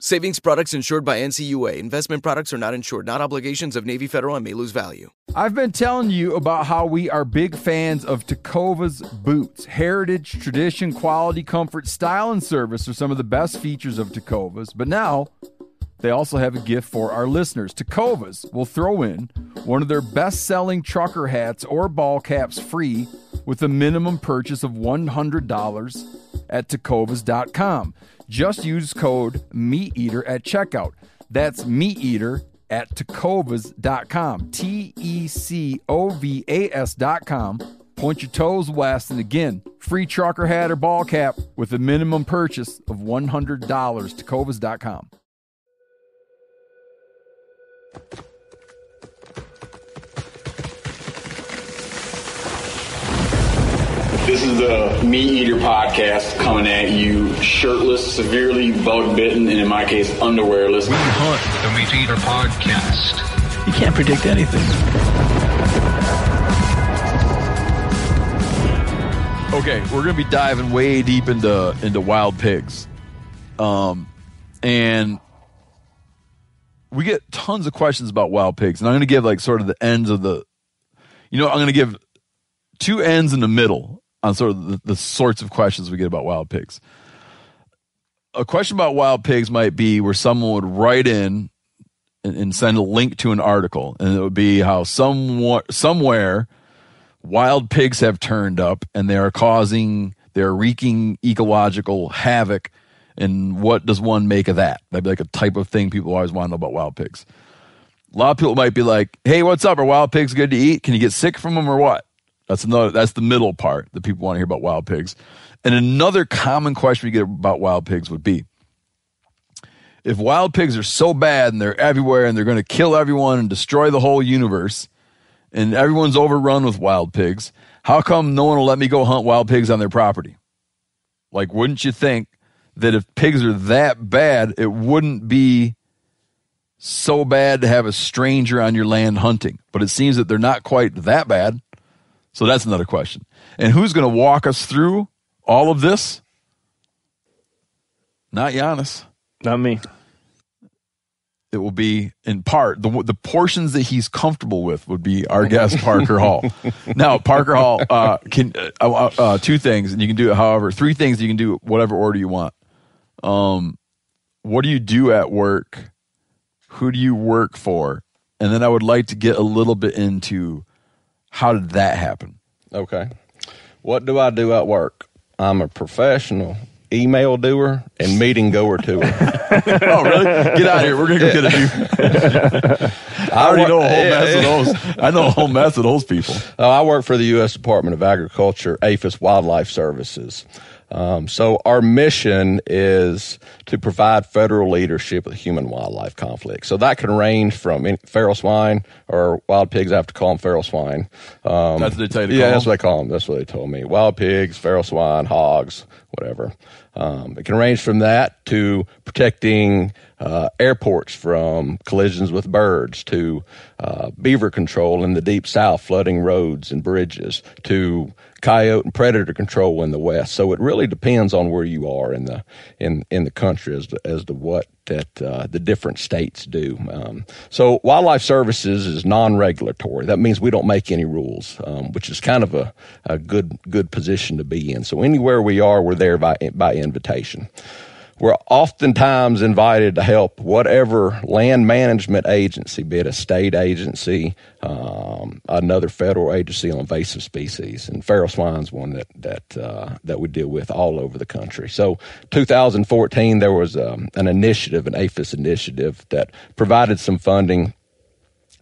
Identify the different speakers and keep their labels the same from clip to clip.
Speaker 1: Savings products insured by NCUA. Investment products are not insured, not obligations of Navy Federal and may lose value.
Speaker 2: I've been telling you about how we are big fans of Tecovas boots. Heritage, tradition, quality, comfort, style, and service are some of the best features of Tecovas. But now, they also have a gift for our listeners. Tecovas will throw in one of their best selling trucker hats or ball caps free with a minimum purchase of $100 at tecovas.com. Just use code MeatEater at checkout. That's MeatEater at tecovas.com. T E C O V A S.com. Point your toes west, and again, free trucker hat or ball cap with a minimum purchase of $100. Tecovas.com.
Speaker 3: This is the Meat Eater podcast coming at you shirtless, severely bug bitten, and in my case, underwearless.
Speaker 4: We hunt the Meat Eater podcast.
Speaker 5: You can't predict anything.
Speaker 2: Okay, we're gonna be diving way deep into into wild pigs, um, and we get tons of questions about wild pigs, and I'm gonna give like sort of the ends of the, you know, I'm gonna give two ends in the middle on sort of the, the sorts of questions we get about wild pigs. A question about wild pigs might be where someone would write in and, and send a link to an article, and it would be how somewhere somewhere wild pigs have turned up and they are causing they're wreaking ecological havoc and what does one make of that? That'd be like a type of thing people always want to know about wild pigs. A lot of people might be like hey what's up? Are wild pigs good to eat? Can you get sick from them or what that's another that's the middle part that people want to hear about wild pigs and another common question we get about wild pigs would be if wild pigs are so bad and they're everywhere and they're going to kill everyone and destroy the whole universe and everyone's overrun with wild pigs. How come no one will let me go hunt wild pigs on their property? Like, wouldn't you think that if pigs are that bad, it wouldn't be so bad to have a stranger on your land hunting? But it seems that they're not quite that bad. So that's another question. And who's going to walk us through all of this? Not Janis
Speaker 5: Not me.
Speaker 2: it will be in part the the portions that he's comfortable with would be our guest Parker Hall. Now Parker Hall uh, can uh, uh, uh, two things, and you can do it however three things. You can do whatever order you want. Um, what do you do at work? Who do you work for? And then I would like to get a little bit into how did that happen.
Speaker 6: Okay. What do I do at work? I'm a professional email doer and meeting goer tour.
Speaker 2: Oh, really? Get out of here. We're gonna go get a new. I already know a whole mess of those. I know a whole mess of those people.
Speaker 6: Uh, I work for the U.S. Department of Agriculture, APHIS Wildlife Services. Um, so our mission is to provide federal leadership with human wildlife conflict. So that can range from any, feral swine or wild pigs. I have to call them feral swine. Um,
Speaker 2: That's what they tell you to
Speaker 6: yeah,
Speaker 2: call
Speaker 6: that's what they call them. That's what they told me. Wild pigs, feral swine, hogs, whatever. Um, it can range from that to protecting uh, airports from collisions with birds, to uh, beaver control in the deep south, flooding roads and bridges, to coyote and predator control in the west. So it really depends on where you are in the in in the country as to, as to what that uh, the different states do. Um, so wildlife services is non-regulatory. That means we don't make any rules, um, which is kind of a, a good good position to be in. So anywhere we are, we're there by by invitation. We're oftentimes invited to help whatever land management agency, be it a state agency, um, another federal agency on invasive species, and feral swine's one that that uh, that we deal with all over the country. So, 2014, there was um, an initiative, an APHIS initiative, that provided some funding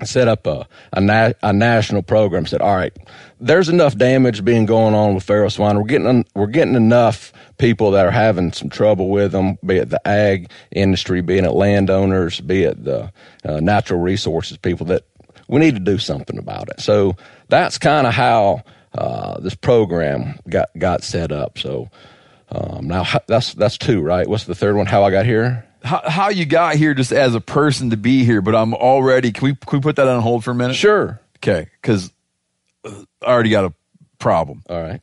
Speaker 6: set up a, a, na- a, national program said all right there's enough damage being going on with feral swine we're getting we're getting enough people that are having some trouble with them be it the ag industry be it landowners be it the uh, natural resources people that we need to do something about it. So that's kind of how uh, this program got got set up. So um, now that's that's two right? What's the third one? How i got here
Speaker 2: how, how you got here just as a person to be here, but I'm already. Can we can we put that on hold for a minute?
Speaker 6: Sure.
Speaker 2: Okay, because uh, I already got a problem.
Speaker 6: All right.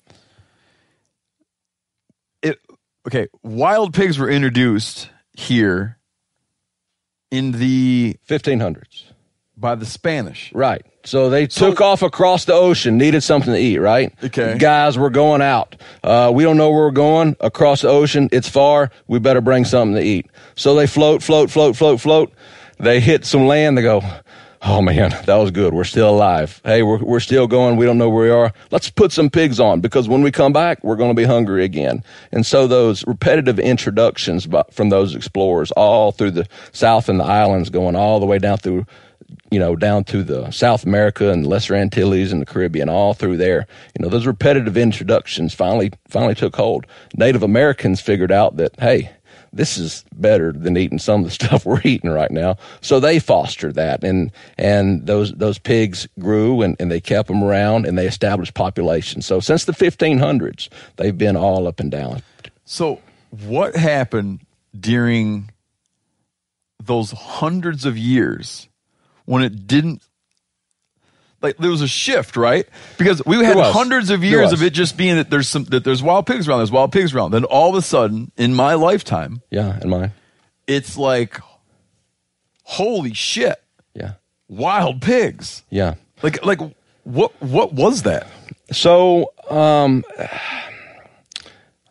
Speaker 2: It okay. Wild pigs were introduced here in the
Speaker 6: 1500s
Speaker 2: by the Spanish.
Speaker 6: Right. So they took off across the ocean, needed something to eat, right?
Speaker 2: Okay.
Speaker 6: Guys, we're going out. Uh, we don't know where we're going across the ocean. It's far. We better bring something to eat. So they float, float, float, float, float. They hit some land. They go, oh man, that was good. We're still alive. Hey, we're, we're still going. We don't know where we are. Let's put some pigs on because when we come back, we're going to be hungry again. And so those repetitive introductions from those explorers all through the South and the islands going all the way down through you know, down to the South America and the Lesser Antilles and the Caribbean, all through there. You know, those repetitive introductions finally finally took hold. Native Americans figured out that hey, this is better than eating some of the stuff we're eating right now. So they fostered that, and and those those pigs grew, and, and they kept them around, and they established populations. So since the 1500s, they've been all up and down.
Speaker 2: So what happened during those hundreds of years? When it didn't like there was a shift, right? Because we had hundreds of years of it just being that there's some that there's wild pigs around, there's wild pigs around. Then all of a sudden, in my lifetime,
Speaker 6: yeah, in mine,
Speaker 2: it's like, holy shit,
Speaker 6: yeah,
Speaker 2: wild pigs,
Speaker 6: yeah.
Speaker 2: Like like what what was that?
Speaker 6: So um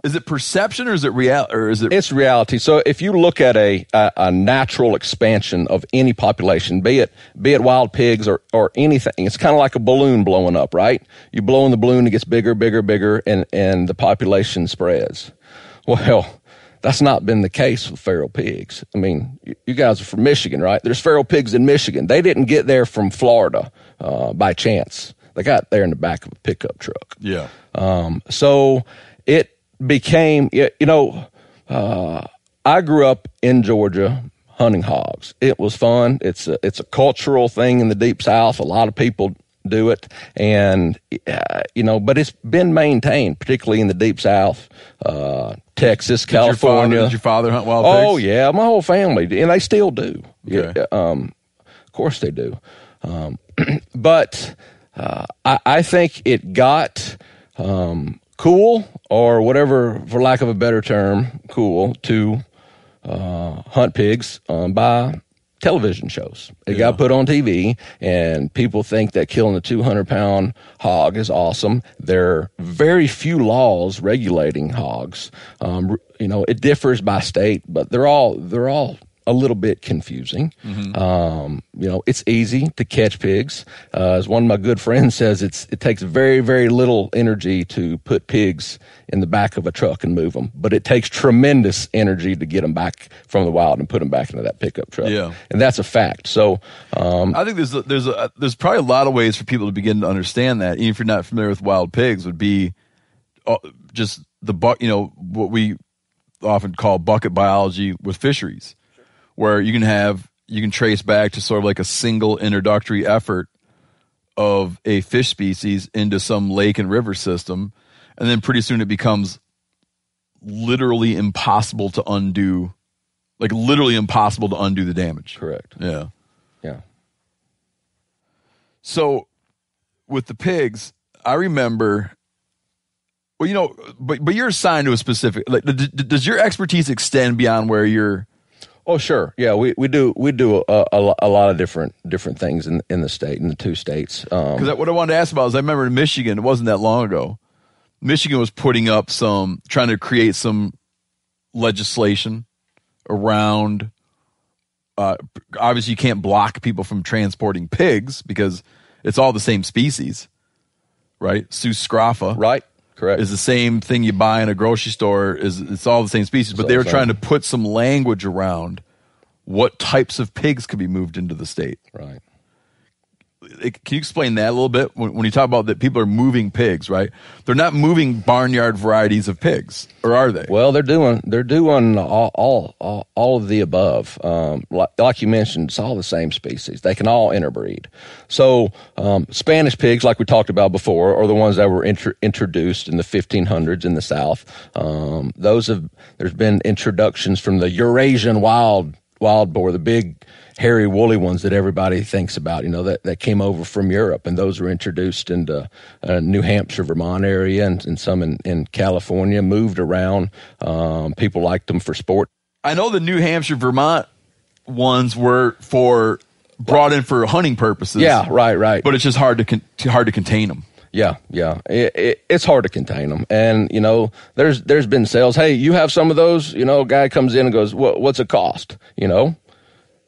Speaker 2: is it perception or is it real or is it
Speaker 6: it's reality so if you look at a, a, a natural expansion of any population be it be it wild pigs or or anything it's kind of like a balloon blowing up right you blow in the balloon it gets bigger bigger bigger and and the population spreads well that's not been the case with feral pigs. I mean, you guys are from Michigan, right? There's feral pigs in Michigan. They didn't get there from Florida uh, by chance. They got there in the back of a pickup truck.
Speaker 2: Yeah.
Speaker 6: Um, so it became, you know, uh, I grew up in Georgia hunting hogs. It was fun. It's a, it's a cultural thing in the deep south. A lot of people do it and uh, you know but it's been maintained particularly in the deep south uh, texas
Speaker 2: did
Speaker 6: california
Speaker 2: your father, did your father hunt wild
Speaker 6: oh,
Speaker 2: pigs
Speaker 6: oh yeah my whole family and they still do
Speaker 2: okay.
Speaker 6: yeah, um, of course they do um, but uh, I, I, think it got um, cool or whatever, for lack of a better term, cool to uh, hunt pigs um, by television shows. It yeah. got put on TV, and people think that killing a 200 pound hog is awesome. There are very few laws regulating hogs. Um, you know, it differs by state, but they're all they're all a little bit confusing. Mm-hmm. Um, you know, it's easy to catch pigs. Uh, as one of my good friends says, it's it takes very very little energy to put pigs in the back of a truck and move them, but it takes tremendous energy to get them back from the wild and put them back into that pickup truck.
Speaker 2: Yeah,
Speaker 6: and that's a fact. So um,
Speaker 2: I think there's a, there's a, there's probably a lot of ways for people to begin to understand that. Even if you're not familiar with wild pigs, would be uh, just the. You know what we often call bucket biology with fisheries where you can have you can trace back to sort of like a single introductory effort of a fish species into some lake and river system. And then pretty soon it becomes literally impossible to undo like literally impossible to undo the damage.
Speaker 6: Correct.
Speaker 2: Yeah.
Speaker 6: Yeah.
Speaker 2: So with the pigs i remember well you know but but you're assigned to a specific like does your expertise extend beyond where you're
Speaker 6: Oh, sure. Yeah, we, we do we do a, a, a, lot of different different things in in the state in the two states.
Speaker 2: Because um, what I wanted to ask about is I remember in Michigan, it wasn't that long ago. Michigan was putting up some trying to create some legislation around. Uh, obviously, you can't block people from transporting pigs because it's all the same species, right? Sus scrofa,
Speaker 6: Right? Correct.
Speaker 2: is the same thing you buy in a grocery store. Is it's all the same species, but
Speaker 6: all
Speaker 2: they were
Speaker 6: the
Speaker 2: trying to put some language around what types of pigs could be moved into the state.
Speaker 6: right.
Speaker 2: Can you explain that a little bit when, when you talk about that people are moving pigs, right? They're not moving barnyard varieties of pigs, or are they?
Speaker 6: Well, they're doing they're doing all all all, all of the above. Um, like, like you mentioned, it's all the same species. They can all interbreed. So um, Spanish pigs, like we talked about before, are the ones that were intro- introduced in the 1500s in the South. Um, those have there's been introductions from the Eurasian wild wild boar, the big hairy woolly ones that everybody thinks about, you know, that, that came over from Europe. And those were introduced into uh, New Hampshire, Vermont area and, and some in, in California, moved around. Um, people liked them for sport.
Speaker 2: I know the New Hampshire, Vermont ones were for brought in for hunting purposes.
Speaker 6: Yeah, right, right.
Speaker 2: But it's just hard to con- hard to contain them.
Speaker 6: Yeah, yeah. It, it, it's hard to contain them, and you know, there's there's been sales. Hey, you have some of those? You know, a guy comes in and goes, what, "What's it cost?" You know,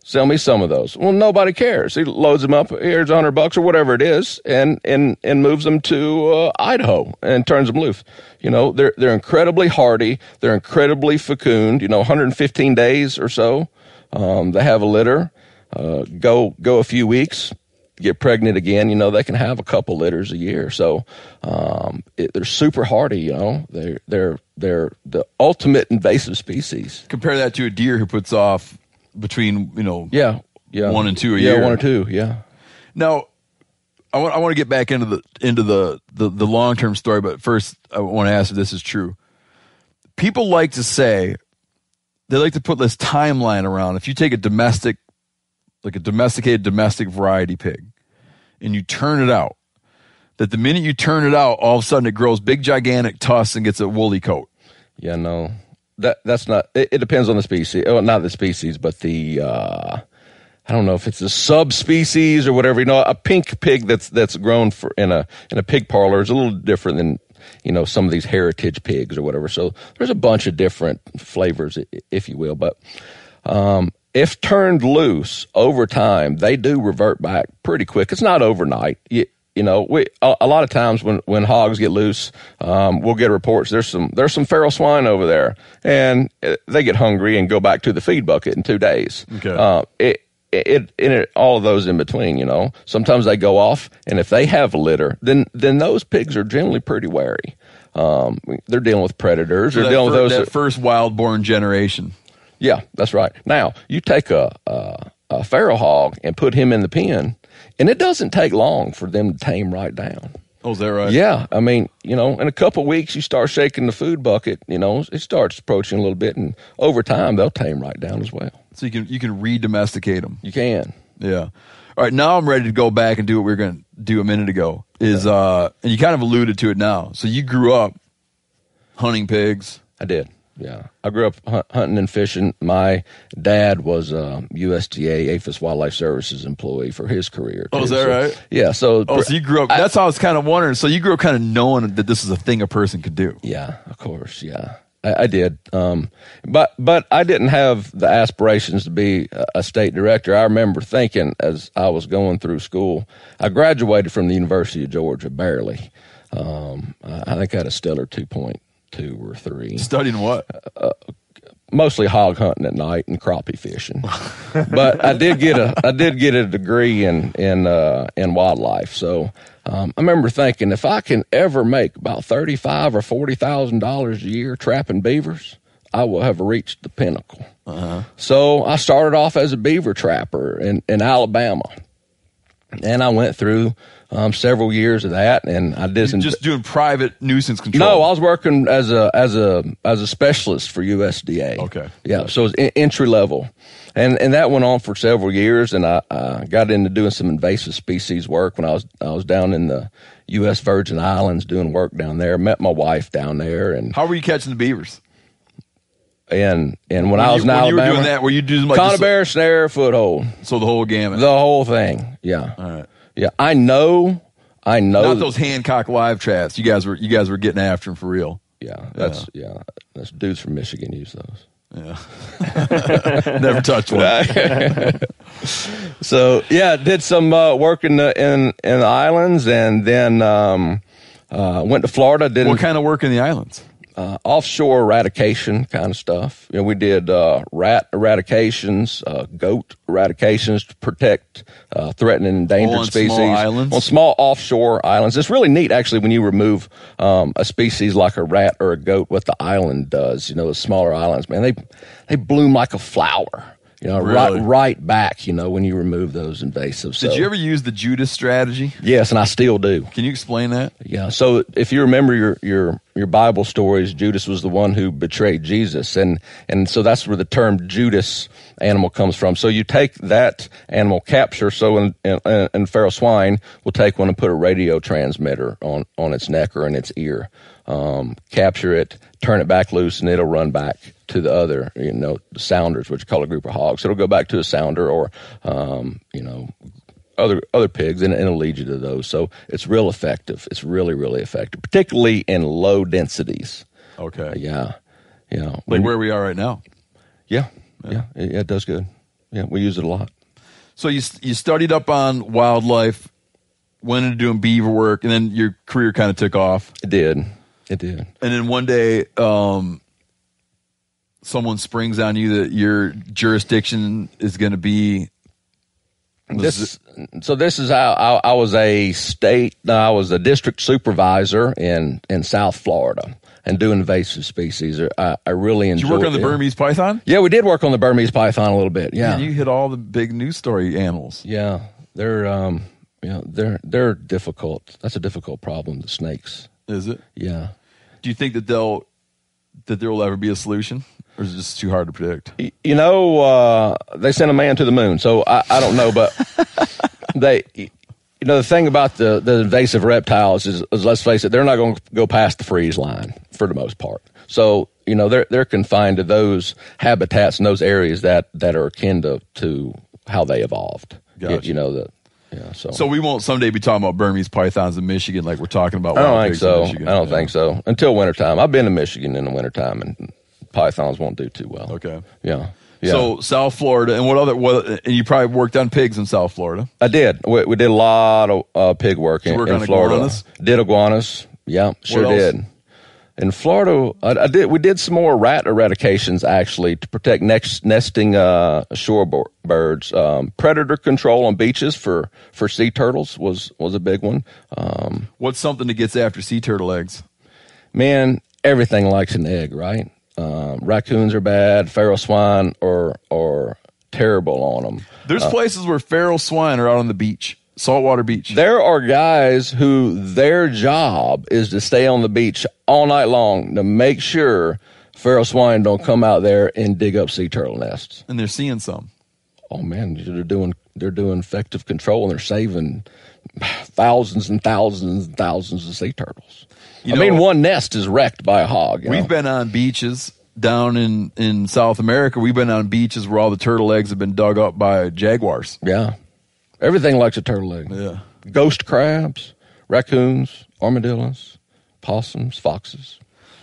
Speaker 6: sell me some of those. Well, nobody cares. He loads them up. Here's a hundred bucks or whatever it is, and and and moves them to uh, Idaho and turns them loose. You know, they're they're incredibly hardy. They're incredibly fecund. You know, 115 days or so. Um, they have a litter. Uh, go go a few weeks, get pregnant again. You know, they can have a couple litters a year. So um, it, they're super hardy. You know, they're they're they're the ultimate invasive species.
Speaker 2: Compare that to a deer who puts off between you know
Speaker 6: Yeah, yeah,
Speaker 2: One and two a year.
Speaker 6: yeah,
Speaker 2: year.
Speaker 6: one or two. Yeah,
Speaker 2: Now, I want I want to get back into the into the the, the long term story, but first I want to ask if this is true. People like to say they like to put this timeline around. If you take a domestic, like a domesticated domestic variety pig, and you turn it out, that the minute you turn it out, all of a sudden it grows big gigantic tusks and gets a woolly coat.
Speaker 6: yeah. No, that that's not. It, it depends on the species. Oh, not the species, but the. uh I don't know if it's a subspecies or whatever. You know, a pink pig that's that's grown for in a in a pig parlor is a little different than you know some of these heritage pigs or whatever. So there's a bunch of different flavors, if you will. But um, if turned loose over time, they do revert back pretty quick. It's not overnight. You, you know, we a, a lot of times when, when hogs get loose, um, we'll get reports. There's some there's some feral swine over there, and uh, they get hungry and go back to the feed bucket in two days.
Speaker 2: Okay.
Speaker 6: Uh, it, it, it, it, all of those in between, you know. Sometimes they go off, and if they have a litter, then then those pigs are generally pretty wary. Um, they're dealing with predators.
Speaker 2: So
Speaker 6: they're dealing
Speaker 2: fir-
Speaker 6: with those.
Speaker 2: that
Speaker 6: that-
Speaker 2: first wild born generation.
Speaker 6: yeah, that's right. Now you take a, a a feral hog and put him in the pen, and it doesn't take long for them to tame right down.
Speaker 2: Oh, is that right?
Speaker 6: Yeah, I mean, you know, in a couple weeks you start shaking the food bucket. You know, it starts approaching a little bit, and over time they'll tame right down as well.
Speaker 2: So you can you can re-domesticate them.
Speaker 6: You can.
Speaker 2: Yeah. All right, now I'm ready to go back and do what we were going to do a minute ago. Is uh, and you kind of alluded to it now. So you grew up hunting pigs.
Speaker 6: I did. Yeah, I grew up hunt, hunting and fishing. My dad was a USDA APHIS Wildlife Services employee for his career.
Speaker 2: Oh, is that
Speaker 6: So-
Speaker 2: right?
Speaker 6: Yeah. So.
Speaker 2: Oh, so you grew up. that's how I was kind of wondering. So you grew up kind of knowing that this is a thing a person could do.
Speaker 6: Yeah, of course. Yeah, I, I did. Um, but but I didn't have the aspirations to be a, a state director. I remember thinking as I was going through school, I graduated from the University of Georgia barely. Um, I I think I had a stellar two point two or three.
Speaker 2: Studying what?
Speaker 6: Mostly hog hunting at night and crappie fishing, but I did get a I did get a degree in in uh, in wildlife. So um, I remember thinking if I can ever make about thirty five or forty thousand dollars a year trapping beavers, I will have reached the pinnacle. So I started off as a beaver trapper in in Alabama, and I went through um, several years of that, and I did some
Speaker 2: Just doing private nuisance control.
Speaker 6: no, I was working as a as a as a specialist for USDA.
Speaker 2: Okay.
Speaker 6: Yeah, so it was en- entry level, and and that went on for several years, and I, I got into doing some invasive species work when I was I was down in the U.S. Virgin Islands doing work down there. Met my wife down there, and
Speaker 2: How were you catching the beavers?
Speaker 6: and and when
Speaker 2: When
Speaker 6: I was
Speaker 2: you,
Speaker 6: in
Speaker 2: when you were doing that, were you doing like
Speaker 6: conibear snare foothold,
Speaker 2: So the whole gamut.
Speaker 6: the whole thing. Yeah,
Speaker 2: All right.
Speaker 6: Yeah. I know, I know.
Speaker 2: Not those Hancock live traps. You guys were you guys were getting after him for real.
Speaker 6: Yeah, that's yeah. That's dudes from Michigan use those.
Speaker 2: Yeah. Never touched one.
Speaker 6: So yeah, did some uh, work in the in in the islands, and then um, uh, went to Florida. Did
Speaker 2: What kind of work in the islands?
Speaker 6: Uh, offshore eradication kind of stuff. You know, we did uh, rat eradications, uh, goat eradications to protect uh, threatened and endangered
Speaker 2: on
Speaker 6: species
Speaker 2: small islands?
Speaker 6: on small offshore islands. It's really neat, actually, when you remove um, a species like a rat or a goat. What the island does, you know, the smaller islands, man, they they bloom like a flower. You know,
Speaker 2: Really?
Speaker 6: right right back. You know, when you remove those invasives.
Speaker 2: Did
Speaker 6: So-
Speaker 2: you ever use the Judas strategy?
Speaker 6: Yes, and I still do.
Speaker 2: Can you explain that?
Speaker 6: Yeah. So if you remember your your your Bible stories, Judas was the one who betrayed Jesus, and and so that's where the term Judas animal comes from. So you take that animal capture. So in in, in feral swine, we'll take one and put a radio transmitter on on its neck or in its ear, um, capture it, turn it back loose, and it'll run back to the other, you know, sounders, which call a group of hogs. It'll go back to a sounder or, um, you know, other other pigs and, and it'll lead you to those. So it's real effective. It's really really effective, particularly in low densities.
Speaker 2: Okay.
Speaker 6: Yeah, yeah,
Speaker 2: Like
Speaker 6: When-
Speaker 2: where we are right now.
Speaker 6: yeah, yeah, It, it does good. Yeah, we use it a lot.
Speaker 2: So you you studied up on wildlife, went into doing beaver work, and then your career kind of took off.
Speaker 6: It did. It did.
Speaker 2: And then one day, um, someone springs on you that your jurisdiction is going to be.
Speaker 6: This, so this is how I, I was a state. I was a district supervisor in in South Florida and do invasive species. I, I really
Speaker 2: Did
Speaker 6: enjoyed.
Speaker 2: you work on the
Speaker 6: it.
Speaker 2: Burmese python?
Speaker 6: Yeah, we did work on the Burmese python a little bit. Yeah,
Speaker 2: And you hit all the big news story animals.
Speaker 6: Yeah, they're um, you know, they're they're difficult. That's a difficult problem. The snakes.
Speaker 2: Is it?
Speaker 6: Yeah.
Speaker 2: Do you think that they'll that there will ever be a solution, or is it just too hard to predict?
Speaker 6: You know, uh, they sent a man to the moon, so I, I don't know, but they. You know the thing about the, the invasive reptiles is, is, let's face it, they're not going to go past the freeze line for the most part. So you know they're they're confined to those habitats and those areas that, that are akin to, to how they evolved. You-
Speaker 2: Gotcha.
Speaker 6: You, know that. Yeah. So
Speaker 2: So we won't someday be talking about Burmese pythons in Michigan like we're talking about.
Speaker 6: I don't think so. I don't
Speaker 2: Yeah.
Speaker 6: think so. Until wintertime. I've been to Michigan in the wintertime and pythons won't do too well.
Speaker 2: Okay.
Speaker 6: Yeah. Yeah.
Speaker 2: So South Florida, and what other? What? And you probably worked on pigs in South Florida.
Speaker 6: I did. We, we did a lot of uh, pig work in,
Speaker 2: work
Speaker 6: in Florida.
Speaker 2: iguanas?
Speaker 6: Did iguanas. Yeah, sure did. In Florida, I, I did. We did some more rat eradications actually to protect next, nesting uh, shore bo- birds. Um, predator control on beaches for, for sea turtles was was a big one. Um,
Speaker 2: What's something that gets after sea turtle eggs?
Speaker 6: man, everything likes an egg, right? Um, raccoons are bad. Feral swine are are terrible on them.
Speaker 2: There's places where feral swine are out on the beach, saltwater beach.
Speaker 6: There are guys who their job is to stay on the beach all night long to make sure feral swine don't come out there and dig up sea turtle nests.
Speaker 2: and they're seeing some.
Speaker 6: Oh man, they're doing they're doing effective control and they're saving thousands and thousands and thousands of sea turtles.
Speaker 2: You
Speaker 6: I
Speaker 2: know-
Speaker 6: mean, one nest is wrecked by a hog.
Speaker 2: We've
Speaker 6: know?
Speaker 2: been on beaches down in in South America. We've been on beaches where all the turtle eggs have been dug up by jaguars.
Speaker 6: yeah, everything likes a turtle egg.
Speaker 2: Yeah.
Speaker 6: Ghost crabs, raccoons, armadillos, possums, foxes.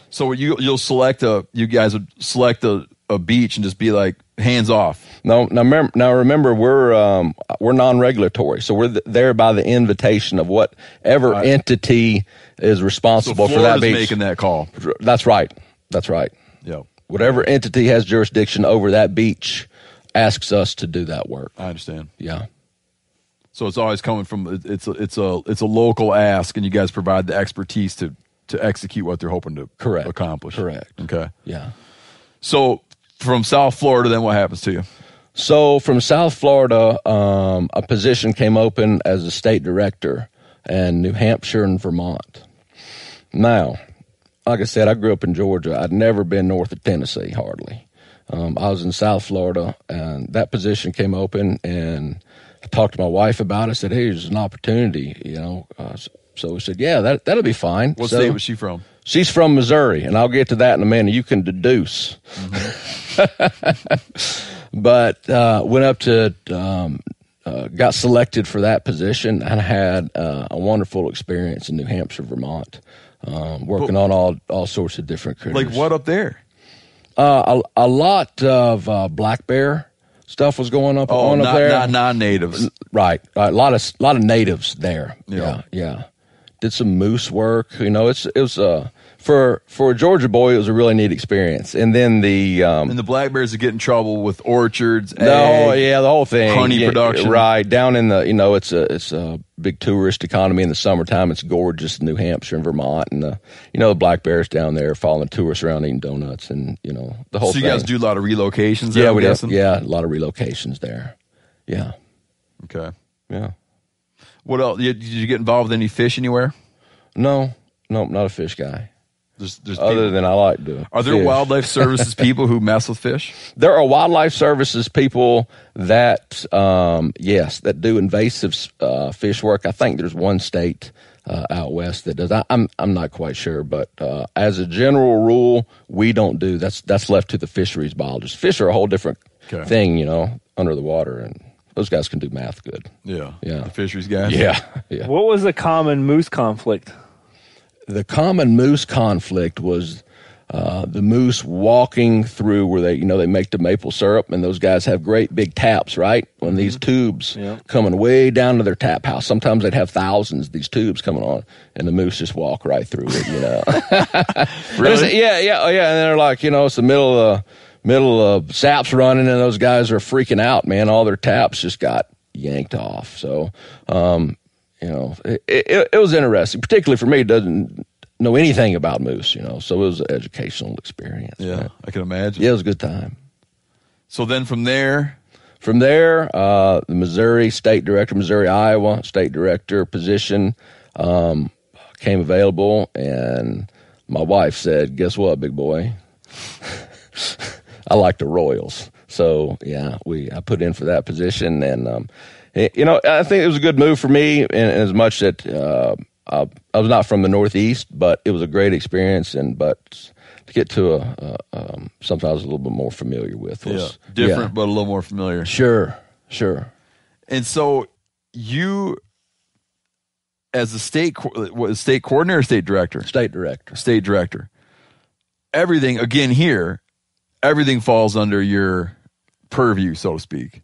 Speaker 2: So you you'll select a you guys would select a, a beach and just be like hands off.
Speaker 6: No, now remember, now remember we're um, we're non-regulatory, so we're th- there by the invitation of whatever
Speaker 2: Right.
Speaker 6: entity is
Speaker 2: So
Speaker 6: responsible for that beach.
Speaker 2: making that call.
Speaker 6: That's right. That's right.
Speaker 2: Yeah,
Speaker 6: Whatever entity has jurisdiction over that beach asks us to do that work.
Speaker 2: I understand.
Speaker 6: Yeah.
Speaker 2: So it's always coming from it's a, it's a it's a local ask, and you guys provide the expertise to to execute what they're hoping to
Speaker 6: Correct.
Speaker 2: accomplish.
Speaker 6: Correct.
Speaker 2: Okay.
Speaker 6: Yeah.
Speaker 2: So from South Florida, then what happens to you?
Speaker 6: So from South Florida, um, a position came open as a state director in New Hampshire and Vermont. Now, like I said, I grew up in Georgia. I'd never been north of Tennessee, hardly. Um, I was in South Florida, and that position came open, and I talked to my wife about it. I said, "Hey, there's an opportunity," you know. Uh, so we said, "Yeah, that that'll be fine."
Speaker 2: What
Speaker 6: so,
Speaker 2: state was she from?
Speaker 6: She's from Missouri, and I'll get to that in a minute. You can deduce. but uh, went up to, um, uh, got selected for that position, and had uh, a wonderful experience in New Hampshire, Vermont, um, working on all all sorts of different critters.
Speaker 2: Like what up there?
Speaker 6: Uh, a, a lot of uh, black bear stuff was going up
Speaker 2: Oh,
Speaker 6: on up
Speaker 2: not,
Speaker 6: there.
Speaker 2: not non-natives.
Speaker 6: Right, a lot of lot of natives there.
Speaker 2: Yeah.
Speaker 6: Yeah, yeah. Did some moose work. You know, it's it was uh for for a Georgia boy, it was a really neat experience. And then the um,
Speaker 2: And the black bears would get in trouble with orchards. egg.
Speaker 6: yeah, the whole thing,
Speaker 2: honey
Speaker 6: Yeah,
Speaker 2: production.
Speaker 6: right down in the you know it's a it's a big tourist economy in the summertime. It's gorgeous in New Hampshire and Vermont, and the you know the black bears down there following tourists around eating donuts, and you know the whole.
Speaker 2: So you
Speaker 6: thing.
Speaker 2: guys do a lot of relocations. There,
Speaker 6: Yeah, we do. Yeah, a lot of relocations there. Yeah,
Speaker 2: Okay.
Speaker 6: yeah.
Speaker 2: What else? Did did you get involved with any fish anywhere?
Speaker 6: No, no, not a fish guy.
Speaker 2: There's, there's
Speaker 6: Other
Speaker 2: people-
Speaker 6: than I like to.
Speaker 2: are there
Speaker 6: fish.
Speaker 2: wildlife services people who mess with fish?
Speaker 6: There are wildlife services people that, um, yes, that do invasive uh, fish work. I think there's one state uh, out west that does. I, I'm I'm not quite sure, but uh, as a general rule, we don't do. That's that's left to the fisheries biologists. Fish are a whole different
Speaker 2: Okay.
Speaker 6: thing, you know, under the water, and those guys can do math good.
Speaker 2: Yeah.
Speaker 6: Yeah.
Speaker 2: The fisheries guys.
Speaker 6: Yeah, yeah.
Speaker 5: What was the common moose conflict?
Speaker 6: The common moose conflict was uh, the moose walking through where they, you know, they make the maple syrup, and those guys have great big taps, right? When these tubes
Speaker 5: Yeah.
Speaker 6: coming way down to their tap house, sometimes they'd have thousands of these tubes coming on, and the moose just walk right through it, you know.
Speaker 2: Really?
Speaker 6: yeah, yeah, oh, yeah. And they're like, you know, it's the middle of middle of saps running, and those guys are freaking out, man. All their taps just got yanked off. So, um, you know, it, it, it was interesting, particularly for me. Doesn't know anything about moose, you know, so it was an educational experience.
Speaker 2: Yeah.
Speaker 6: man.
Speaker 2: I can imagine.
Speaker 6: yeah, it was a good time.
Speaker 2: So then from there,
Speaker 6: From there, uh, the Missouri State Director, Missouri Iowa State Director position um, came available, and my wife said, "Guess what, big boy? I like the Royals." So yeah, we I put in for that position, and um, you know I think it was a good move for me, in, in as much that uh, I, I was not from the Northeast, but it was a great experience, and but. To get to a, a um, something I was a little bit more familiar with
Speaker 2: yeah,
Speaker 6: was
Speaker 2: different
Speaker 6: yeah.
Speaker 2: but a little more familiar.
Speaker 6: Sure, sure.
Speaker 2: And so you, as a state what, state coordinator, or state director,
Speaker 6: State director.
Speaker 2: state director, everything again here, everything falls under your purview, so to speak.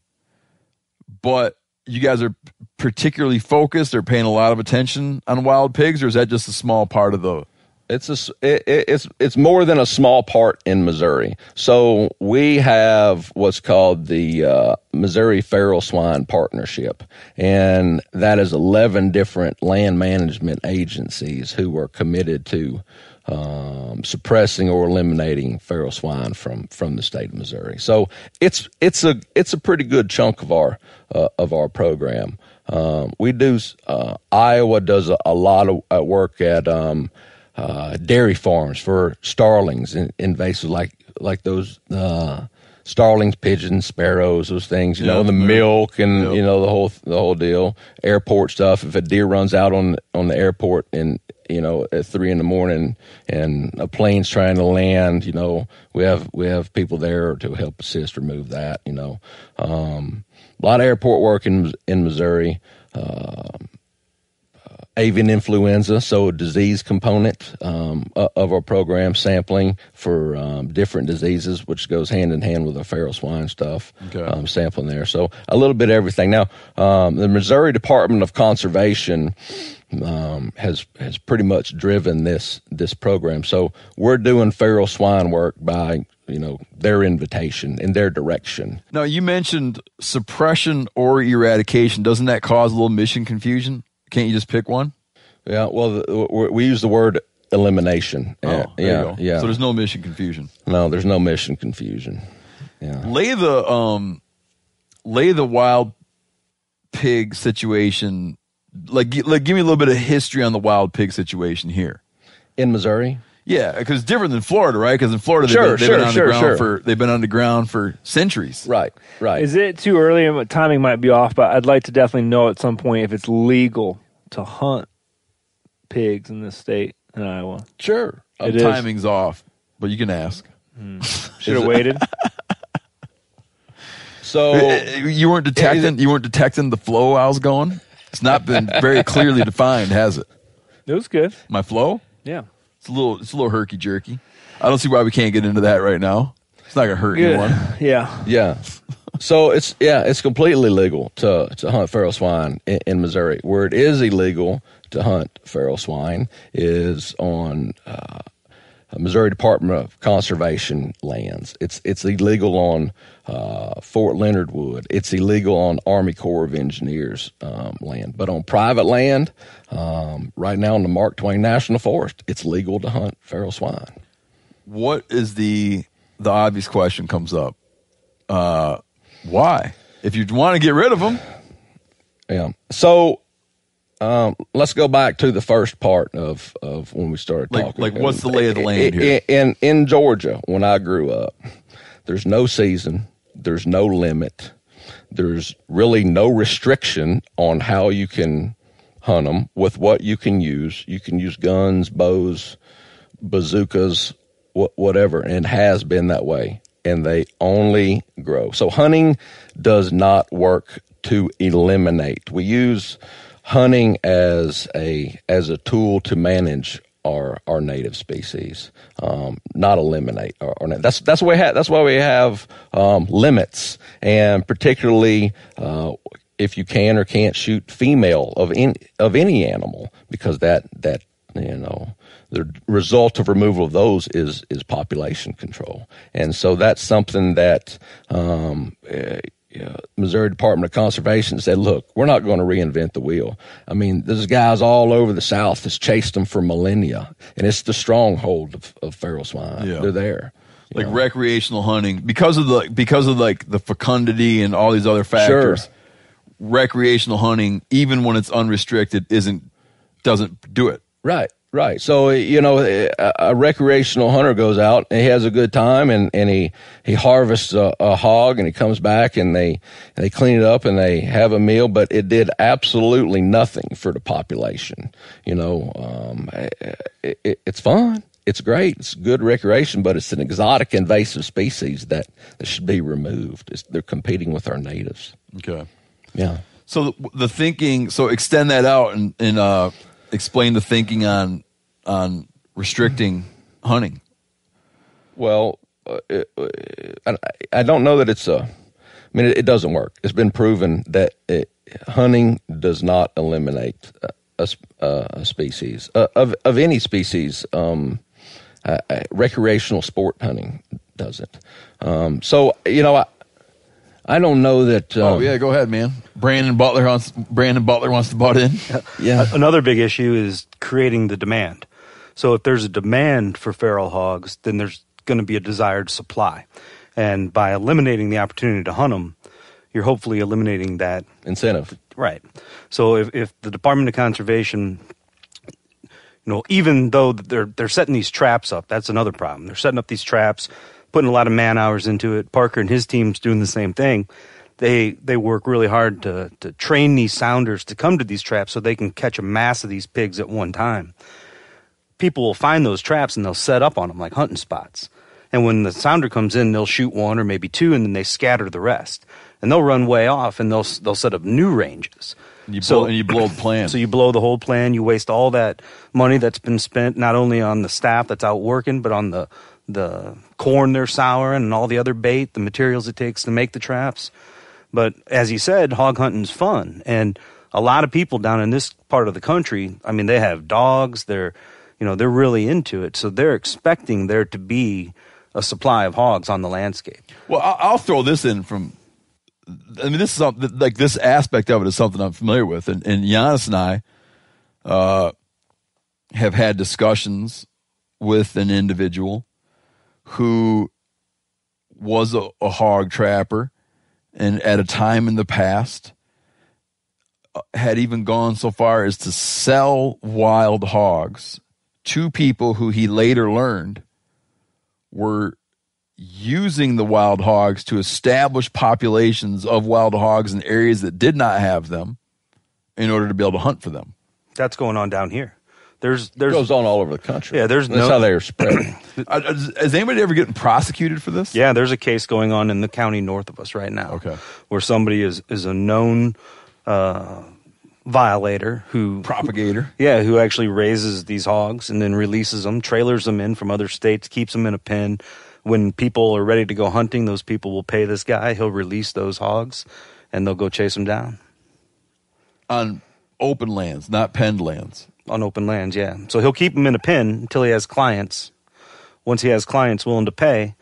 Speaker 2: But you guys are particularly focused or paying a lot of attention on wild pigs, or is that just a small part of the?
Speaker 6: It's a it, it- it's it's more than a small part in Missouri. So we have what's called the uh, Missouri Feral Swine Partnership, and that is eleven different land management agencies who are committed to um, suppressing or eliminating feral swine from from the state of Missouri. So it's it's a it's a pretty good chunk of our uh, of our program. Um, we do uh, Iowa does a, a lot of uh, work at um, uh, dairy farms for starlings and invasive like like those uh, starlings, pigeons, sparrows, those things. You
Speaker 2: Yeah,
Speaker 6: know the milk and
Speaker 2: Yep.
Speaker 6: you know the whole the whole deal. Airport stuff. If a deer runs out on on the airport and you know at three in the morning and a plane's trying to land, you know we have we have people there to help assist remove that. You know, um, a lot of airport work in in Missouri. Um, avian influenza, so a disease component um, of our program, sampling for um, different diseases, which goes hand in hand with the feral swine stuff,
Speaker 2: Okay.
Speaker 6: um, sampling there. So a little bit of everything. Now, um, the Missouri Department of Conservation um, has has pretty much driven this this program. So we're doing feral swine work by you know their invitation in their direction.
Speaker 2: Now you mentioned suppression or eradication. Doesn't that cause a little mission confusion? Can't you just pick one?
Speaker 6: Yeah, well, the, we use the word elimination.
Speaker 2: Oh,
Speaker 6: yeah,
Speaker 2: there
Speaker 6: yeah,
Speaker 2: you go.
Speaker 6: yeah.
Speaker 2: So there's no mission confusion.
Speaker 6: No, there's no mission confusion. Yeah.
Speaker 2: lay the um lay the wild pig situation like, like give me a little bit of history on the wild pig situation here
Speaker 6: In Missouri?
Speaker 2: Yeah because it's different than florida right because in florida they've,
Speaker 6: Sure,
Speaker 2: been, they've
Speaker 6: sure,
Speaker 2: been
Speaker 6: sure,
Speaker 2: underground
Speaker 6: sure.
Speaker 2: for they've been underground for centuries
Speaker 6: Right, right.
Speaker 5: Is it too early? and Timing might be off, but I'd like to definitely know at some point if it's legal to hunt pigs in this state in Iowa.
Speaker 6: sure.
Speaker 5: It
Speaker 2: the
Speaker 5: is.
Speaker 2: timing's off but you can ask hmm.
Speaker 5: Should have waited.
Speaker 6: So uh,
Speaker 2: you weren't detecting you weren't detecting the flow i was going it's not been very clearly defined has it
Speaker 5: It was good.
Speaker 2: my flow
Speaker 5: Yeah.
Speaker 2: It's a little it's a little herky jerky i don't see why we can't get into that right now It's not gonna hurt anyone.
Speaker 5: Yeah.
Speaker 6: Yeah. So it's yeah, it's completely legal to to hunt feral swine in, in Missouri. Where it is illegal to hunt feral swine is on uh, Missouri Department of Conservation lands. It's it's illegal on uh, Fort Leonard Wood. It's illegal on Army Corps of Engineers um, land. But on private land, um, right now in the Mark Twain National Forest, it's legal to hunt feral swine.
Speaker 2: What is the the obvious question comes up? Uh, why? If you want to get rid of them,
Speaker 6: Yeah. So um, let's go back to the first part of, of when we started
Speaker 2: Like-
Speaker 6: talking.
Speaker 2: like, what's the lay of the land
Speaker 6: in,
Speaker 2: here?
Speaker 6: In, in Georgia, when I grew up, there's no season, there's no limit, there's really no restriction on how you can hunt them with what you can use. You can use guns, bows, bazookas, wh- whatever, and has been that way. And they only grow. So hunting does not work to eliminate. We use hunting as a as a tool to manage our our native species, um, not eliminate. Our, our, that's that's why we have, that's why we have um, limits, and particularly uh, if you can or can't shoot female of any of any animal, because that that you know the result of removal of those is is population control, and so that's something that. Um, uh, yeah, Missouri Department of Conservation said, "Look, we're not going to reinvent the wheel. I mean, there's guys all over the South that's chased them for millennia, and it's the stronghold of, of feral swine.
Speaker 2: Yeah.
Speaker 6: They're there.
Speaker 2: like
Speaker 6: know.
Speaker 2: recreational hunting, because of the because of like the fecundity and all these other factors, recreational hunting, even when it's unrestricted, isn't doesn't do it.
Speaker 6: Right, right. So you know, a, a recreational hunter goes out and he has a good time, and, and he he harvests a, a hog, and he comes back and they they clean it up and they have a meal, but it did absolutely nothing for the population. You know, um, it, it, it's fun. It's great. It's good recreation, but it's an exotic invasive species that, that should be removed. It's, they're competing with our natives.
Speaker 2: Okay.
Speaker 6: Yeah.
Speaker 2: So the, the thinking, so extend that out and, and uh, explain the thinking on on restricting hunting.
Speaker 6: Well, uh, it, uh, I, I don't know that it's a. I mean, it, it doesn't work. It's been proven that it, hunting does not eliminate a, a, uh, a species uh, of of any species. Um, uh, recreational sport hunting doesn't. Um, so you know, I don't know that.
Speaker 2: Oh
Speaker 6: um,
Speaker 2: yeah, go ahead, man. Brandon Butler wants Brandon Butler wants to butt in.
Speaker 6: yeah.
Speaker 7: Another big issue is creating the demand. So if there's a demand for feral hogs, then there's going to be a desired supply. And by eliminating the opportunity to hunt them, you're hopefully eliminating that
Speaker 6: incentive.
Speaker 7: Right. So if, if the Department of Conservation, you know, even though they're they're setting these traps up, that's another problem. They're setting up these traps, putting a lot of man hours into it. Parker and his team's doing the same thing. They they work really hard to to train these sounders to come to these traps so they can catch a mass of these pigs at one time. People will find those traps and they'll set up on them like hunting spots. And when the sounder comes in, they'll shoot one or maybe two, and then they scatter the rest. And they'll run way off, and they'll they'll set up new ranges.
Speaker 2: You blow, and you blow the plan.
Speaker 7: So you blow the whole plan. You waste all that money that's been spent not only on the staff that's out working, but on the the corn they're souring and all the other bait, the materials it takes to make the traps. But as you said, hog hunting's fun, and a lot of people down in this part of the country. I mean, they have dogs. They're you know they're really into it, so they're expecting there to be a supply of hogs on the landscape.
Speaker 2: Well, I'll, throw this in from. I mean, this is like this aspect of it is something I'm familiar with, and, and Janis and I uh, have had discussions with an individual who was a, a hog trapper, and at a time in the past uh, had even gone so far as to sell wild hogs to people who he later learned were using the wild hogs to establish populations of wild hogs in areas that did not have them in order to be able to hunt for them.
Speaker 7: That's going on down here. There's
Speaker 6: It
Speaker 7: there's
Speaker 6: goes on all over the country.
Speaker 7: Yeah, there's no.
Speaker 6: That's
Speaker 7: no-
Speaker 6: how they're spreading.
Speaker 2: Uh, Is, is anybody ever getting prosecuted for this?
Speaker 7: Yeah, there's a case going on in the county north of us right now.
Speaker 2: Okay.
Speaker 7: Where somebody is is a known uh, violator who
Speaker 2: Propagator.
Speaker 7: yeah, who actually raises these hogs and then releases them, trailers them in from other states, keeps them in a pen when people are ready to go hunting, those people will pay this guy. He'll release those hogs, and they'll go chase them down
Speaker 2: on open lands, not penned lands.
Speaker 7: On open lands. Yeah, so he'll keep them in a pen until he has clients. Once he has clients willing to pay,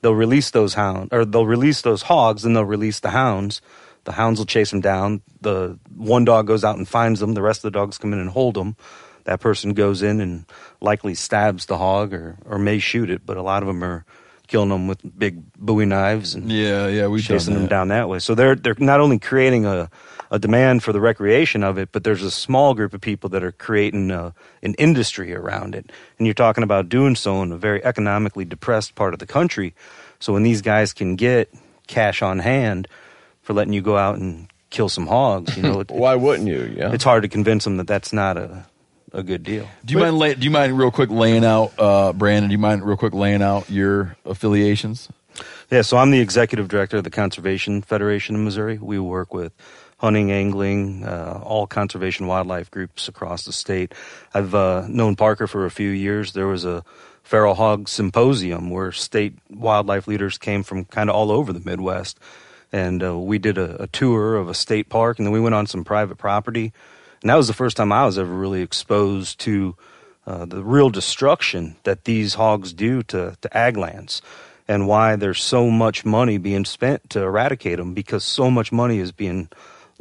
Speaker 7: they'll release those hounds, or they'll release those hogs, and they'll release the hounds. The hounds will chase them down. The one dog goes out and finds them. The rest of the dogs come in and hold them. That person goes in and likely stabs the hog, or or may shoot it. But a lot of them are killing them with big Bowie knives and
Speaker 2: Yeah, yeah, we
Speaker 7: chasing them down that way. So they're they're not only creating a a demand for the recreation of it, but there's a small group of people that are creating a, an industry around it. And you're talking about doing so in a very economically depressed part of the country. So when these guys can get cash on hand for letting you go out and kill some hogs, you know, it,
Speaker 6: Why wouldn't you? Yeah.
Speaker 7: it's hard to convince them that that's not a a good deal.
Speaker 2: Do you mind? Lay, do you mind real quick laying out, uh, Brandon? Do you mind real quick laying out your affiliations?
Speaker 7: Yeah, so I'm the executive director of the Conservation Federation of Missouri. We work with hunting, angling, uh, all conservation wildlife groups across the state. I've uh, known Parker for a few years. There was a feral hog symposium where state wildlife leaders came from kind of all over the Midwest. And uh, we did a, a tour of a state park, and then we went on some private property. And that was the first time I was ever really exposed to uh, the real destruction that these hogs do to, to ag lands and why there's so much money being spent to eradicate them because so much money is being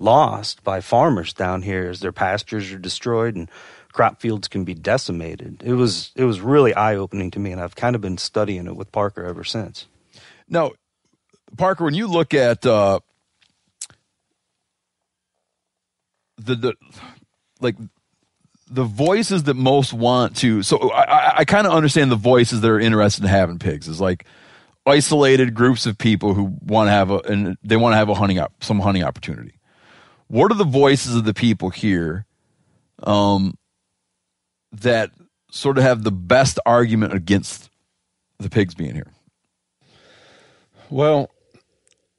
Speaker 7: lost by farmers down here as their pastures are destroyed and crop fields can be decimated. It was it was really eye opening to me and I've kind of been studying it with Parker ever since.
Speaker 2: Now, Parker, when you look at uh, the the like the voices that most want to, so I, I, kind of understand the voices that are interested in having pigs is like isolated groups of people who want to have a and they want to have a hunting up some hunting opportunity. What are the voices of the people here, um, that sort of have the best argument against the pigs being here?
Speaker 6: Well,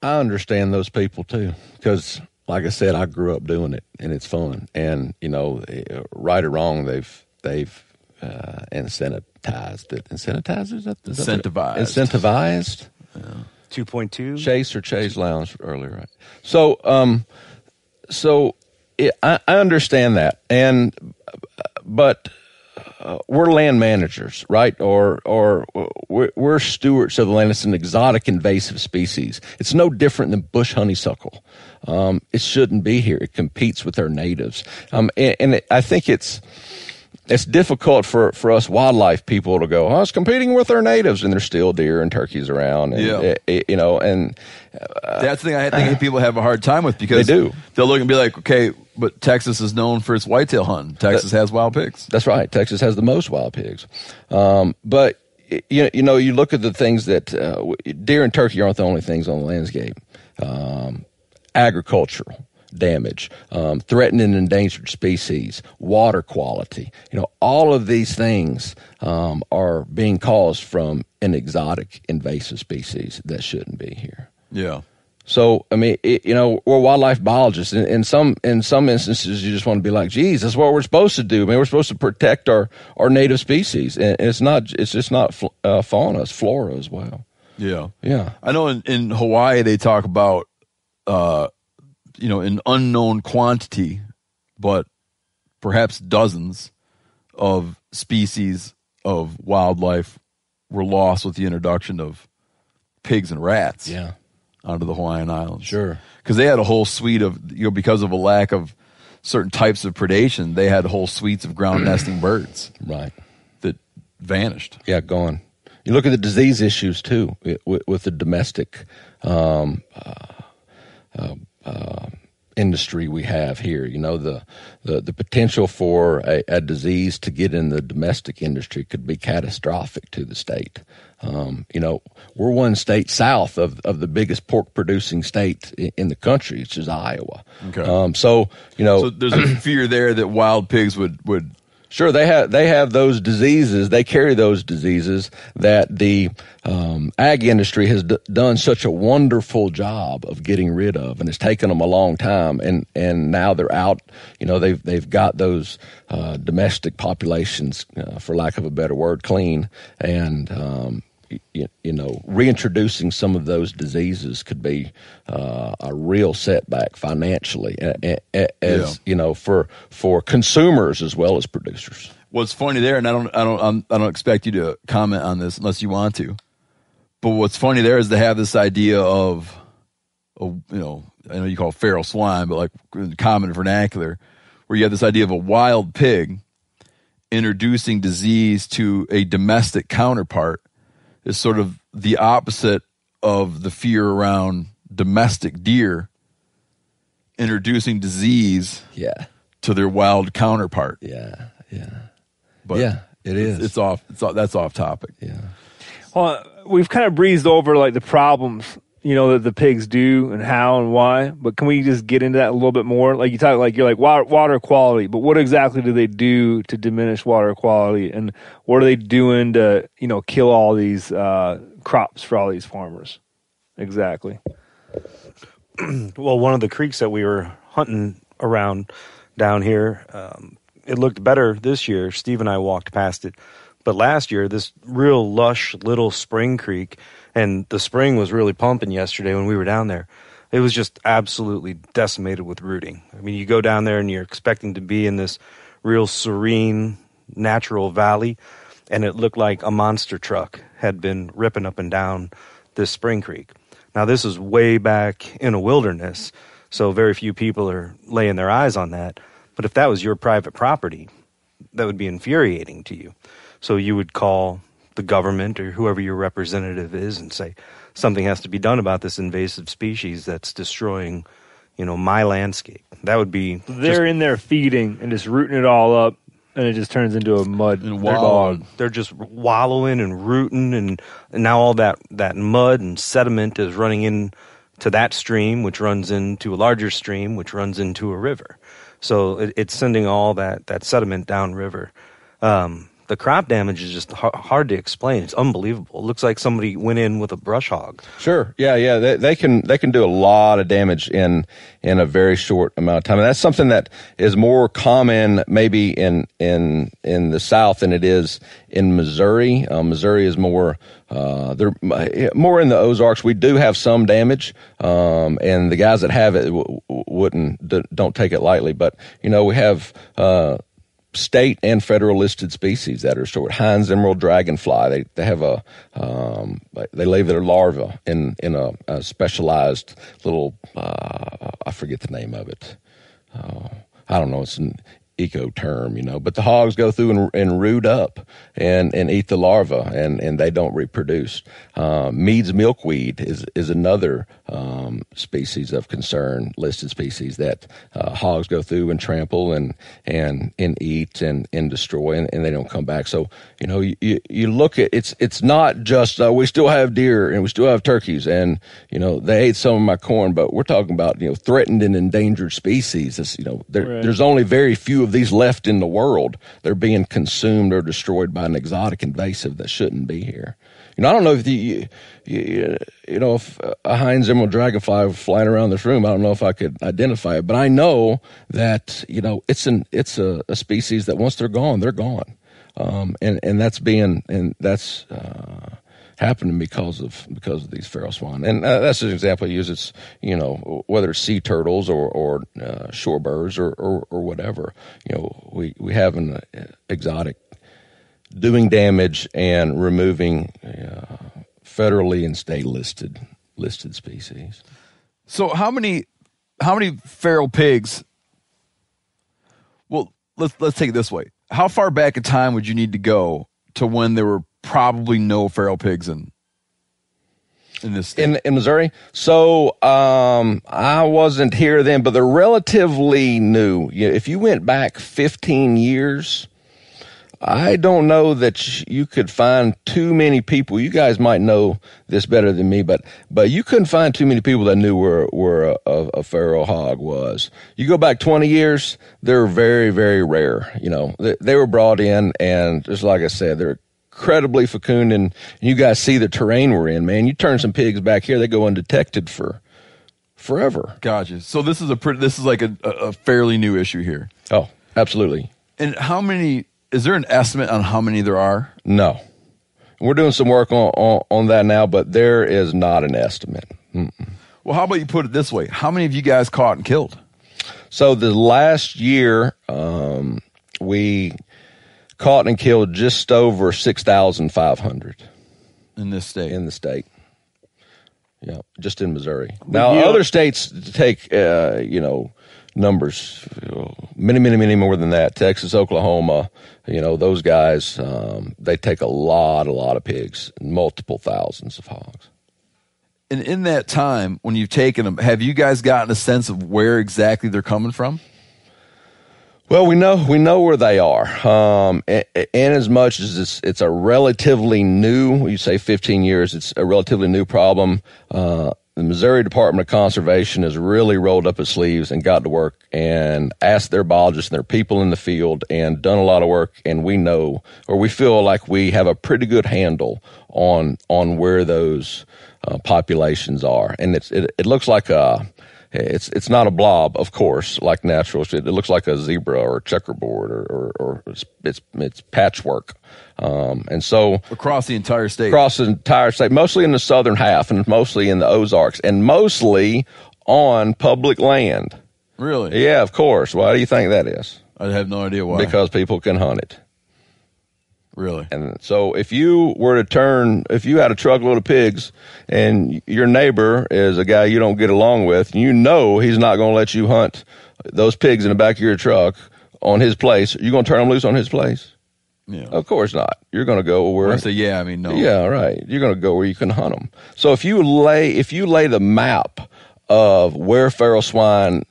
Speaker 6: I understand those people too, because like I said, I grew up doing it, and it's fun. And you know, eh, right or wrong, they've they've uh, incentivized it. Incentivized is that, is that
Speaker 2: Incentivized.
Speaker 6: Incentivized.
Speaker 7: 2.2
Speaker 6: Chase or Chase Lounge earlier, right? So, um, so it, I, I understand that, and but uh, we're land managers, right? Or or we're, we're stewards of the land. It's an exotic invasive species. It's no different than bush honeysuckle. Um, it shouldn't be here. It competes with our natives, um, and, and it, I think it's it's difficult for, for us wildlife people to go, oh, it's competing with our natives, and there's still deer and turkeys around, and
Speaker 2: Yeah.
Speaker 6: it- it- you know, and
Speaker 2: That's the thing I think people have a hard time with because
Speaker 6: They do.
Speaker 2: They'll look and be like, okay, but Texas is known for its whitetail hunting. Texas has wild pigs.
Speaker 6: That's right. Texas has the most wild pigs. Um, but you you know you look at the things that uh, deer and turkey aren't the only things on the landscape. Um, agricultural damage, um, threatened and endangered species, water quality. You know, all of these things um, are being caused from an exotic invasive species that shouldn't be here.
Speaker 2: Yeah.
Speaker 6: So I mean, it, you know, we're wildlife biologists. In, in some in some instances, you just want to be like, "Geez, that's what we're supposed to do." I mean, we're supposed to protect our our native species, and it's not it's just not fl- uh, fauna, it's flora as well.
Speaker 2: Yeah.
Speaker 6: Yeah,
Speaker 2: I know in, in Hawaii they talk about, uh, you know, an unknown quantity, but perhaps dozens of species of wildlife were lost with the introduction of pigs and rats.
Speaker 6: yeah,
Speaker 2: onto the Hawaiian Islands.
Speaker 6: Sure.
Speaker 2: Because they had a whole suite of, you know, because of a lack of certain types of predation, they had whole suites of ground nesting birds
Speaker 6: right.
Speaker 2: that vanished.
Speaker 6: Yeah, gone. You look at the disease issues too with, with the domestic um, uh, uh, uh, industry we have here. You know, the the, the potential for a, a disease to get in the domestic industry could be catastrophic to the state. Um, you know, we're one state south of, of the biggest pork producing state in, in the country, which is Iowa.
Speaker 2: Okay.
Speaker 6: Um, so you know,
Speaker 2: So there's a fear there that wild pigs would, would
Speaker 6: Sure, they have they have those diseases. They carry those diseases that the um, ag industry has d- done such a wonderful job of getting rid of, and it's taken them a long time. And and now they're out. You know, they've they've got those uh, domestic populations, uh, for lack of a better word, clean. And um, you, you know, reintroducing some of those diseases could be uh, a real setback financially, as
Speaker 2: Yeah.
Speaker 6: you know, for for consumers as well as producers.
Speaker 2: What's funny there, and I don't, I don't, I'm, I don't expect you to comment on this unless you want to. But what's funny there is to have this idea of, of you know, I know you call it feral swine, but like common vernacular, where you have this idea of a wild pig introducing disease to a domestic counterpart is sort of the opposite of the fear around domestic deer introducing disease
Speaker 6: Yeah,
Speaker 2: to their wild counterpart.
Speaker 6: yeah, yeah,
Speaker 2: But
Speaker 6: yeah. It is.
Speaker 2: It's off. It's off, that's off topic.
Speaker 6: yeah.
Speaker 5: Well, we've kind of breezed over like the problems, you know, that the pigs do and how and why. But can we just get into that a little bit more? Like you talk, like you're like water, water quality, but what exactly do they do to diminish water quality, and what are they doing to, you know, kill all these uh, crops for all these farmers? Exactly.
Speaker 7: well, one of the creeks that we were hunting around down here, um, it looked better this year. Steve and I walked past it, but last year, this real lush little spring creek, and the spring was really pumping yesterday when we were down there. It was just absolutely decimated with rooting. I mean, you go down there and you're expecting to be in this real serene, natural valley, and it looked like a monster truck had been ripping up and down this spring creek. Now, this is way back in a wilderness, so very few people are laying their eyes on that. But if that was your private property, that would be infuriating to you. So you would call the government or whoever your representative is and say something has to be done about this invasive species that's destroying, you know, my landscape. That would be
Speaker 5: They're in there feeding and just rooting it all up, and it just turns into a mud
Speaker 2: And
Speaker 5: bog.
Speaker 2: wallowing.
Speaker 7: they're just wallowing and rooting and, and now all that, that mud and sediment is running in to that stream which runs into a larger stream which runs into a river so it, it's sending all that, that sediment downriver um, the crop damage is just har hard to explain it's unbelievable it looks like somebody went in with a brush hog
Speaker 6: Sure. Yeah, yeah. They, they can they can do a lot of damage in in a very short amount of time, and that's something that is more common maybe in in in the South than it is in Missouri. Um, Missouri is more uh, they're more in the Ozarks. We do have some damage, um, and the guys that have it w- wouldn't d- don't take it lightly. But you know, we have. Uh, state and federal listed species that are stored. Hine's emerald dragonfly. They they have a um, they lay their larva in in a, a specialized little uh, I forget the name of it. Uh, I don't know. It's an eco term, you know. But the hogs go through and, and root up and, and eat the larva, and, and they don't reproduce. Uh, Mead's milkweed is is another um, species of concern, listed species that uh, hogs go through and trample and and and eat and, and destroy, and, and they don't come back. So you know, you, you, look at it's it's not just uh, we still have deer and we still have turkeys, and you know they ate some of my corn, but we're talking about you know threatened and endangered species. It's, you know, there,
Speaker 5: Right.
Speaker 6: there's only very few of these left in the world. They're being consumed or destroyed by an exotic invasive that shouldn't be here. You know, I don't know if the, you, you, you know, if a Hine's Emerald Dragonfly flying around this room, I don't know if I could identify it, but I know that, you know, it's an, it's a, a species that once they're gone, they're gone. Um, and, and that's being, and that's, uh, happening because of because of these feral swine, and uh, that's an example I use. It's you know whether it's sea turtles or or uh, shorebirds or, or or whatever. You know we we have an uh, exotic doing damage and removing uh, federally and state listed listed species.
Speaker 2: So how many how many feral pigs? Well, let's let's take it this way. How far back in time would you need to go to when there were probably no feral pigs in in this state?
Speaker 6: in in Missouri. So um, I wasn't here then, but they're relatively new. If you went back 15 years, I don't know that you could find too many people. You guys might know this better than me, but but you couldn't find too many people that knew where where a, a, a feral hog was. You go back 20 years, they're very very rare. You know, they, they were brought in, and just like I said, they're incredibly fecund, and you guys see the terrain we're in. Man, you turn some pigs back here, they go undetected for forever.
Speaker 2: Gotcha. So this is a pretty, this is like a a fairly new issue here.
Speaker 6: Oh, absolutely.
Speaker 2: And how many? Is there an estimate on how many there are?
Speaker 6: No. we're doing some work on, on on that now, but there is not an estimate.
Speaker 2: Well, how about you put it this way? How many of you guys caught and killed?
Speaker 6: So the last year, um, we caught and killed just over six thousand five hundred
Speaker 2: in this state?
Speaker 6: in the state. Yeah, just in Missouri. Now, other states take uh, you know numbers many, many, many more than that. Texas, Oklahoma, you know those guys. Um, they take a lot, a lot of pigs, multiple thousands of hogs.
Speaker 2: and in that time, when you've taken them, have you guys gotten a sense of where exactly they're coming from?
Speaker 6: Well, we know we know where they are, um, and, and as much as it's, it's a relatively new, you say 15 years, it's a relatively new problem. Uh, the Missouri Department of Conservation has really rolled up its sleeves and got to work and asked their biologists and their people in the field and done a lot of work. And we know, or we feel like we have a pretty good handle on on where those uh, populations are. And it's it, it looks like a it's it's not a blob, of course, like natural. It, looks like a zebra or a checkerboard, or, or, or it's, it's it's patchwork. Um, and so
Speaker 2: Across the entire state.
Speaker 6: across the entire state, mostly in the southern half, and mostly in the Ozarks, and mostly on public land.
Speaker 2: really?
Speaker 6: Yeah, of course. Why do you think that is?
Speaker 2: I have no idea why.
Speaker 6: Because people can hunt it.
Speaker 2: Really?
Speaker 6: And so if you were to turn, if you had a truckload of pigs and your neighbor is a guy you don't get along with, you know he's not going to let you hunt those pigs in the back of your truck on his place. You're going to turn them loose on his place?
Speaker 2: Yeah.
Speaker 6: Of course not. You're going to go where
Speaker 2: I say yeah, I mean no.
Speaker 6: yeah, right. You're going to go where you can hunt them. So if you lay if you lay the map of where feral swine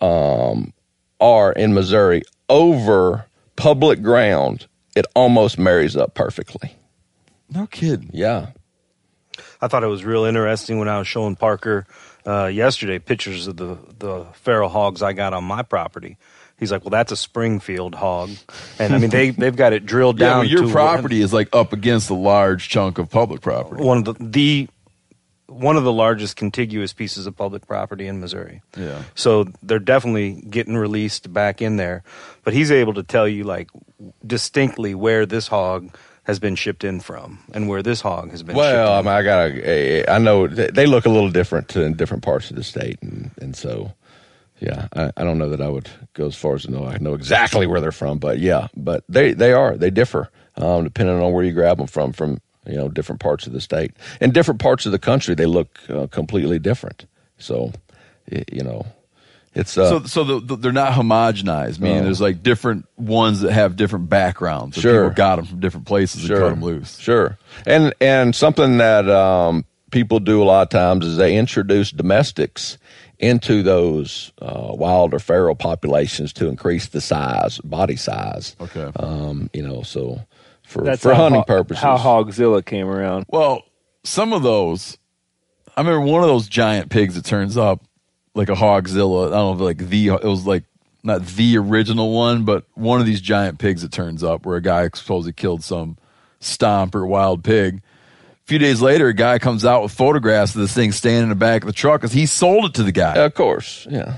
Speaker 6: um, are in Missouri over public ground, it almost marries up perfectly.
Speaker 2: No kidding.
Speaker 6: Yeah.
Speaker 7: I thought it was real interesting when I was showing Parker uh, yesterday pictures of the, the feral hogs I got on my property. He's like, "Well, that's a Springfield hog," and I mean they they've got it drilled
Speaker 2: Yeah,
Speaker 7: down.
Speaker 2: but your
Speaker 7: to
Speaker 2: property is like up against a large chunk of public property.
Speaker 7: one of the the one of the largest contiguous pieces of public property in Missouri.
Speaker 2: Yeah.
Speaker 7: So they're definitely getting released back in there, but he's able to tell you like distinctly where this hog has been shipped in from and where this hog has been.
Speaker 6: Well, I mean, I got a, I know they look a little different in different parts of the state, and and so, yeah, I, I don't know that I would go as far as to know I know exactly where they're from, but yeah, but they they are they differ um, depending on where you grab them from from you know different parts of the state and different parts of the country they look uh, completely different. So, you know, it's uh,
Speaker 2: So, so the, the, they're not homogenized. Meaning,
Speaker 6: No.
Speaker 2: there's like different ones that have different backgrounds.
Speaker 6: Sure.
Speaker 2: people got them from different places and cut them loose.
Speaker 6: Sure. And and something that um, people do a lot of times is they introduce domestics into those uh, wild or feral populations to increase the size, body size.
Speaker 2: Okay.
Speaker 6: Um, you know, so for
Speaker 5: That's
Speaker 6: for
Speaker 5: how
Speaker 6: hunting
Speaker 5: Ho-
Speaker 6: purposes.
Speaker 5: How Hogzilla came around.
Speaker 2: Well, some of those, I remember one of those giant pigs that turns up like a hogzilla. I don't know, if like the it was like not the original one, but one of these giant pigs that turns up where a guy supposedly killed some stomp or wild pig. A few days later, a guy comes out with photographs of this thing standing in the back of the truck because he sold it to the guy.
Speaker 6: of course, yeah,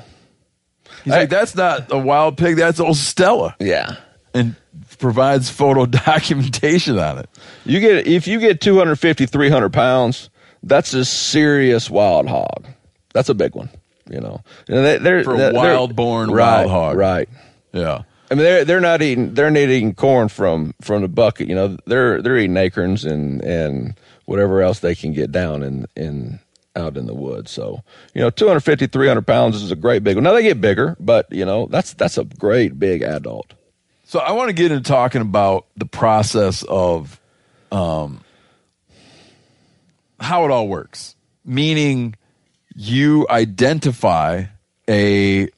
Speaker 2: He's like, "That's not a wild pig. That's old Stella,"
Speaker 6: yeah.
Speaker 2: and provides photo documentation on it.
Speaker 6: You get if you get 250, 300 pounds, that's a serious wild hog. That's a big one. You know, And they- they're,
Speaker 2: For
Speaker 6: they're-
Speaker 2: wild-born
Speaker 6: right,
Speaker 2: wild hog.
Speaker 6: right?
Speaker 2: Yeah.
Speaker 6: I mean, they're they're not eating they're not eating corn from from the bucket. You know, they're they're eating acorns and and whatever else they can get down in in out in the woods. So you know, 250, 300 pounds is a great big one. Now they get bigger, but you know that's that's a great big adult.
Speaker 2: So I want to get into talking about the process of um, how it all works. Meaning, you identify a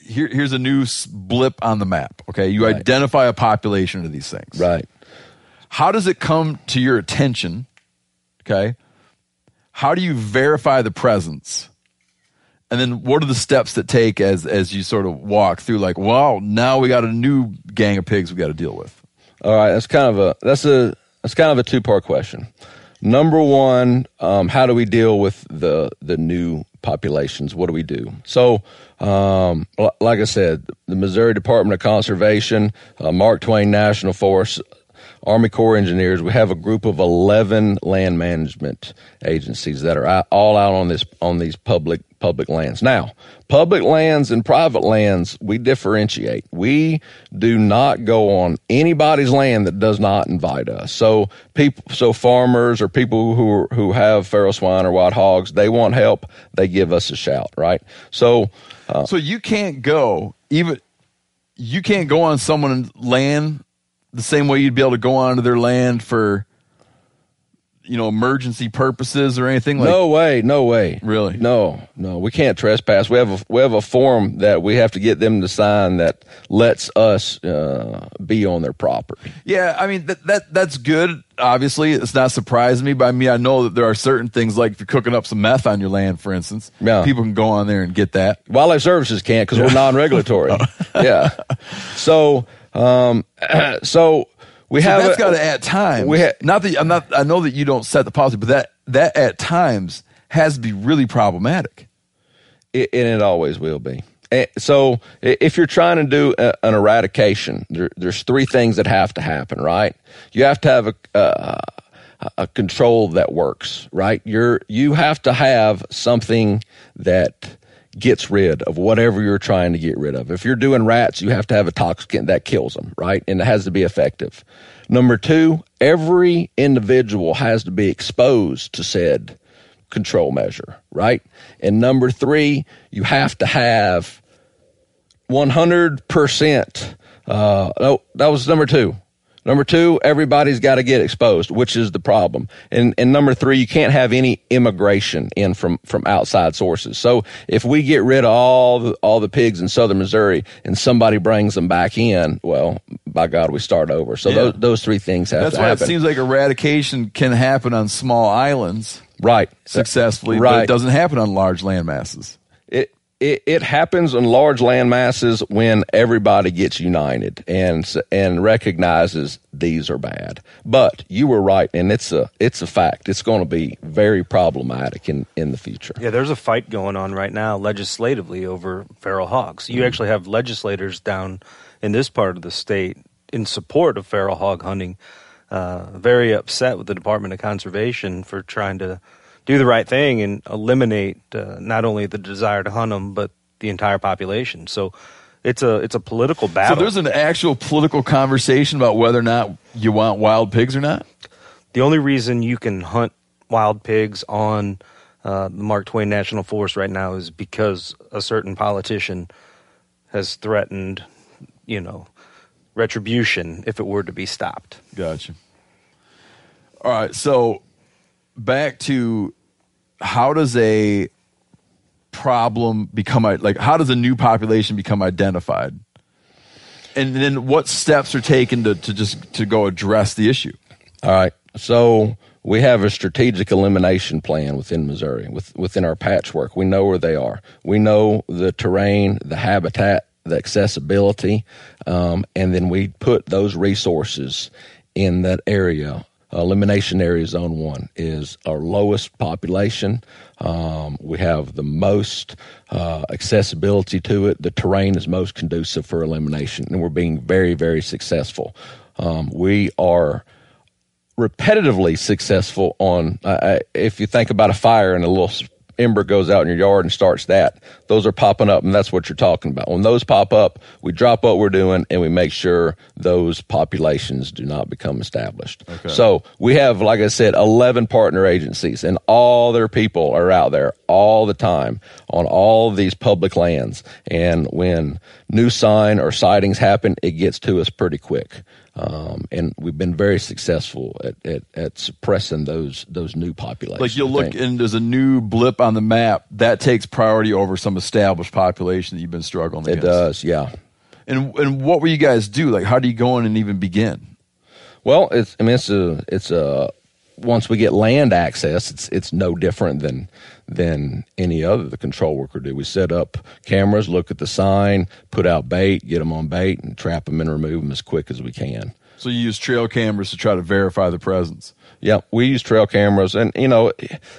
Speaker 2: here, here's a new blip on the map. Okay, you
Speaker 6: Right.
Speaker 2: identify a population of these things.
Speaker 6: Right.
Speaker 2: How does it come to your attention? Okay, how do you verify the presence? And then what are the steps that take as as you sort of walk through like, wow, now we got a new gang of pigs we got to deal with.
Speaker 6: All right, that's kind of a that's a that's kind of a two part question. Number one, um, how do we deal with the the new populations? What do we do? So, um, like I said, the Missouri Department of Conservation, uh, Mark Twain National Forest Army Corps engineers. We have a group of eleven land management agencies that are all out on this on these public public lands. Now, public lands and private lands, we differentiate. We do not go on anybody's land that does not invite us. So people, so farmers or people who who have feral swine or wild hogs, they want help, they give us a shout, right? So. Uh,
Speaker 2: so you can't go even you can't go on someone's land the same way you'd be able to go onto their land for you know emergency purposes or anything like
Speaker 6: no way no way.
Speaker 2: Really?
Speaker 6: No no we can't trespass. We have a we have a form that we have to get them to sign that lets us uh, be on their property.
Speaker 2: Yeah i mean that, that that's good obviously. It's not surprising me but i mean i know that there are certain things like if you're cooking up some meth on your land for instance
Speaker 6: yeah.
Speaker 2: people can go on there and get that.
Speaker 6: Wildlife services can't because we're non-regulatory. Yeah. So um so we
Speaker 2: so
Speaker 6: have
Speaker 2: that's got to at times.
Speaker 6: We ha-
Speaker 2: not that I'm not. I know that you don't set the policy, but that that at times has to be really problematic.
Speaker 6: It, and it always will be. So if you're trying to do a, an eradication, there, there's three things that have to happen, right? You have to have a, a, a control that works, right? You're you have to have something that gets rid of whatever you're trying to get rid of. If you're doing rats, you have to have a toxicant that kills them, right? And it has to be effective. Number two, every individual has to be exposed to said control measure, right? And number three, you have to have 100%. Uh, no, that was number two. Number two, everybody's got to get exposed, which is the problem. And, and number three, you can't have any immigration in from, from outside sources. So if we get rid of all the, all the pigs in southern Missouri and somebody brings them back in, well, by God, we start over. So yeah. those, those three things have
Speaker 2: That's
Speaker 6: to
Speaker 2: why it seems like eradication can happen on small islands.
Speaker 6: Right.
Speaker 2: Successfully,
Speaker 6: right.
Speaker 2: but it doesn't happen on large land masses.
Speaker 6: It, it, it happens in large land masses when everybody gets united and and recognizes these are bad. But you were right, and it's a it's a fact. It's going to be very problematic in in the future.
Speaker 7: Yeah, there's a fight going on right now legislatively over feral hogs. You mm-hmm. actually have legislators down in this part of the state in support of feral hog hunting, uh, very upset with the Department of Conservation for trying to do the right thing and eliminate uh, not only the desire to hunt them but the entire population. So it's a it's a political battle.
Speaker 2: So there's an actual political conversation about whether or not you want wild pigs or not.
Speaker 7: The only reason you can hunt wild pigs on uh, the Mark Twain National Forest right now is because a certain politician has threatened, you know, retribution if it were to be stopped.
Speaker 2: Gotcha. All right, so back to how does a problem become like how does a new population become identified? And then what steps are taken to, to just to go address the issue?
Speaker 6: All right. So we have a strategic elimination plan within missouri with, within our patchwork. We know where they are. We know the terrain the habitat the accessibility um, and then we put those resources in that area elimination area zone one is our lowest population. Um, we have the most uh, accessibility to it. The terrain is most conducive for elimination, and we're being very, very successful. Um, we are repetitively successful on. Uh, if you think about a fire and a little ember goes out in your yard and starts that, those are popping up, and that's what you're talking about. When those pop up, we drop what we're doing and we make sure those populations do not become established. Okay. So we have, like I said, 11 partner agencies, and all their people are out there all the time on all these public lands. And when new sign or sightings happen, it gets to us pretty quick. Um, and we've been very successful at, at, at, suppressing those those new populations.
Speaker 2: Like you'll look and there's a new blip on the map that takes priority over some established population that you've been struggling
Speaker 6: it
Speaker 2: against.
Speaker 6: It does, yeah.
Speaker 2: And and what will you guys do? Like, how do you go in and even begin?
Speaker 6: Well, it's I mean it's a it's a once we get land access, it's it's no different than than any other the control worker do. We set up cameras, look at the sign, put out bait, get them on bait, and trap them and remove them as quick as we can.
Speaker 2: So you use trail cameras to try to verify the presence.
Speaker 6: Yeah, we use trail cameras, and you know,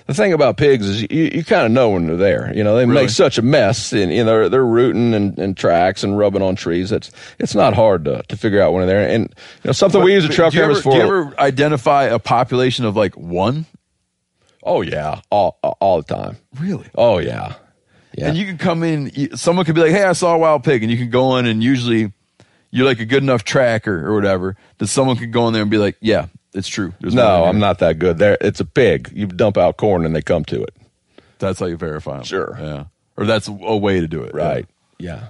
Speaker 6: the thing about pigs is you, you kind of know when they're there. You know, they
Speaker 2: Really?
Speaker 6: make such a mess, and you know they're, they're rooting and, and tracks and rubbing on trees. It's it's not hard to, to figure out when they're there. And you know, something we use the trail cameras
Speaker 2: ever,
Speaker 6: for.
Speaker 2: Do you ever identify a population of like one?
Speaker 6: Oh yeah, all all the time.
Speaker 2: Really?
Speaker 6: Oh yeah, yeah.
Speaker 2: And you can come in. Someone could be like, "Hey, I saw a wild pig," and you can go in, and usually you're like a good enough tracker or whatever that someone could go in there and be like, "Yeah, it's true." There's
Speaker 6: no. I'm not that good. There, it's a pig. You dump out corn and they come to it.
Speaker 2: That's how you verify them.
Speaker 6: Sure.
Speaker 2: Yeah. Or that's a way to do it.
Speaker 6: Right. Yeah.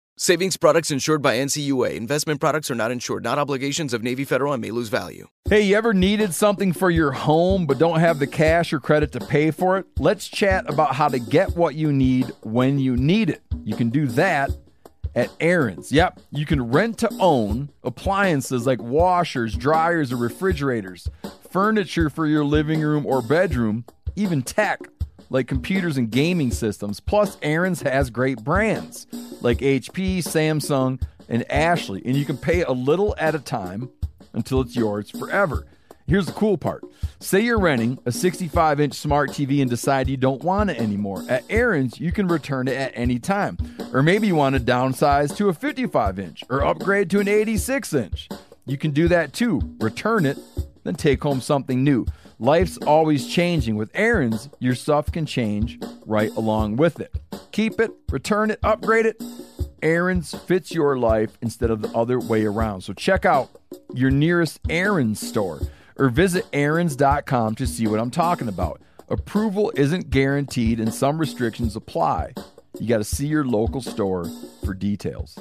Speaker 1: Savings products insured by NCUA. Investment products are not insured, not obligations of Navy Federal and may lose value.
Speaker 2: Hey, you ever needed something for your home but don't have the cash or credit to pay for it? Let's chat about how to get what you need when you need it. You can do that at Aaron's. Yep, you can rent to own appliances like washers, dryers, or refrigerators, furniture for your living room or bedroom, even tech like computers and gaming systems. Plus, Aaron's has great brands like HP, Samsung, and Ashley, and you can pay a little at a time until it's yours forever. Here's the cool part. Say you're renting a 65 inch smart TV and decide you don't want it anymore. At Aaron's, you can return it at any time. Or maybe you want to downsize to a 55 inch or upgrade to an 86 inch. You can do that too. Return it, then take home something new. Life's always changing. With Aaron's, your stuff can change right along with it. Keep it, return it, upgrade it. Aaron's fits your life instead of the other way around. So check out your nearest Aaron's store or visit Aaron's.com to see what I'm talking about. Approval isn't guaranteed and some restrictions apply. You got to see your local store for details.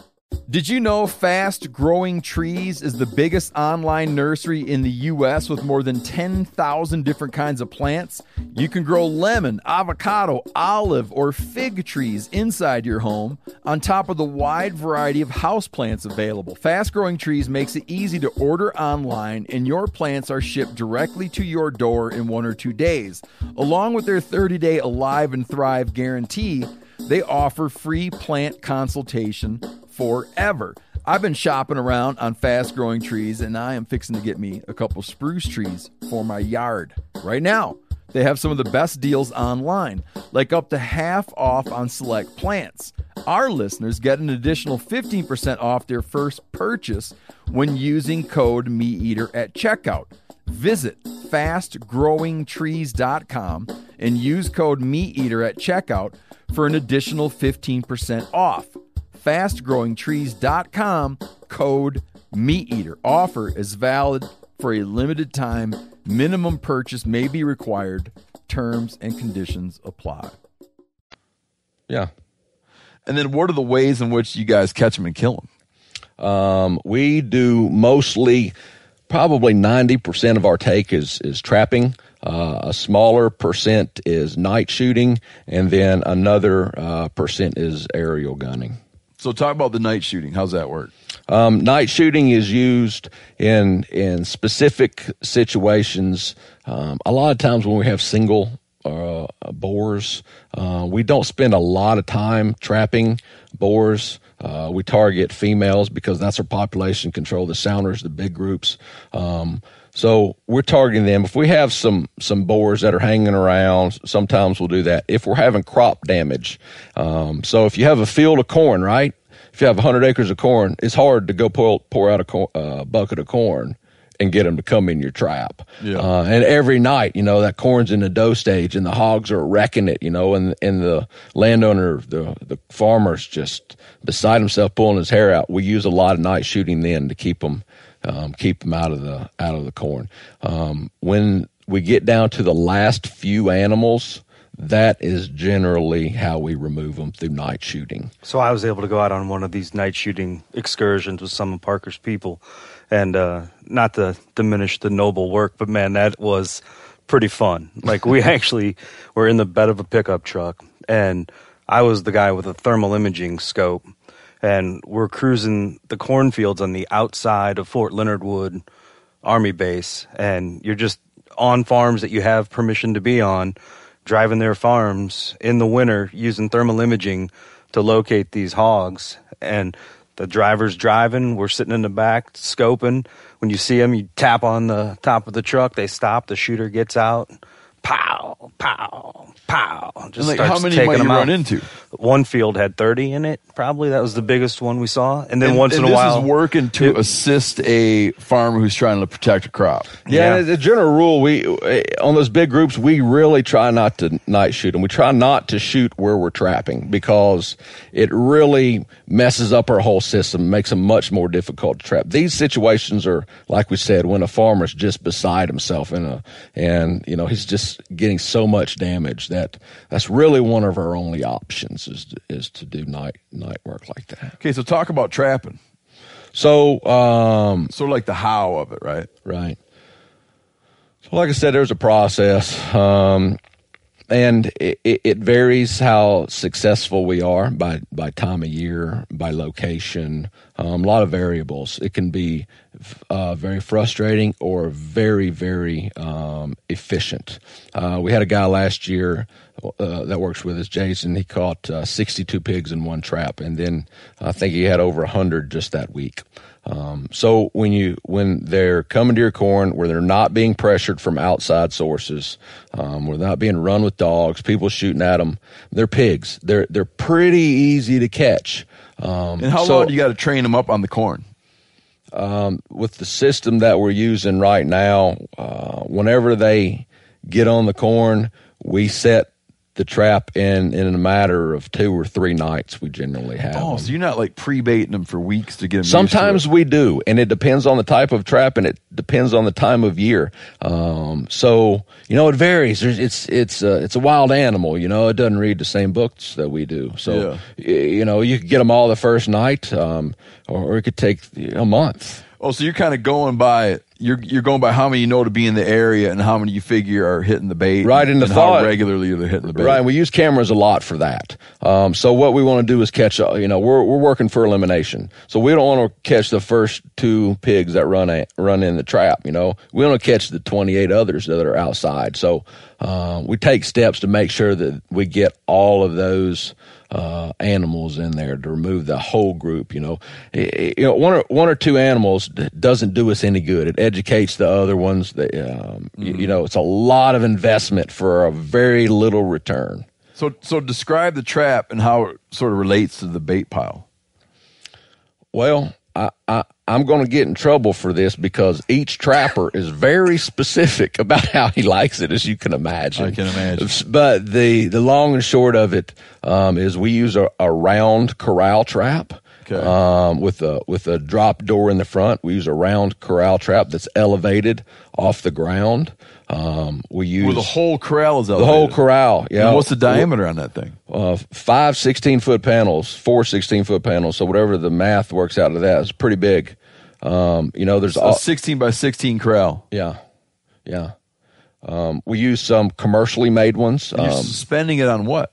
Speaker 2: Did you know Fast Growing Trees is the biggest online nursery in the US with more than 10,000 different kinds of plants? You can grow lemon, avocado, olive, or fig trees inside your home on top of the wide variety of houseplants available. Fast Growing Trees makes it easy to order online and your plants are shipped directly to your door in one or two days. Along with their 30-day Alive and Thrive guarantee, they offer free plant consultation forever. I've been shopping around on fast growing trees and I am fixing to get me a couple spruce trees for my yard. Right now, they have some of the best deals online, like up to half off on select plants. Our listeners get an additional 15% off their first purchase when using code MeatEater at checkout. Visit fastgrowingtrees.com and use code MeatEater at checkout for an additional 15% off. Fastgrowingtrees.com code MeatEater. Offer is valid for a limited time. Minimum purchase may be required. Terms and conditions apply.
Speaker 6: Yeah.
Speaker 2: And then, what are the ways in which you guys catch them and kill them?
Speaker 6: Um, we do mostly, probably 90% of our take is, is trapping. Uh, a smaller percent is night shooting, and then another uh, percent is aerial gunning.
Speaker 2: So, talk about the night shooting. How's that work?
Speaker 6: Um, night shooting is used in in specific situations. Um, a lot of times when we have single uh, boars, uh, we don't spend a lot of time trapping boars. Uh, we target females because that's our population control. The sounders, the big groups. Um, so we're targeting them. If we have some some boars that are hanging around, sometimes we'll do that. If we're having crop damage, um, so if you have a field of corn, right? If you have 100 acres of corn, it's hard to go pour, pour out a cor- uh, bucket of corn and get them to come in your trap.
Speaker 2: Yeah.
Speaker 6: Uh, and every night, you know, that corn's in the dough stage and the hogs are wrecking it, you know, and, and the landowner, the, the farmer's just beside himself pulling his hair out. We use a lot of night shooting then to keep them, um, keep them out of the, out of the corn. Um, when we get down to the last few animals, that is generally how we remove them through night shooting.
Speaker 7: So I was able to go out on one of these night shooting excursions with some of Parker's people, and uh, not to diminish the noble work, but man, that was pretty fun. Like we actually were in the bed of a pickup truck, and I was the guy with a thermal imaging scope, and we're cruising the cornfields on the outside of Fort Leonard Wood Army Base, and you're just on farms that you have permission to be on, driving their farms in the winter using thermal imaging to locate these hogs, and the driver's driving, we're sitting in the back scoping. When you see them, you tap on the top of the truck, they stop, the shooter gets out, pow, pow, pow. Just
Speaker 2: like,
Speaker 7: starts
Speaker 2: how many
Speaker 7: taking
Speaker 2: might you
Speaker 7: them out.
Speaker 2: run into?
Speaker 7: One field had 30 in it, probably. That was the biggest one we saw. And then once
Speaker 2: and
Speaker 7: in a
Speaker 2: this
Speaker 7: while.
Speaker 2: is working to
Speaker 7: it-
Speaker 2: assist a farmer who's trying to protect a crop.
Speaker 6: Yeah,
Speaker 7: Yeah.
Speaker 6: as a general rule, we eh, on those big groups, we really try not to night shoot and We try not to shoot where we're trapping because it really messes up our whole system, makes them much more difficult to trap. These situations are, like we said, when a farmer's just beside himself in a, and you know he's just getting so much damage that that's really one of our only options is to, is to do night night work like that.
Speaker 2: Okay, so talk about trapping.
Speaker 6: So um,
Speaker 2: Sort of like the how of it, right?
Speaker 6: Right. So, like I said, there's a process, um, and it, it it varies how successful we are by by time of year, by location. Um, a lot of variables. It can be uh, very frustrating or very very um, efficient. Uh, we had a guy last year uh, that works with us, Jason. He caught uh, 62 pigs in one trap, and then I think he had over 100 just that week. Um, so when you when they're coming to your corn, where they're not being pressured from outside sources, um, where they're not being run with dogs, people shooting at them, they're pigs. They're they're pretty easy to catch. Um,
Speaker 2: And how
Speaker 6: so
Speaker 2: long do you got to train them up on the corn?
Speaker 6: with the system that we're using right now, uh, whenever they get on the corn, we set the trap in in a matter of two or three nights. We generally have.
Speaker 2: Oh,
Speaker 6: them.
Speaker 2: so you're not like pre-baiting them for weeks to get them.
Speaker 6: Sometimes we do, and it depends on the type of trap, and it depends on the time of year. Um, so you know, it varies. There's, it's it's uh, it's a wild animal. You know, it doesn't read the same books that we do. So y- you know, you could get them all the first night, um, or, or it could take a month.
Speaker 2: Oh, so you're kind of going by you're you're going by how many you know to be in the area and how many you figure are hitting the bait,
Speaker 6: Right, in the
Speaker 2: and
Speaker 6: fall-
Speaker 2: how regularly they're hitting the bait.
Speaker 6: Right, and we use cameras a lot for that. Um, so what we want to do is catch. uh, You know, we're we're working for elimination, so we don't want to catch the first two pigs that run a, run in the trap. You know, we want to catch the twenty eight others that are outside. So uh, we take steps to make sure that we get all of those. Uh, animals in there to remove the whole group. You know, I- I- you know one or one or two animals doesn't do us any good. It educates the other ones. That um, you, you know, it's a lot of investment for a very little return.
Speaker 2: So so describe the trap and how it sort of relates to the bait pile.
Speaker 6: Well, I, I, I'm going to get in trouble for this because each trapper is very specific about how he likes it, as you can imagine.
Speaker 2: I can imagine.
Speaker 6: But the, the long and short of it um, is we use a, a round corral trap.
Speaker 2: Okay.
Speaker 6: Um, with a with a drop door in the front, we use a round corral trap that's elevated off the ground. Um, we use
Speaker 2: Where the whole corral is
Speaker 6: the whole corral. Yeah.
Speaker 2: And what's the diameter on that thing?
Speaker 6: uh, five 16 foot panels, four 16 foot panels. So whatever the math works out of that is pretty big. Um, you know, there's
Speaker 2: A
Speaker 6: all,
Speaker 2: 16 by 16 corral.
Speaker 6: yeah, yeah. Um, we use some commercially made ones.
Speaker 2: You're
Speaker 6: Um,
Speaker 2: suspending it on what?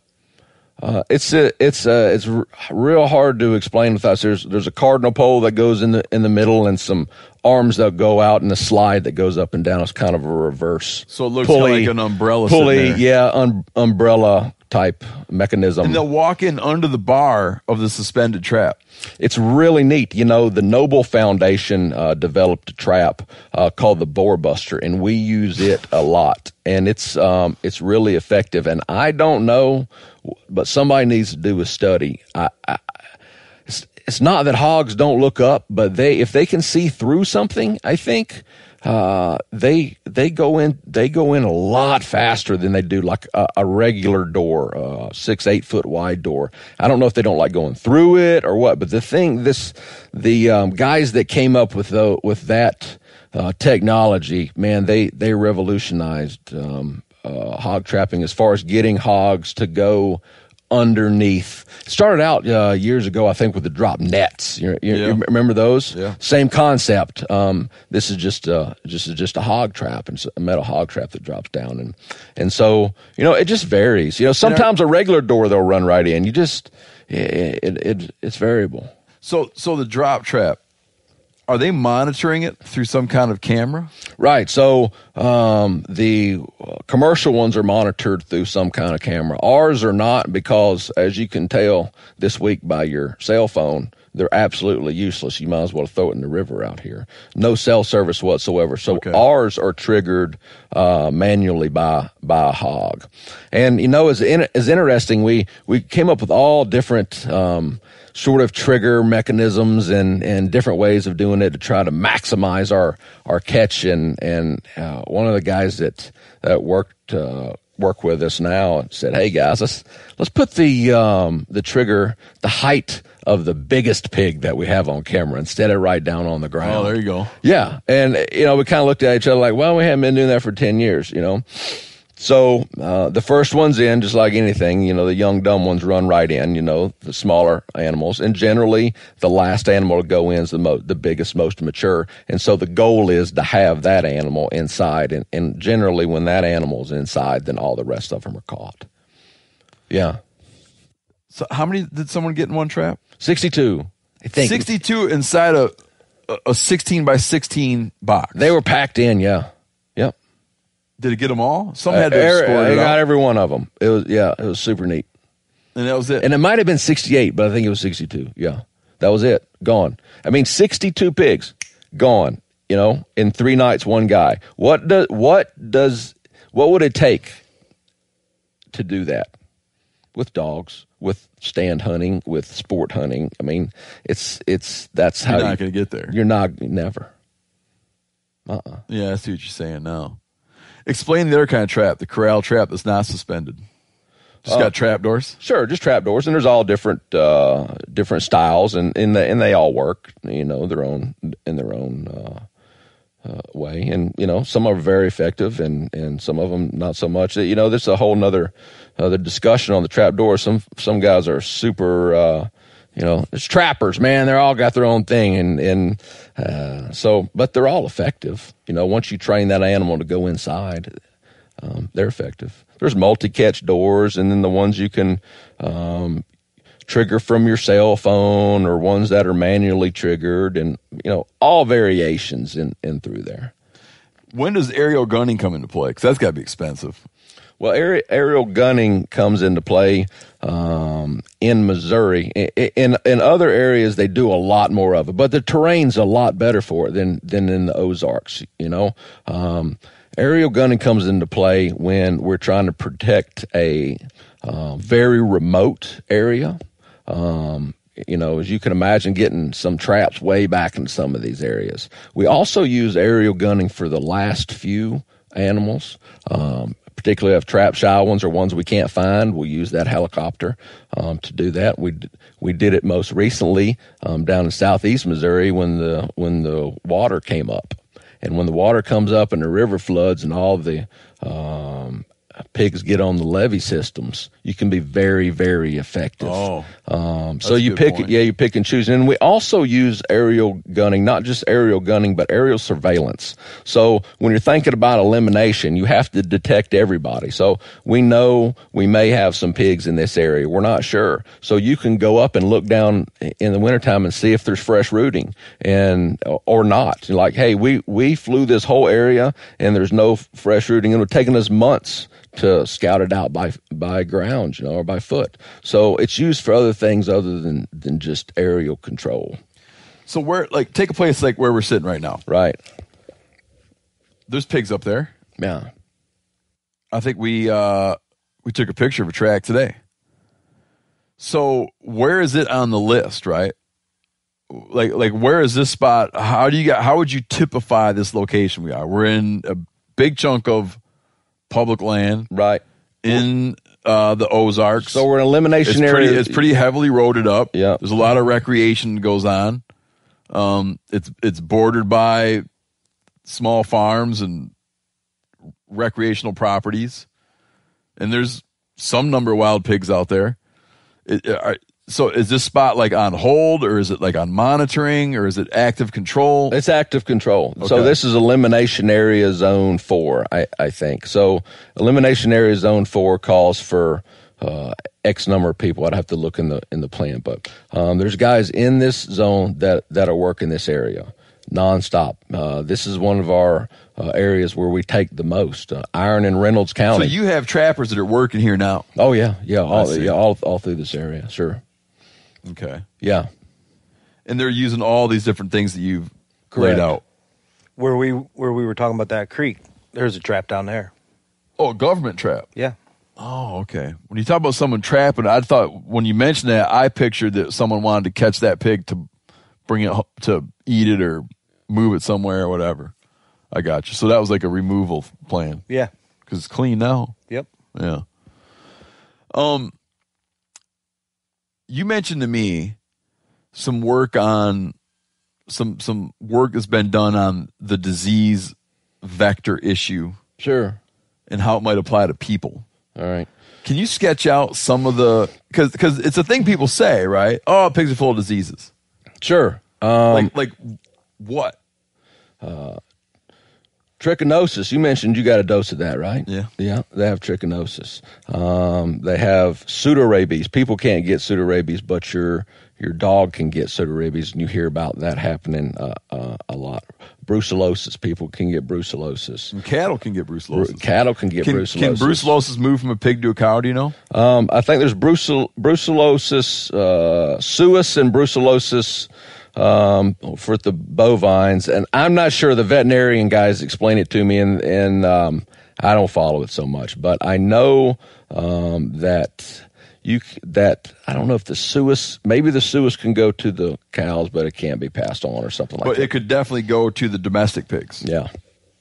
Speaker 6: uh, it's a, it's a, it's r- real hard to explain without. There's there's a cardinal pole that goes in the in the middle and some arms that go out and a slide that goes up and down. It's kind of a reverse.
Speaker 2: So it looks kinda like an umbrella
Speaker 6: Pulley, yeah, um, umbrella type mechanism.
Speaker 2: And they'll walk in under the bar of the suspended trap.
Speaker 6: It's really neat. You know, the Noble Foundation uh, developed a trap uh, called the Boar Buster, and we use it a lot. And it's um, it's really effective. And I don't know, but somebody needs to do a study. I, I, it's, not that hogs don't look up, but they if they can see through something, I think uh, they they go in they go in a lot faster than they do like a, a regular door, uh, six eight foot wide door. I don't know if they don't like going through it or what, but the thing this the um, guys that came up with the, with that uh, technology, man, they they revolutionized um, uh, hog trapping as far as getting hogs to go underneath. Started out uh, years ago, I think, with the drop nets. You, you,
Speaker 2: Yeah.
Speaker 6: you remember those?
Speaker 2: Yeah.
Speaker 6: Same concept. Um, this is just uh, just just a hog trap and a metal hog trap that drops down, and and so you know it just varies. You know, sometimes a regular door they'll run right in. You just it, it, it it's variable.
Speaker 2: So so the drop trap, are they monitoring it through some kind of camera?
Speaker 6: Right. So um, the commercial ones are monitored through some kind of camera. Ours are not because, as you can tell this week by your cell phone, they're absolutely useless. You might as well throw it in the river out here. No cell service whatsoever. So
Speaker 2: Okay.
Speaker 6: ours are triggered uh, manually by by a hog. And you know, as in, as interesting, we we came up with all different. Um, sort of trigger mechanisms and, and different ways of doing it to try to maximize our, our catch. And, and uh, one of the guys that, that worked, uh, work with us now said, Hey guys, let's, let's put the, um, the trigger, the height of the biggest pig that we have on camera instead of right down on the ground.
Speaker 2: Oh, there you go.
Speaker 6: Yeah. And, you know, we kind of looked at each other like, well, we haven't been doing that for 10 years, you know? So uh, the first one's in, just like anything, you know, the young dumb ones run right in, you know, the smaller animals, and generally the last animal to go in is the mo- the biggest, most mature, and so the goal is to have that animal inside, and, and generally when that animal's inside, then all the rest of them are caught. Yeah,
Speaker 2: So how many did someone get in one trap?
Speaker 6: sixty-two. I think
Speaker 2: 62 inside a a- 16 by 16 box.
Speaker 6: they were packed in. Yeah.
Speaker 2: Did it get them all? Some uh, had to have scored
Speaker 6: I
Speaker 2: it
Speaker 6: got
Speaker 2: out,
Speaker 6: every one of them. It was yeah, it was super neat.
Speaker 2: and that was it.
Speaker 6: And it might have been 68, but I think it was 62. Yeah. That was it. Gone. I mean, 62 pigs gone, you know, in three nights, one guy. What does, what does, what would it take to do that with dogs, with stand hunting, with sport hunting? I mean, it's, it's, that's how
Speaker 2: You're not
Speaker 6: you-
Speaker 2: going to get there.
Speaker 6: you're not, never. Uh-uh.
Speaker 2: Yeah, I see what you're saying now. Explain the other kind of trap, the corral trap that's not suspended. Just got trap doors.
Speaker 6: Sure, just trapdoors, and there's all different uh, different styles, and and, the, and they all work, you know, their own in their own uh, uh, way, and you know, some are very effective, and and some of them not so much. You know, there's a whole nother other discussion on the trapdoor. Some some guys are super. You know, it's trappers, man. They're all got their own thing, and and uh, so, but they're all effective. You know, once you train that animal to go inside, um, they're effective. There's multi-catch doors, and then the ones you can um, trigger from your cell phone, or ones that are manually triggered, and you know all variations in in through there.
Speaker 2: When does aerial gunning come into play? Because that's got to be expensive.
Speaker 6: Well, aer- aerial gunning comes into play um, in Missouri. In in other areas, they do a lot more of it, but the terrain's a lot better for it than than in the Ozarks. You know, um, aerial gunning comes into play when we're trying to protect a uh, very remote area. Um, you know, as you can imagine, getting some traps way back in some of these areas. We also use aerial gunning for the last few animals, um, particularly if trap shy ones or ones we can't find. We'll use that helicopter um, to do that. We we did it most recently um, down in southeast Missouri when the when the water came up, and when the water comes up and the river floods and all the um, pigs get on the levee systems, you can be very, very effective.
Speaker 2: Oh.
Speaker 6: um, so you pick,
Speaker 2: point.
Speaker 6: yeah, you pick and choose. And we also use aerial gunning, not just aerial gunning, but aerial surveillance. So when you're thinking about elimination, you have to detect everybody. So we know we may have some pigs in this area. We're not sure. So you can go up and look down in the wintertime and see if there's fresh rooting and, or not. Like, hey, we, we flew this whole area and there's no fresh rooting. It would have taken us months to scout it out by by ground, you know, or by foot. So it's used for other things other than than just aerial control.
Speaker 2: So where, like, take a place like where we're sitting right now.
Speaker 6: Right.
Speaker 2: There's pigs up there.
Speaker 6: Yeah.
Speaker 2: I think we uh we took a picture of a track today. So where is it on the list, right? Like like where is this spot? How do you got how would you typify this location we are? We're in a big chunk of public land
Speaker 6: Right.
Speaker 2: in uh the Ozarks.
Speaker 6: So we're an elimination
Speaker 2: it's
Speaker 6: area.
Speaker 2: pretty it's pretty heavily roaded up.
Speaker 6: Yeah.
Speaker 2: There's a lot of recreation that goes on. Um it's it's bordered by small farms and recreational properties. And there's some number of wild pigs out there. It- are- so is this spot like on hold, or is it like on monitoring, or is it active control?
Speaker 6: It's active control. So this is elimination area zone four, I, I think. So elimination area zone four calls for uh, X number of people. I'd have to look in the in the plan, but um, there's guys in this zone that that are working this area nonstop. Uh, this is one of our uh, areas where we take the most. Uh, Iron and Reynolds County.
Speaker 2: so you have trappers that are working here now.
Speaker 6: oh yeah, yeah, all, yeah, all all through this area. Sure,
Speaker 2: Okay,
Speaker 6: yeah.
Speaker 2: and they're using all these different things that you've laid out.
Speaker 5: Where we where we were talking about that creek, there's a trap down there.
Speaker 2: Oh, a government trap.
Speaker 5: Yeah.
Speaker 2: Oh, okay. When you talk about someone trapping, I thought when you mentioned that, I pictured that someone wanted to catch that pig to bring it to eat it or move it somewhere or whatever. I got you. So that was like a removal plan
Speaker 5: Yeah.
Speaker 2: because it's clean now.
Speaker 5: Yep.
Speaker 2: Yeah. Um, you mentioned to me some work on some some work that's been done on the disease vector issue
Speaker 6: Sure.
Speaker 2: and how it might apply to people.
Speaker 6: All right.
Speaker 2: Can you sketch out some of the because because it's a thing people say, right? Oh, pigs are full of diseases.
Speaker 6: Sure. Um,
Speaker 2: like like what?
Speaker 6: Trichinosis. You mentioned you got a dose of that, right?
Speaker 2: Yeah.
Speaker 6: Yeah. They have trichinosis. Um, they have pseudorabies. People can't get pseudorabies, but your your dog can get pseudorabies, and you hear about that happening uh, uh, a lot. Brucellosis. People can get brucellosis.
Speaker 2: And cattle can get brucellosis.
Speaker 6: Bru- Cattle can get
Speaker 2: can,
Speaker 6: brucellosis.
Speaker 2: can brucellosis move from a pig to a cow? Do you know?
Speaker 6: Um, I think there's brucel, brucellosis, uh, suis, and brucellosis um, for the bovines, and I'm not sure the veterinarian guys explain it to me, and and um, I don't follow it so much, but I know um, that you that I don't know if the suis, maybe the suis can go to the cows, but it can't be passed on or something like
Speaker 2: But
Speaker 6: that.
Speaker 2: But it could definitely go to the domestic pigs.
Speaker 6: yeah.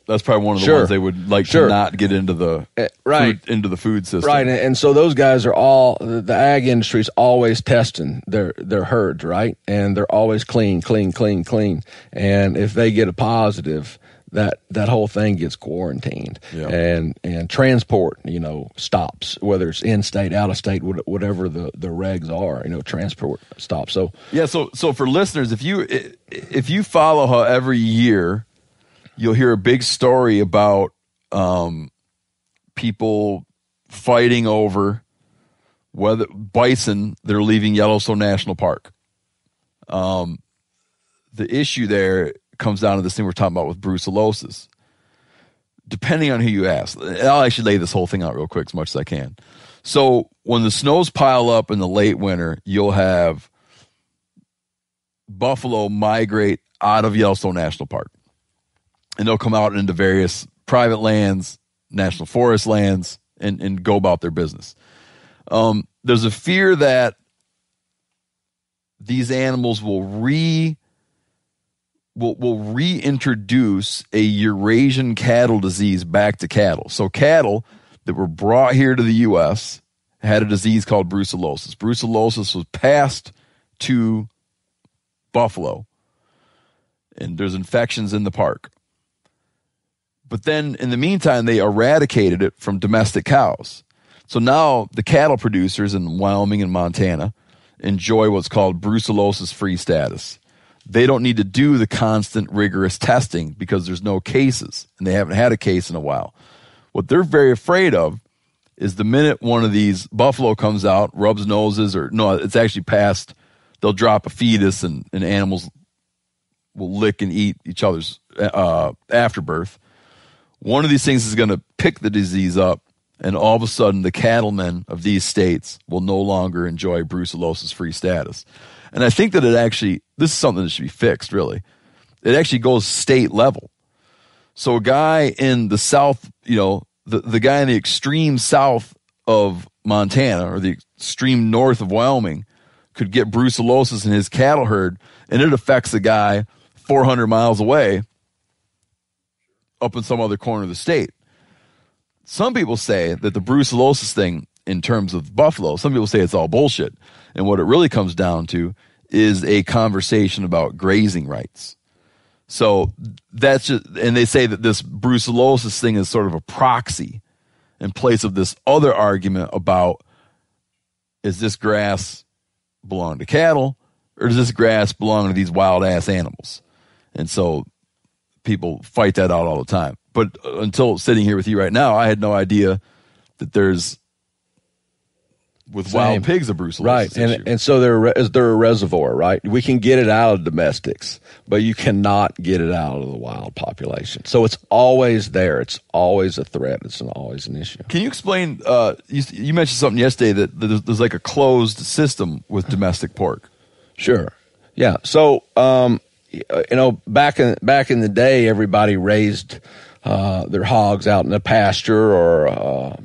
Speaker 2: That's probably one of the
Speaker 6: Sure.
Speaker 2: ones they would like
Speaker 6: Sure.
Speaker 2: to not get into the
Speaker 6: Eh, right.
Speaker 2: food, into the food system.
Speaker 6: Right, and, and so those guys are all the the ag industry's always testing their their herds, right? And they're always clean, clean, clean, clean. And if they get a positive, that that whole thing gets quarantined
Speaker 2: Yeah.
Speaker 6: and and transport, you know, stops whether it's in state, out of state, whatever the the regs are, you know, transport stops. So
Speaker 2: Yeah, so so for listeners, if you if you follow how every year you'll hear a big story about um, people fighting over whether bison that are leaving Yellowstone National Park. Um, the issue there comes down to this thing we're talking about with brucellosis. Depending on who you ask, I'll actually lay this whole thing out real quick as much as I can. So when the snows pile up in the late winter, you'll have buffalo migrate out of Yellowstone National Park. And they'll come out into various private lands, national forest lands, and, and go about their business. Um, there's a fear that these animals will re will will reintroduce a Eurasian cattle disease back to cattle. So cattle that were brought here to the US had a disease called brucellosis. Brucellosis was passed to buffalo. And there's infections in the park. But then in the meantime, they eradicated it from domestic cows. So now the cattle producers in Wyoming and Montana enjoy what's called brucellosis free status. They don't need to do the constant rigorous testing because there's no cases and they haven't had a case in a while. What they're very afraid of is the minute one of these buffalo comes out, rubs noses, or no, it's actually past, they'll drop a fetus and, and animals will lick and eat each other's uh, afterbirth. One of these things is going to pick the disease up, and all of a sudden, the cattlemen of these states will no longer enjoy brucellosis free status. And I think that it actually, this is something that should be fixed, really. It actually goes state level. So a guy in the south, you know, the, the guy in the extreme south of Montana or the extreme north of Wyoming could get brucellosis in his cattle herd, and it affects a guy 400 miles away up in some other corner of the state. Some people say that the brucellosis thing, in terms of buffalo, some people say it's all bullshit. And what it really comes down to is a conversation about grazing rights. So that's just, and they say that this brucellosis thing is sort of a proxy in place of this other argument about is this grass belong to cattle or does this grass belong to these wild ass animals? And so people fight that out all the time. But uh, until sitting here with you right now, I had no idea that there's with
Speaker 6: Same.
Speaker 2: wild pigs a brucellosis
Speaker 6: right
Speaker 2: issue.
Speaker 6: and and so they're is they're a reservoir right we can get it out of domestics but you cannot get it out of the wild population so it's always there it's always a threat it's an, always an issue
Speaker 2: Can you explain? Uh, you, you mentioned something yesterday that there's, there's like a closed system with domestic pork.
Speaker 6: Sure. Yeah. So, um, you know, back in back in the day, everybody raised uh, their hogs out in a pasture or uh,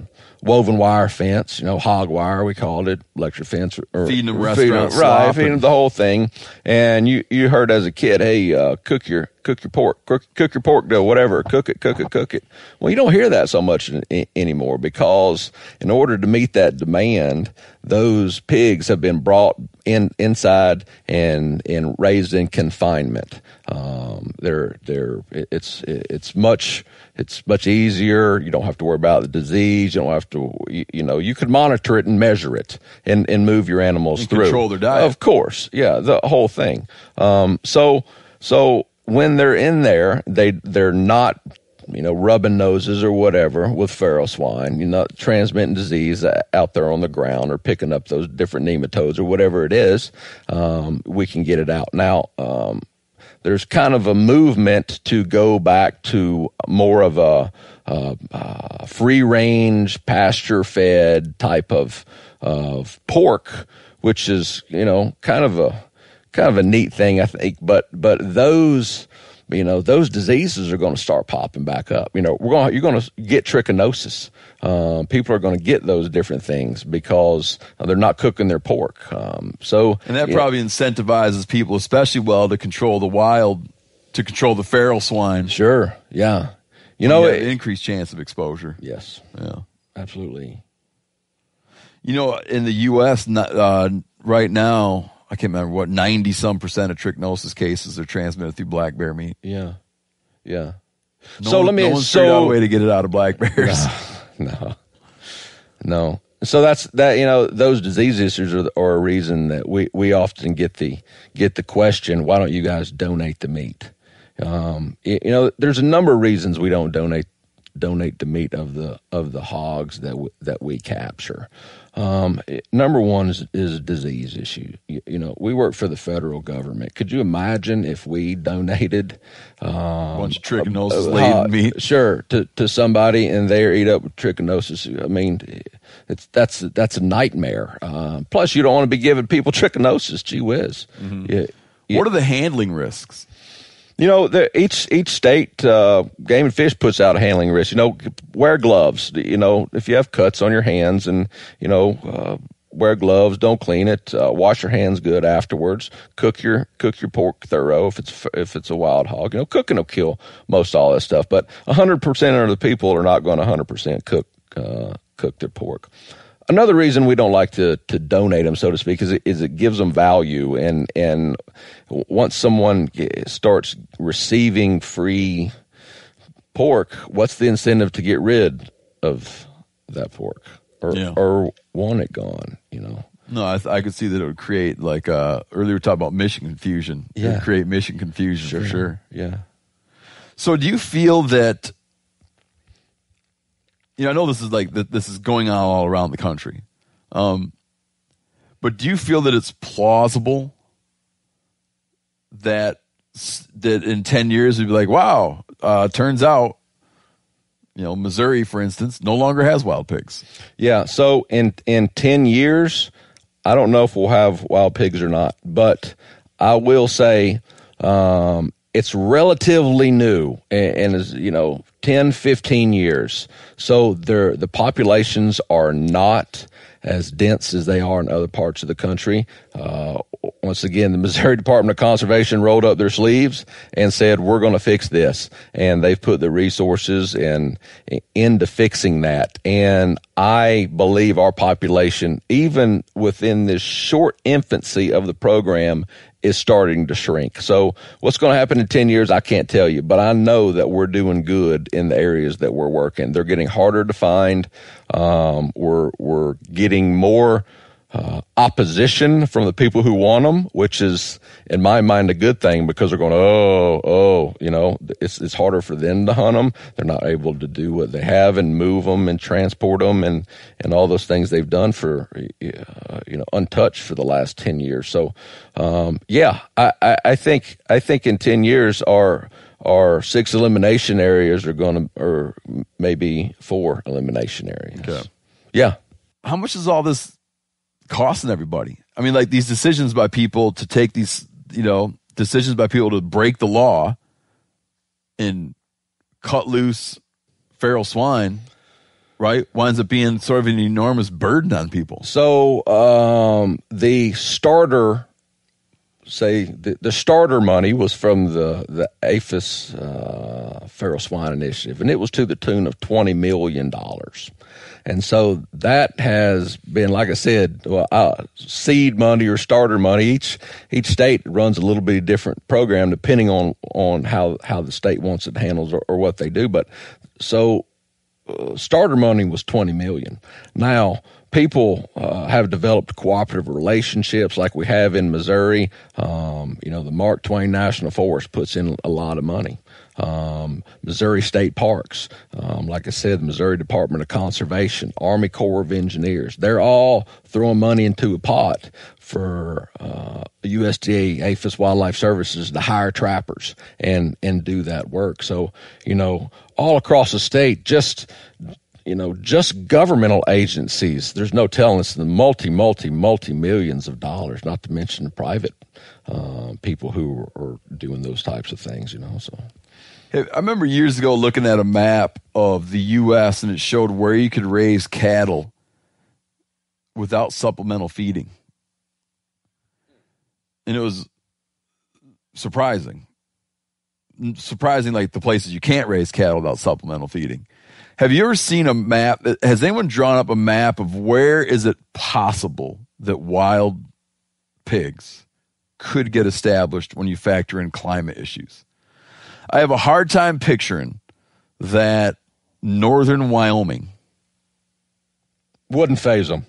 Speaker 6: woven wire fence. You know, hog wire we called it, electric fence, or
Speaker 2: Feeding them restaurant
Speaker 6: right? Feeding them the whole thing. And you you heard as a kid, hey, uh, cook your cook your pork, cook, cook your pork dough, whatever, cook it, cook it, cook it. Well, you don't hear that so much in, in, anymore because in order to meet that demand, those pigs have been brought in inside and and raised in confinement. Um, they're they're it's it's much it's much easier. You don't have to worry about the disease. You don't have to you, you know you could monitor it and measure it and and move your animals
Speaker 2: And
Speaker 6: through.
Speaker 2: control their diet.
Speaker 6: Of course, yeah, the whole thing. Um, so so when they're in there, they they're not you know rubbing noses or whatever with feral swine. You're not transmitting disease out there on the ground or picking up those different nematodes or whatever it is. Um, we can get it out now. Um, there's kind of a movement to go back to more of a, uh uh free range, pasture fed type of of pork, which is you know kind of a kind of a neat thing, I think. But but those you know those diseases are going to start popping back up. You know we're going you're going to get trichinosis. Um, people are going to get those different things because they're not cooking their pork. Um, so
Speaker 2: And that probably incentivizes people, especially well, to control the wild, to control the feral swine.
Speaker 6: Sure. Yeah. You know, it,
Speaker 2: increased chance of exposure.
Speaker 6: yes,
Speaker 2: Yeah.
Speaker 6: absolutely.
Speaker 2: You know, in the U.S. uh, right now, I can't remember what ninety some percent of trichinosis cases are transmitted through black bear meat.
Speaker 6: Yeah. Yeah.
Speaker 2: No
Speaker 6: so
Speaker 2: one-
Speaker 6: let me,
Speaker 2: no one's figured out a way to get it out of black bears.
Speaker 6: no, no. So that's that. You know, those disease issues are, are a reason that we we often get the get the question, why don't you guys donate the meat? Um, y- you know, there's a number of reasons we don't donate donate the meat of the of the hogs that w- that we capture. Um, it- number one is, is a disease issue. You, you know, we work for the federal government. Could you imagine if we donated
Speaker 2: a
Speaker 6: um,
Speaker 2: bunch of trichinosis
Speaker 6: uh,
Speaker 2: laden meat.
Speaker 6: Sure, to to somebody and they eat up with trichinosis. I mean, it's that's that's a nightmare. Uh, plus, you don't want to be giving people trichinosis. Gee whiz.
Speaker 2: Mm-hmm. What are the handling risks?
Speaker 6: You know, the, each each state uh, game and fish puts out a handling risk. You know, wear gloves. You know, if you have cuts on your hands, and you know, uh, wear gloves. Don't clean it. Uh, wash your hands good afterwards. Cook your cook your pork thorough. If it's if it's a wild hog, you know, cooking will kill most all that stuff. But hundred percent of the people are not going to hundred percent cook uh, cook their pork. Another reason we don't like to, to donate them, so to speak, is it, is it gives them value, and and once someone starts receiving free pork, what's the incentive to get rid of that pork or
Speaker 2: Yeah.
Speaker 6: or want it gone? You know,
Speaker 2: No, I, th- I could see that it would create like uh, earlier we were talking about mission confusion. It would
Speaker 6: Yeah.
Speaker 2: create mission confusion for sure.
Speaker 6: Yeah,
Speaker 2: So, do you feel that? You know, I know this is like. This is going on all around the country, um, but do you feel that it's plausible that that in ten years we'd be like, wow, uh, turns out, you know, Missouri, for instance, no longer has wild pigs.
Speaker 6: yeah. So in in ten years, I don't know if we'll have wild pigs or not, but I will say um, it's relatively new and, and is you know 10 15 years. So the populations are not as dense as they are in other parts of the country. Uh, once again the missouri department of conservation rolled up their sleeves and said we're going to fix this. And they've put the resources in into fixing that. And i believe our population even within this short infancy of the program is starting to shrink. So what's going to happen in 10 years, I can't tell you, but I know that we're doing good in the areas that we're working. They're getting harder to find. Um, we're, we're getting more, uh, opposition from the people who want them, which is in my mind a good thing because they're going, oh, oh, you know, it's it's harder for them to hunt them. They're not able to do what they have and move them and transport them and and all those things they've done for uh, you know untouched for the last ten years. So, um, yeah, I, I, I think I think in ten years our our six elimination areas are going to, or maybe four elimination areas.
Speaker 2: Okay.
Speaker 6: Yeah.
Speaker 2: How much is all this costing everybody? I mean, like these decisions by people to take these, you know, decisions by people to break the law and cut loose feral swine, right? Winds up being sort of an enormous burden on people.
Speaker 6: So um, the starter, say the, the starter money was from the the APHIS uh, Feral Swine Initiative, and it was to the tune of twenty million dollars. And so that has been, like I said, well, uh, seed money or starter money. Each each state runs a little bit different program depending on on how how the state wants it handled or, or what they do. But so uh, starter money was 20 million. Now, people uh, have developed cooperative relationships like we have in Missouri. Um, you know, the Mark Twain National Forest puts in a lot of money. Um, Missouri State Parks, um, like I said, the Missouri Department of Conservation, Army Corps of Engineers, they're all throwing money into a pot for uh, USDA APHIS Wildlife Services to hire trappers and and do that work. So you know, all across the state, just you know, just governmental agencies. There's no telling it's the multi, multi, multi millions of dollars. Not to mention the private uh, people who are doing those types of things. You know, so.
Speaker 2: I remember years ago looking at a map of the U.S. and it showed where you could raise cattle without supplemental feeding. And it was surprising. Surprising, like the places you can't raise cattle without supplemental feeding. Have you ever seen a map? Uh, has anyone drawn up a map of where is it possible that wild pigs could get established when you factor in climate issues? I have a hard time picturing that northern Wyoming,
Speaker 6: Wouldn't faze them.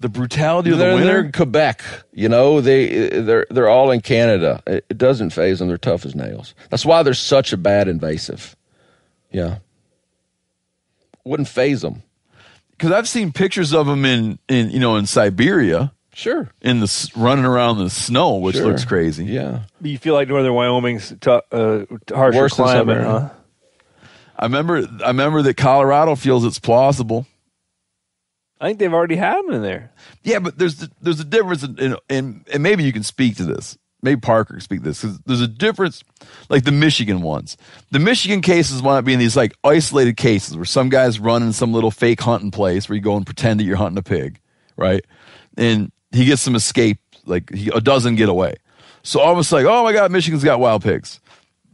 Speaker 2: the brutality of
Speaker 6: They're, they're in Quebec. You know, they they're they're all in Canada. It, it doesn't faze them. They're tough as nails. That's why they're such a bad invasive. Yeah, wouldn't faze them.
Speaker 2: Because I've seen pictures of them in, in you know in Siberia
Speaker 6: Sure.
Speaker 2: in the s- running around in the snow, which
Speaker 6: Sure.
Speaker 2: looks crazy.
Speaker 6: Yeah.
Speaker 5: You feel like northern Wyoming's t- uh, harsher
Speaker 6: Worse than
Speaker 5: climate,
Speaker 6: Siberia.
Speaker 5: huh?
Speaker 2: I remember I remember that Colorado feels it's plausible.
Speaker 5: I think they've already had them in there.
Speaker 2: Yeah, but there's there's a difference in, in, in and maybe you can speak to this. Maybe Parker can speak to this because there's a difference, like the Michigan ones. The Michigan cases wind up being these like isolated cases where some guy's running some little fake hunting place where you go and pretend that you're hunting a pig, right? And he gets some escape, like he doesn't get away. So almost like, oh my god, Michigan's got wild pigs,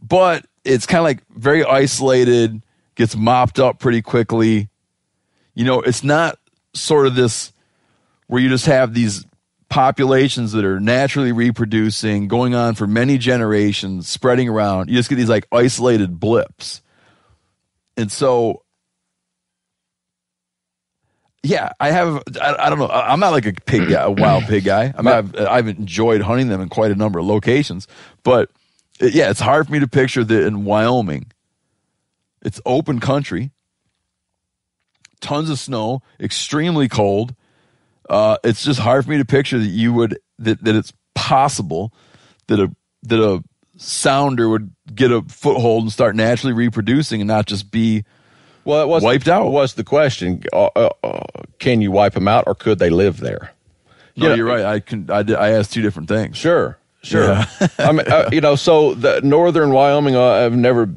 Speaker 2: but it's kind of like very isolated, gets mopped up pretty quickly. You know, it's not sort of this where you just have these populations that are naturally reproducing, going on for many generations, spreading around. You just get these like isolated blips. And so, yeah, I have, I, I don't know. I- I'm not like a pig guy, a wild pig guy. I mean, I've, I've enjoyed hunting them in quite a number of locations, but uh, yeah, it's hard for me to picture that in Wyoming. It's open country, tons of snow, extremely cold. Uh, it's just hard for me to picture that you would that, that it's possible that a that a sounder would get a foothold and start naturally reproducing and not just be
Speaker 6: Well, it was
Speaker 2: Wiped out.
Speaker 6: Was the question? Uh, uh, uh, can you wipe them out, or could they live there?
Speaker 2: no
Speaker 6: Yeah.
Speaker 2: you're right i can i, I asked two different things
Speaker 6: Sure, sure.
Speaker 2: Yeah.
Speaker 6: I mean, uh, you know, so the northern Wyoming, uh, I've never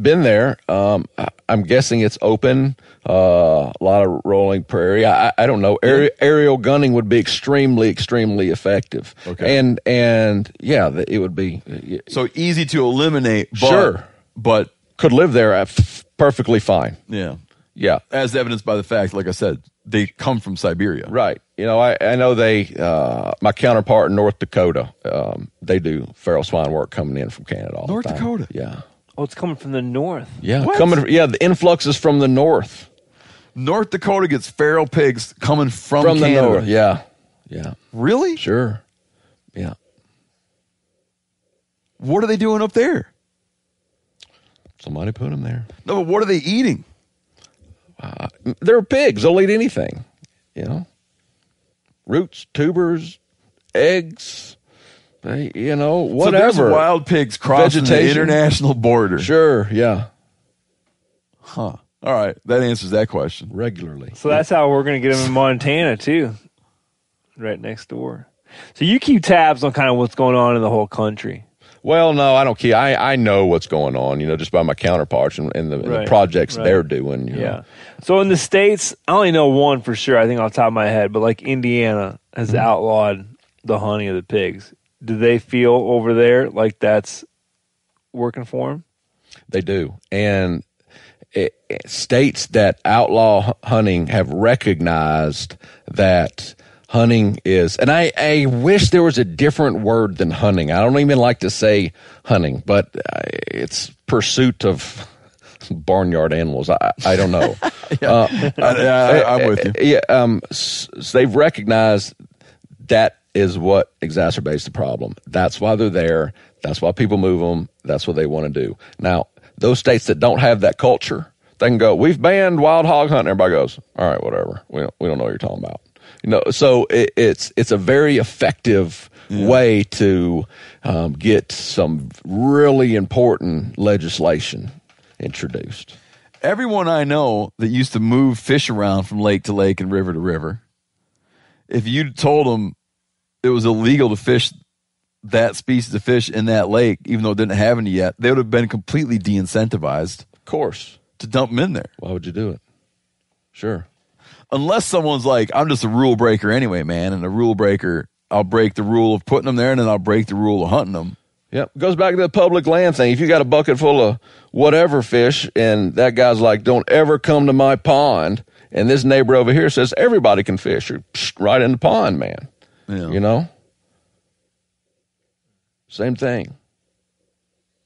Speaker 6: been there. Um, I- I'm guessing it's open, uh, a lot of rolling prairie. I, I- don't know. Aer- Aerial gunning would be extremely, extremely effective.
Speaker 2: Okay.
Speaker 6: And and yeah, it would be
Speaker 2: so easy to eliminate but,
Speaker 6: Sure.
Speaker 2: but
Speaker 6: could live there f- perfectly fine.
Speaker 2: yeah
Speaker 6: Yeah.
Speaker 2: as evidenced by the fact like i said they come from siberia
Speaker 6: Right. You know, I, I know they, uh, my counterpart in North Dakota, um, they do feral swine work coming in from Canada all
Speaker 2: North
Speaker 6: the time.
Speaker 2: Dakota?
Speaker 6: Yeah.
Speaker 5: Oh, it's coming from the north.
Speaker 6: Yeah.
Speaker 2: What?
Speaker 6: Coming, yeah, the influx is from the north.
Speaker 2: North Dakota gets feral pigs coming from,
Speaker 6: From the north. Yeah. Yeah.
Speaker 2: Really?
Speaker 6: Sure. Yeah.
Speaker 2: What are they doing up there?
Speaker 6: Somebody put them there.
Speaker 2: No, but what are they eating?
Speaker 6: Uh, they're pigs. They'll eat anything. You know, roots, tubers, eggs. They, you know,
Speaker 2: So
Speaker 6: whatever.
Speaker 2: there's wild pigs crossing the international border.
Speaker 6: Sure. Yeah.
Speaker 2: Huh. All right. That answers that question.
Speaker 6: Regularly.
Speaker 5: So that's how we're going to get them in Montana too, right next door. So you keep tabs on kind of what's going on in the whole country.
Speaker 6: Well, no, I don't care. I, I know what's going on, you know, just by my counterparts and, and, the, and the projects
Speaker 5: right.
Speaker 6: they're doing. You know.
Speaker 5: Yeah. So in the states, I only know one for sure. I think off the top of my head, but like Indiana has
Speaker 6: Mm-hmm.
Speaker 5: outlawed the hunting of the pigs. Do they feel over there like that's working for them?
Speaker 6: They do. And it, it- states that outlaw hunting have recognized that hunting is, and I, I wish there was a different word than hunting. I don't even like to say hunting, but uh, it's pursuit of barnyard animals. I, I don't know. Uh,
Speaker 2: I, am with you.
Speaker 6: yeah, um, s- s- they've recognized that is what exacerbates the problem. That's why they're there. That's why people move them. That's what they want to do. Now, those states that don't have that culture, they can go. We've banned wild hog hunting. Everybody goes, all right, whatever. We don't, we don't know what you're talking about. You know, so it, it's it's a very effective way to um, get some really important legislation introduced.
Speaker 2: Everyone I know that used to move fish around from lake to lake and river to river, if you told them it was illegal to fish that species of fish in that lake, even though it didn't have any yet, they would have been completely de incentivized
Speaker 6: Of course,
Speaker 2: to dump them in there.
Speaker 6: why would you do it? Sure.
Speaker 2: Unless someone's like, I'm just a rule breaker anyway, man, and a rule breaker, I'll break the rule of putting them there, and then I'll break the rule of hunting them.
Speaker 6: Yep. Goes back to the public land thing. If you got a bucket full of whatever fish and that guy's like, don't ever come to my pond. And this neighbor over here says everybody can fish. You're right in the pond, man.
Speaker 2: Yeah.
Speaker 6: You know? Same thing.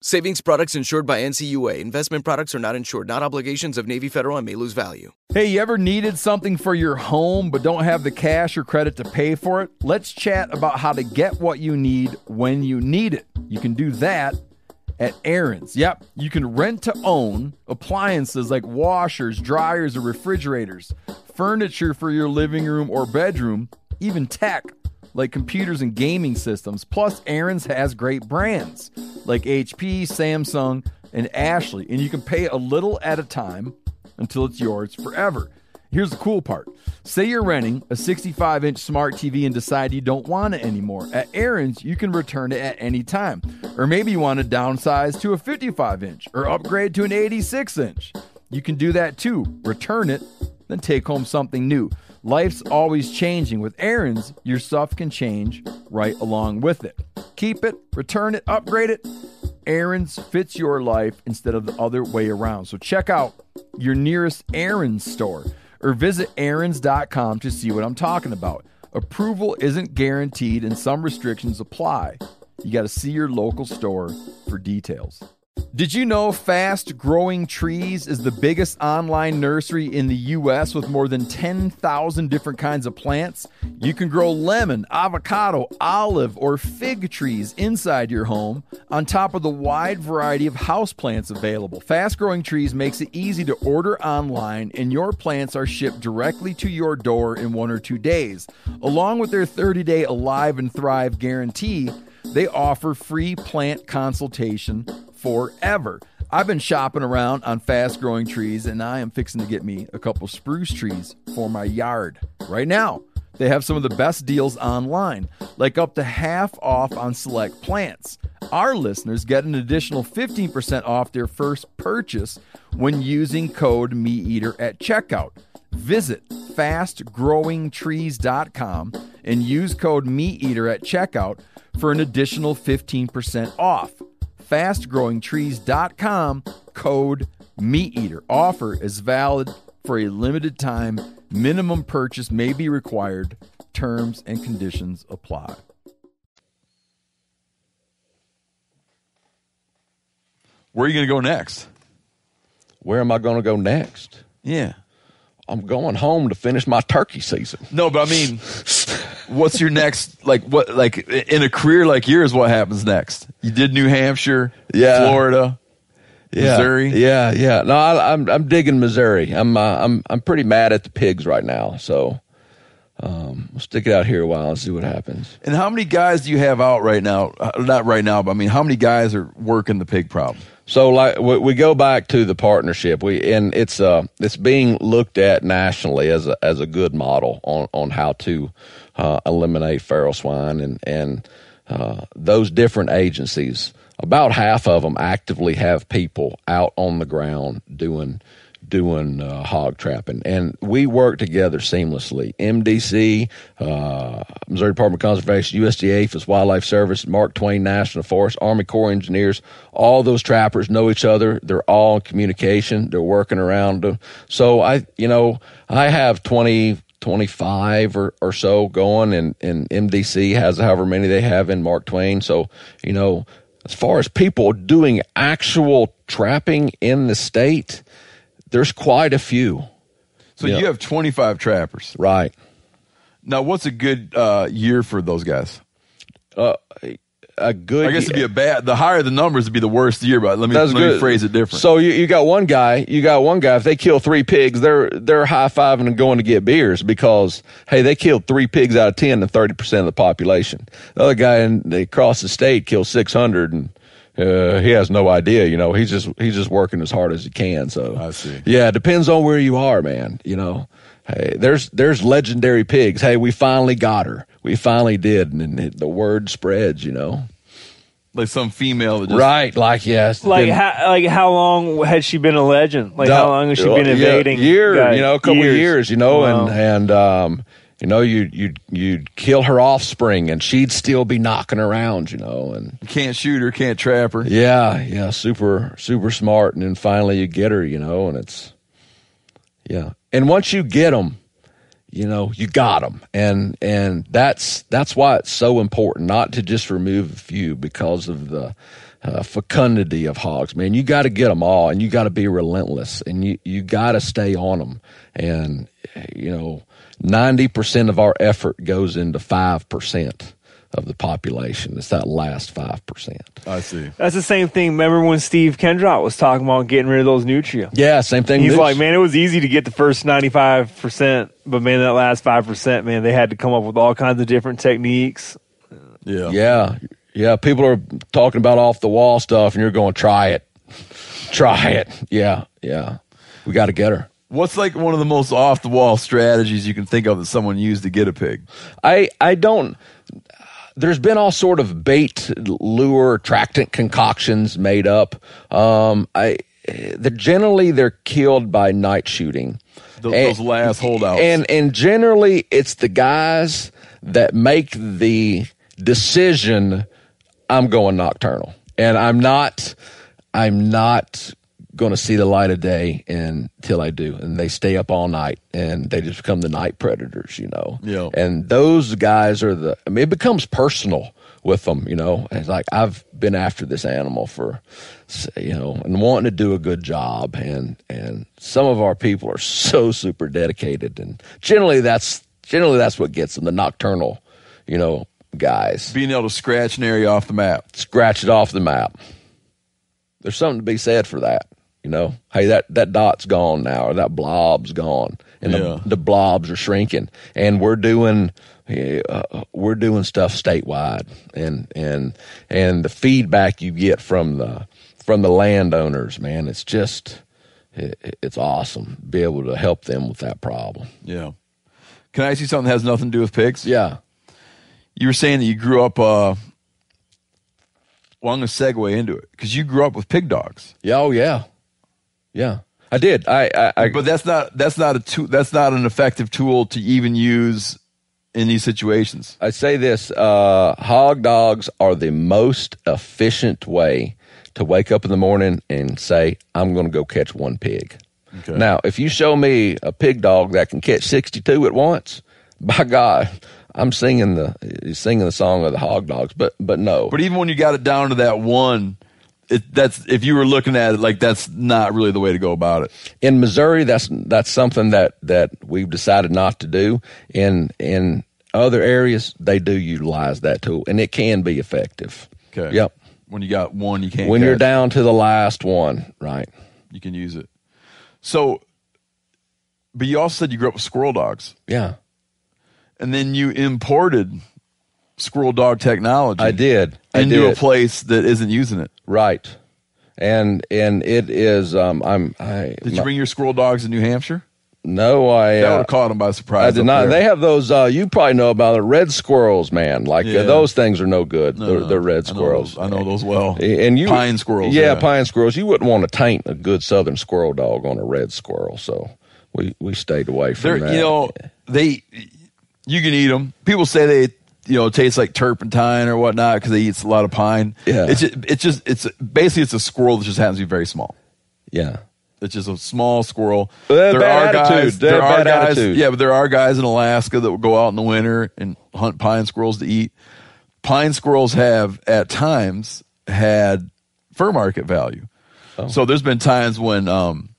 Speaker 1: Savings products insured by NCUA. Investment products are not insured, not obligations of Navy Federal and may lose value.
Speaker 2: Hey, you ever needed something for your home but don't have the cash or credit to pay for it? Let's chat about how to get what you need when you need it. You can do that at Aaron's. Yep, you can rent to own appliances like washers, dryers, or refrigerators, furniture for your living room or bedroom, even tech like computers and gaming systems. Plus, Aaron's has great brands like HP, Samsung, and Ashley, and you can pay a little at a time until it's yours forever. Here's the cool part. Say you're renting a 65 inch smart TV and decide you don't want it anymore. At Aaron's, you can return it at any time. Or maybe you want to downsize to a 55 inch or upgrade to an 86 inch. You can do that too. Return it, then take home something new. Life's always changing. With Aaron's, your stuff can change right along with it. Keep it, return it, upgrade it. Aaron's fits your life instead of the other way around. So check out your nearest Aaron's store or visit Aaron's.com to see what I'm talking about. Approval isn't guaranteed and some restrictions apply. You got to see your local store for details. Did you know Fast Growing Trees is the biggest online nursery in the US with more than 10,000 different kinds of plants? You can grow lemon, avocado, olive, or fig trees inside your home on top of the wide variety of houseplants available. Fast Growing Trees makes it easy to order online and your plants are shipped directly to your door in one or two days. Along with their 30-day Alive and Thrive guarantee, they offer free plant consultation forever. I've been shopping around on fast growing trees and I am fixing to get me a couple spruce trees for my yard. Right now, they have some of the best deals online, like up to half off on select plants. Our listeners get an additional 15% off their first purchase when using code MeatEater at checkout. Visit fastgrowingtrees.com
Speaker 8: and use code MeatEater at checkout for an additional 15% off. FastGrowingTrees.com code MeatEater. Offer is valid for a limited time. Minimum purchase may be required. Terms and conditions apply.
Speaker 2: Where are you going to go next?
Speaker 6: Where am I going to go next?
Speaker 2: Yeah.
Speaker 6: I'm going home to finish my turkey season.
Speaker 2: No, but I mean, what's your next like? What like in a career like yours? What happens next? You did New Hampshire,
Speaker 6: Yeah.
Speaker 2: Florida,
Speaker 6: Yeah,
Speaker 2: Missouri.
Speaker 6: Yeah, yeah. No, I, I'm I'm digging Missouri. I'm uh, I'm I'm pretty mad at the pigs right now. So um, we'll stick it out here a while and see what happens.
Speaker 2: And how many guys do you have out right now? Uh, Not right now, but I mean, how many guys are working the pig problem?
Speaker 6: So like we, we go back to the partnership. We and it's uh it's being looked at nationally as a as a good model on on how to uh, eliminate feral swine and and uh, those different agencies. About half of them actively have people out on the ground doing doing uh, hog trapping, and we work together seamlessly. MDC, uh, Missouri Department of Conservation, USDA, Fish Wildlife Service, Mark Twain National Forest, Army Corps Engineers, all those trappers know each other. They're all in communication. They're working around. them. So I, you know, I have 20, 25 or, or so going, and, and MDC has however many they have in Mark Twain. So, you know, as far as people doing actual trapping in the state, there's quite a few.
Speaker 2: So
Speaker 6: Yeah.
Speaker 2: you have 25 trappers.
Speaker 6: Right.
Speaker 2: Now, what's a good uh, year for those guys?
Speaker 6: A good.
Speaker 2: I guess it'd be a bad. The higher the numbers, would be the worst year. But let me let me phrase it different.
Speaker 6: So you, you got one guy, you got one guy. If they kill three pigs, they're they're high fiving and going to get beers because hey, they killed three pigs out of ten and thirty percent of the population. The other guy in across the state killed six hundred and. Uh, he has no idea, you know. He's just he's just working as hard as he can. So
Speaker 2: I see.
Speaker 6: Yeah, it depends on where you are, man. You know, hey, there's there's legendary pigs. Hey, we finally got her. We finally did, and, then the word spreads. You know,
Speaker 2: like some female just
Speaker 6: right? Like yes,
Speaker 5: Like
Speaker 6: been-
Speaker 5: how like how long had she been a legend? Like how long has she been
Speaker 6: Yeah,
Speaker 5: invading?
Speaker 6: Year,
Speaker 5: guys?
Speaker 6: you know, a couple years, years you know,
Speaker 5: Wow.
Speaker 6: and and um, you know, you you you'd kill her offspring, and she'd still be knocking around, you know, and
Speaker 2: can't shoot her, can't trap her.
Speaker 6: yeah, yeah, super super smart, and then finally you get her, you know, and it's yeah, and once you get them. You know, you got them, and and that's that's why it's so important not to just remove a few because of the uh, fecundity of hogs. Man, you got to get them all, and you got to be relentless, and you you got to stay on them. And you know, ninety percent of our effort goes into five percent of the population. It's that last five percent.
Speaker 2: I see.
Speaker 5: That's the same thing. Remember when Steve Kendrot was talking about getting rid of those nutria?
Speaker 6: Yeah, same thing.
Speaker 5: He's like, man, it was easy to get the first ninety five percent, but man, that last five percent, man, they had to come up with all kinds of different techniques.
Speaker 2: Yeah.
Speaker 6: Yeah, yeah. People are talking about off the wall stuff, and you're going, try it, try it. Yeah, yeah. We got to get her.
Speaker 2: What's like one of the most off the wall strategies you can think of that someone used to get a pig?
Speaker 6: I I don't. There's been all sort of bait, lure, attractant concoctions made up. Um, I they're generally they're killed by night shooting.
Speaker 2: Those,
Speaker 6: And-
Speaker 2: those last holdouts.
Speaker 6: And and generally it's the guys that make the decision I'm going nocturnal. And I'm not I'm not going to see the light of day until I do. And they stay up all night and they just become the night predators, you know.
Speaker 2: Yeah.
Speaker 6: And those guys are the I mean it becomes personal with them, you know. It's like I've been after this animal for you know, and wanting to do a good job and and some of our people are so super dedicated and generally that's generally that's what gets them the nocturnal, you know, guys.
Speaker 2: being able to scratch an area off the map.
Speaker 6: Scratch it off the map. There's something to be said for that. You know, hey, that, that dot's gone now, or that blob's gone, and
Speaker 2: Yeah.
Speaker 6: the, the blobs are shrinking, and we're doing uh, we're doing stuff statewide, and and and the feedback you get from the from the landowners, man, it's just it, it's awesome. to Be able to help them with that problem.
Speaker 2: Yeah. Can I ask you something that has nothing to do with pigs?
Speaker 6: Yeah,
Speaker 2: You were saying that you grew up. Uh, well, I'm going to segue into it because you grew up with pig dogs,
Speaker 6: yeah, oh yeah, yeah. I did. I I, I
Speaker 2: but that's not that's not a tool. That's not an effective tool to even use in these situations?
Speaker 6: I say this: uh, hog dogs are the most efficient way to wake up in the morning and say, "I'm going to go catch one pig."
Speaker 2: Okay.
Speaker 6: Now, if you show me a pig dog that can catch 62 at once, by God, I'm singing the singing the song of the hog dogs. But but no,
Speaker 2: But even when you got it down to that one, it, that's if you were looking at it like that's not really the way to go about it.
Speaker 6: in Missouri, that's that's something that that we've decided not to do. In in other areas, they do utilize that tool, and it can be effective.
Speaker 2: Okay.
Speaker 6: Yep.
Speaker 2: When you got one, you can't.
Speaker 6: When you're down to the last one, right?
Speaker 2: you can use it. So, but you also said you grew up with squirrel dogs,
Speaker 6: Yeah,
Speaker 2: and then you imported squirrel dog technology.
Speaker 6: I did. I
Speaker 2: into
Speaker 6: did.
Speaker 2: a place that isn't using it.
Speaker 6: Right, and and it is. Um, I'm. I
Speaker 2: Did you bring your squirrel dogs to New Hampshire?
Speaker 6: no. I.
Speaker 2: That would
Speaker 6: Uh,
Speaker 2: have caught them by surprise.
Speaker 6: I did not.
Speaker 2: there.
Speaker 6: They have those. Uh, you probably know about it. Red squirrels, man. Like uh,
Speaker 2: Yeah.
Speaker 6: those things are no good.
Speaker 2: No,
Speaker 6: they're,
Speaker 2: no,
Speaker 6: they're red
Speaker 2: I know
Speaker 6: squirrels.
Speaker 2: those- I know those well.
Speaker 6: And you
Speaker 2: Pine squirrels,
Speaker 6: Yeah,
Speaker 2: yeah.
Speaker 6: pine squirrels. You wouldn't want to taint a good southern squirrel dog on a red squirrel. So we we stayed away from
Speaker 2: They're
Speaker 6: that.
Speaker 2: you know they you can eat them. People say they you know tastes like turpentine or whatnot because they eat a lot of pine.
Speaker 6: Yeah.
Speaker 2: it's just, it's just it's basically it's a squirrel that just happens to be very small.
Speaker 6: yeah.
Speaker 2: It's just a small squirrel.
Speaker 6: They have bad
Speaker 2: guys.
Speaker 6: attitude. They
Speaker 2: There are guys.
Speaker 6: attitude.
Speaker 2: Yeah, but there are guys in Alaska that will go out in the winter and hunt pine squirrels to eat. Pine squirrels have at times had fur market value.
Speaker 6: Oh.
Speaker 2: So there's been times when, um,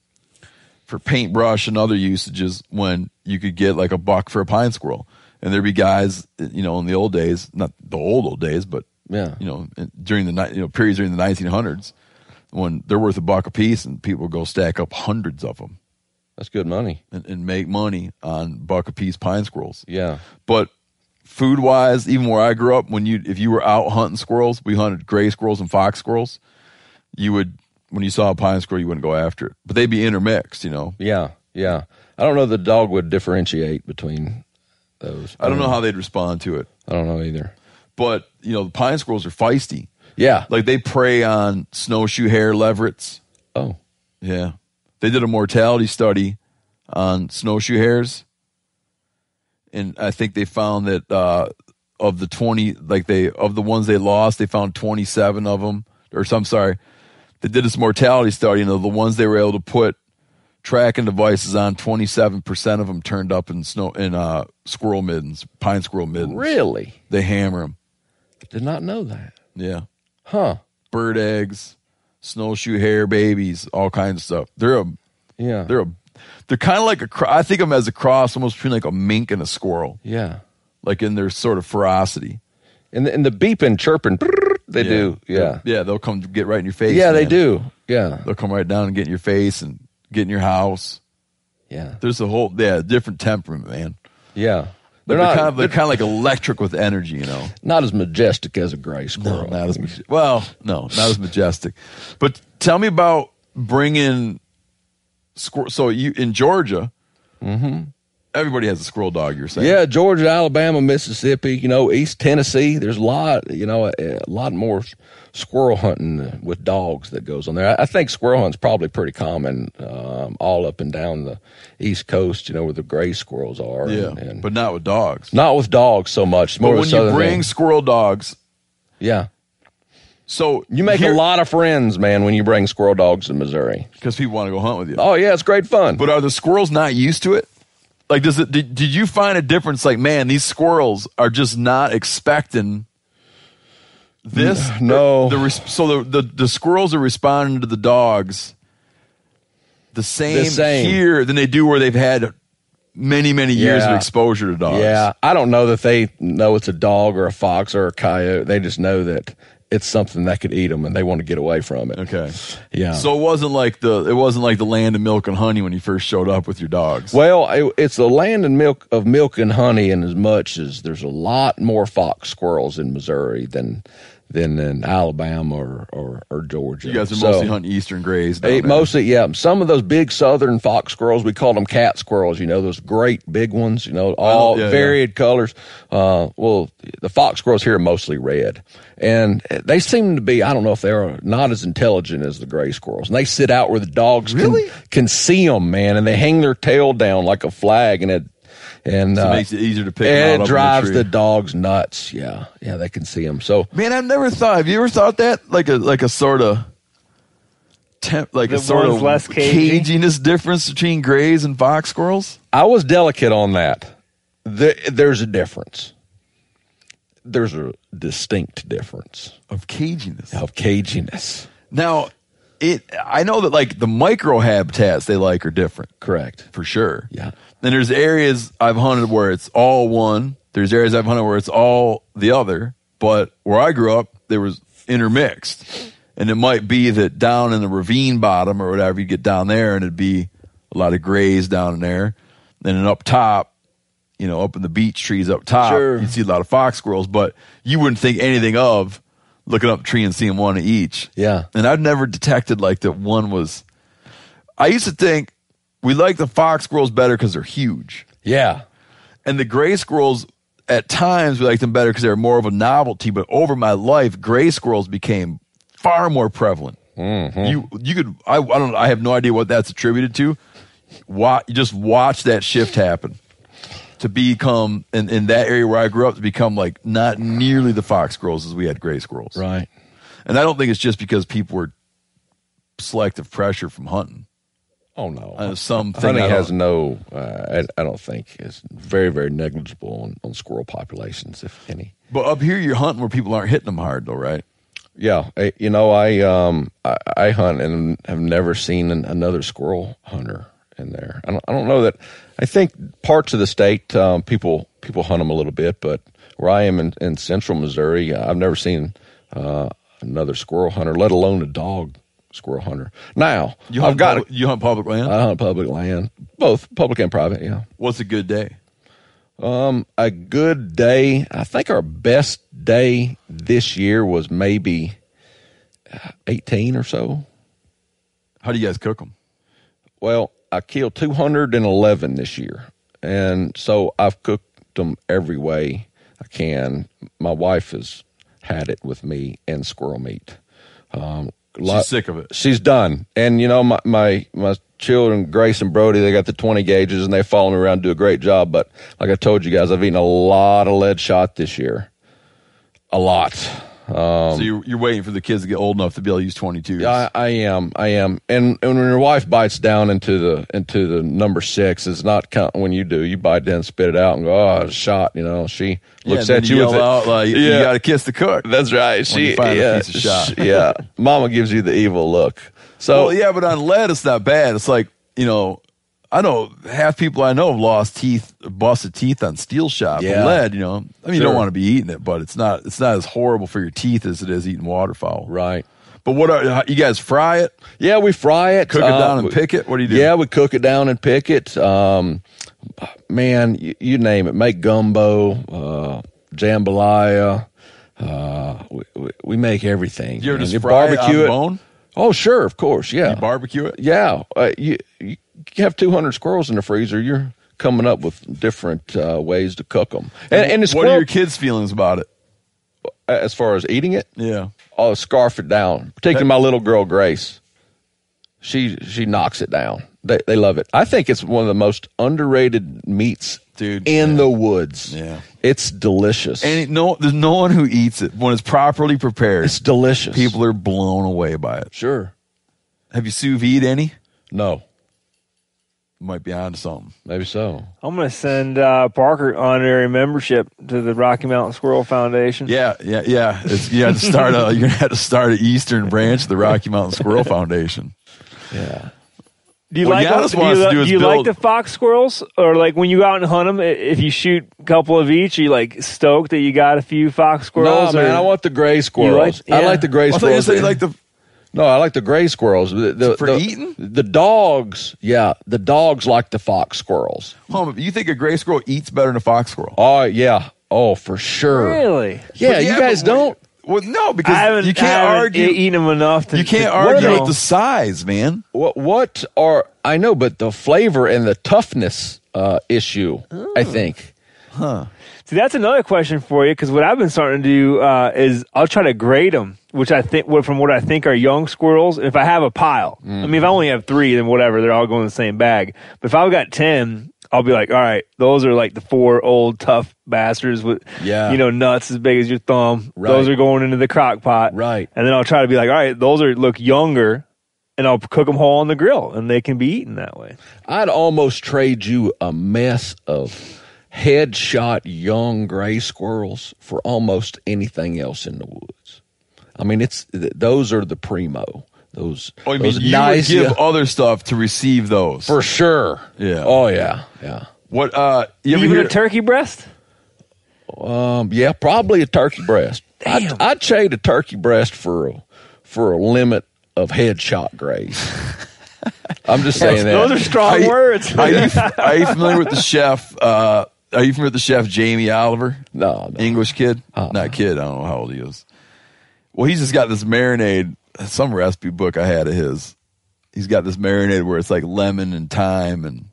Speaker 2: for paintbrush and other usages, when you could get like a buck for a pine squirrel, and there'd be guys, you know, in the old days, not the old old days, but
Speaker 6: Yeah.
Speaker 2: you know, during the ni- you know periods during the 1900s, when they're worth a buck a piece, and people would go stack up hundreds of them
Speaker 6: That's good money.
Speaker 2: and, and make money on buck a piece pine squirrels.
Speaker 6: Yeah.
Speaker 2: But food wise, even where I grew up, when you if you were out hunting squirrels, we hunted gray squirrels and fox squirrels. You would when you saw a pine squirrel, you wouldn't go after it, but they'd be intermixed. You know,
Speaker 6: Yeah. Yeah. I don't know the dog would differentiate between those.
Speaker 2: I don't know how they'd respond to it,
Speaker 6: I don't know either.
Speaker 2: but you know, the pine squirrels are feisty.
Speaker 6: Yeah.
Speaker 2: Like they prey on snowshoe hare leverets.
Speaker 6: oh.
Speaker 2: Yeah. They did a mortality study on snowshoe hares. And I think they found that uh, of the 20, like they, of the ones they lost, they found 27 of them, or some, sorry. They did this mortality study, and of the ones they were able to put tracking devices on, 27% of them turned up in snow, in uh, squirrel middens, pine squirrel middens.
Speaker 6: Really?
Speaker 2: They hammer them.
Speaker 6: Did not know that.
Speaker 2: Yeah.
Speaker 6: Huh.
Speaker 2: Bird eggs, snowshoe hare babies, all kinds of stuff. They're a
Speaker 6: Yeah.
Speaker 2: They're a, they're kind of like a. I think of them as a cross, almost between like a mink and a squirrel,
Speaker 6: yeah.
Speaker 2: like in their sort of ferocity.
Speaker 6: And the, and the beeping, chirping, they do. Yeah.
Speaker 2: yeah. They'll come get right in your face.
Speaker 6: Yeah, they do. Yeah.
Speaker 2: They'll come right down and get in your face and get in your house.
Speaker 6: Yeah.
Speaker 2: There's a whole yeah different temperament, man.
Speaker 6: Yeah.
Speaker 2: They're,
Speaker 6: They're not
Speaker 2: kind of they're kind of like electric with energy, you know.
Speaker 6: not as majestic as a gray
Speaker 2: No,
Speaker 6: squirrel.
Speaker 2: not as well, no, not as majestic. But tell me about bringing squirrel. So you in Georgia, mm-hmm. everybody has a squirrel dog. You're saying.
Speaker 6: Yeah, Georgia, Alabama, Mississippi, you know, East Tennessee. There's a lot, you know, a, a lot more squirrel hunting with dogs that goes on there. I, I think squirrel hunting's probably pretty common um, all up and down the East Coast, you know, where the gray squirrels are.
Speaker 2: yeah,
Speaker 6: and, and
Speaker 2: but not with dogs.
Speaker 6: not with dogs so much.
Speaker 2: But
Speaker 6: More
Speaker 2: when you bring
Speaker 6: thing.
Speaker 2: squirrel dogs,
Speaker 6: yeah,
Speaker 2: so
Speaker 6: you make a lot of friends, man, when you bring squirrel dogs to Missouri.
Speaker 2: because people want to go hunt with you.
Speaker 6: Oh yeah, it's great fun.
Speaker 2: But are the squirrels not used to it? Like, does it? Did, did you find a difference? Like, man, these squirrels are just not expecting this.
Speaker 6: no.
Speaker 2: The, res- so the, the the squirrels are responding to the dogs the same,
Speaker 6: same.
Speaker 2: here than they do where they've had many many years of exposure to dogs.
Speaker 6: Yeah, I don't know that they know it's a dog or a fox or a coyote. They just know that it's something that could eat them, and they want to get away from it.
Speaker 2: Okay.
Speaker 6: Yeah.
Speaker 2: So it wasn't like the it wasn't like the land of milk and honey when you first showed up with your dogs.
Speaker 6: Well, it, it's the land and milk of milk and honey, and as much as there's a lot more fox squirrels in Missouri than than in Alabama or or, or Georgia.
Speaker 2: You guys are
Speaker 6: So-
Speaker 2: mostly hunting eastern grays.
Speaker 6: Eh, mostly, yeah. Some of those big southern fox squirrels, we call them cat squirrels. You know, those great big ones. You know, all
Speaker 2: yeah, yeah.
Speaker 6: varied colors. Uh, well, the fox squirrels here are mostly red, and they seem to be. I don't know if they're not as intelligent as the gray squirrels, and they sit out where the dogs
Speaker 2: Really?
Speaker 6: can, can see them, man, and they hang their tail down like a flag, and it. And
Speaker 2: So it
Speaker 6: uh,
Speaker 2: makes it easier to pick.
Speaker 6: and
Speaker 2: out
Speaker 6: it
Speaker 2: in the
Speaker 6: drives
Speaker 2: tree.
Speaker 6: the dogs nuts. Yeah, yeah, they can see them. So
Speaker 2: Man, I've never thought. Have you ever thought that like a like a sort of temp, like a sort of
Speaker 5: less cagey?
Speaker 2: caginess difference between grays and fox squirrels?
Speaker 6: I was delicate on that. The, there's a difference. There's a distinct difference
Speaker 2: Of caginess.
Speaker 6: of caginess.
Speaker 2: Now, it. I know that like the micro habitats they like are different
Speaker 6: Correct.
Speaker 2: for sure.
Speaker 6: Yeah.
Speaker 2: Then there's areas I've hunted where it's all one. There's areas I've hunted where it's all the other. But where I grew up, there was intermixed. And it might be that down in the ravine bottom or whatever, you get down there and it'd be a lot of grays down in there. And Then up top, you know, up in the beech trees up top,
Speaker 6: Sure.
Speaker 2: you'd see a lot of fox squirrels, but you wouldn't think anything of looking up tree and seeing one of each.
Speaker 6: Yeah.
Speaker 2: And I've never detected like that one was. I used to think we like the fox squirrels better because they're huge,
Speaker 6: Yeah.
Speaker 2: and the gray squirrels at times we like them better because they're more of a novelty. But over my life, gray squirrels became far more prevalent. Mm-hmm. You you could I, I don't I have no idea what that's attributed to. Watch, you just watch that shift happen to become in, in that area where I grew up to become like not nearly the fox squirrels as we had gray squirrels.
Speaker 6: Right.
Speaker 2: And I don't think it's just because people were selective pressure from hunting.
Speaker 6: Oh no.
Speaker 2: Uh, something
Speaker 6: Hunting has no. Uh, I, I don't think is very very negligible on, on squirrel populations, if any.
Speaker 2: But up here, you're hunting where people aren't hitting them hard, though, right?
Speaker 6: Yeah, I, you know, I um I, I hunt and have never seen an, another squirrel hunter in there. I don't, I don't know that. I think parts of the state um, people people hunt them a little bit, but where I am in, in central Missouri, I've never seen uh, another squirrel hunter, let alone a dog squirrel hunter. Now
Speaker 2: You hunt
Speaker 6: I've got
Speaker 2: public, you hunt public land.
Speaker 6: I hunt public land, both public and private. Yeah.
Speaker 2: What's a good day?
Speaker 6: Um, a good day. I think our best day this year was maybe uh, 18 or so.
Speaker 2: How do you guys cook them?
Speaker 6: Well, I killed 211 this year. And so I've cooked them every way I can. My wife has had it with me and squirrel meat. Um, a lot-
Speaker 2: She's sick of it.
Speaker 6: She's done. And you know, my, my my children, Grace and Brody, they got the twenty gauges and they follow me around and do a great job. But like I told you guys, I've eaten a lot of lead shot this year. A lot.
Speaker 2: Um, so you're, you're waiting for the kids to get old enough to be able to use 22s.
Speaker 6: I, I am. I am. And, and when your wife bites down into the into the number six, it's not counting when you do. You bite down, spit it out, and go, "Oh, shot." You know, she
Speaker 2: Yeah,
Speaker 6: looks
Speaker 2: then
Speaker 6: at you
Speaker 2: yell
Speaker 6: with it.
Speaker 2: out like, "You
Speaker 6: Yeah.
Speaker 2: got to kiss the cook."
Speaker 6: That's right. She
Speaker 2: you find a
Speaker 6: yeah,
Speaker 2: piece of shot.
Speaker 6: sh- yeah. Mama gives you the evil look. So
Speaker 2: well, yeah, but on lead, it's not bad. It's like you know, I know half people I know have lost teeth, busted teeth on steel shot.
Speaker 6: Yeah.
Speaker 2: Lead, you know, I mean, you don't want to be eating it, but it's not it's not as horrible for your teeth as it is eating waterfowl.
Speaker 6: right.
Speaker 2: But what are you guys fry it?
Speaker 6: Yeah, we fry it,
Speaker 2: Cook it
Speaker 6: uh,
Speaker 2: down and pick it? What do you do?
Speaker 6: Yeah, we cook it down and pick it. Um, man, you, you name it. Make gumbo, uh, jambalaya. Uh, we, we, we make everything.
Speaker 2: You ever
Speaker 6: man.
Speaker 2: just fry it on the bone?
Speaker 6: Oh, sure, of course, yeah.
Speaker 2: You barbecue it?
Speaker 6: Yeah, uh, you, you have 200 squirrels in the freezer. You're coming up with different uh, ways to cook them. And, and the
Speaker 2: what are your kids' feelings about it?
Speaker 6: as far as eating it,
Speaker 2: Yeah.
Speaker 6: I'll scarf it down. Particularly my little girl Grace. She she knocks it down. They they love it. I think it's one of the most underrated meats,
Speaker 2: Dude,
Speaker 6: in
Speaker 2: yeah.
Speaker 6: the woods.
Speaker 2: Yeah.
Speaker 6: it's delicious.
Speaker 2: And it- no, there's no one who eats it when it's properly prepared.
Speaker 6: it's delicious.
Speaker 2: People are blown away by it.
Speaker 6: sure.
Speaker 2: Have you sous vide any?
Speaker 6: No,
Speaker 2: Might be onto something.
Speaker 6: maybe so.
Speaker 5: I'm going to send uh, Parker honorary membership to the Rocky Mountain Squirrel Foundation.
Speaker 2: Yeah, yeah, yeah. It's, you have to start. A, you're gonna have to start an eastern branch of the Rocky Mountain Squirrel Foundation.
Speaker 6: Yeah.
Speaker 5: Do you
Speaker 2: What
Speaker 5: like
Speaker 2: Janis
Speaker 5: do you,
Speaker 2: to do
Speaker 5: do you like the fox squirrels, or like when you go out and hunt them? If you shoot a couple of each, are you like stoked that you got a few fox squirrels?
Speaker 6: No,
Speaker 5: squirrels?
Speaker 6: man, I want the gray squirrels. I
Speaker 5: yeah.
Speaker 6: like the gray
Speaker 2: I thought you
Speaker 6: squirrels.
Speaker 2: said you like the.
Speaker 6: No, I like the gray squirrels. The, the,
Speaker 2: For
Speaker 6: the-
Speaker 2: eating?
Speaker 6: The dogs, yeah, the dogs like the fox squirrels.
Speaker 2: Home, you think a gray squirrel eats better than a fox squirrel?
Speaker 6: Oh yeah, oh for sure.
Speaker 5: really?
Speaker 6: Yeah,
Speaker 2: But
Speaker 6: you guys don't.
Speaker 2: Well, no, because
Speaker 5: haven't.
Speaker 2: you can't
Speaker 5: haven't
Speaker 2: argue.
Speaker 5: e- eaten them enough to.
Speaker 2: you can't
Speaker 5: to
Speaker 2: argue with the size, man.
Speaker 6: What what are I know, but the flavor and the toughness uh, issue, I think.
Speaker 5: See, that's another question for you because what I've been starting to do uh, is I'll try to grade them, which I think from what I think are young squirrels. If I have a pile, I mean, if I only have three, then whatever, they're all going in the same bag. But if I've got ten, I'll be like, all right, those are like the four old tough bastards with,
Speaker 6: Yeah.
Speaker 5: you know, nuts as big as your thumb.
Speaker 6: Right.
Speaker 5: Those are going into the crock pot,
Speaker 6: Right.
Speaker 5: And then I'll try to be like, all right, those are look younger. And I'll cook them whole on the grill, and they can be eaten that way.
Speaker 6: I'd almost trade you a mess of headshot young gray squirrels for almost anything else in the woods. I mean, it's those are the primo. Those,
Speaker 2: Oh, you mean
Speaker 6: those
Speaker 2: you
Speaker 6: nice,
Speaker 2: would give
Speaker 6: yeah,
Speaker 2: other stuff to receive those?
Speaker 6: for sure.
Speaker 2: Yeah.
Speaker 6: Oh yeah. Yeah.
Speaker 2: what? Uh, you ever
Speaker 5: Even
Speaker 2: hear?
Speaker 5: a turkey breast.
Speaker 6: Um. Yeah. Probably a turkey breast. I'd,
Speaker 5: Damn.
Speaker 6: I'd trade a turkey breast for a, for a limit of headshot grays. I'm just saying that.
Speaker 5: Those are strong
Speaker 2: Are you-
Speaker 5: words.
Speaker 2: are you are you familiar with the chef? Uh, are you familiar with the chef Jamie Oliver?
Speaker 6: no, no.
Speaker 2: English kid,
Speaker 6: Uh-uh.
Speaker 2: not kid. I don't know how old he is. Well, he's just got this marinade. Some recipe book I had of his. He's got this marinade where it's like lemon and thyme and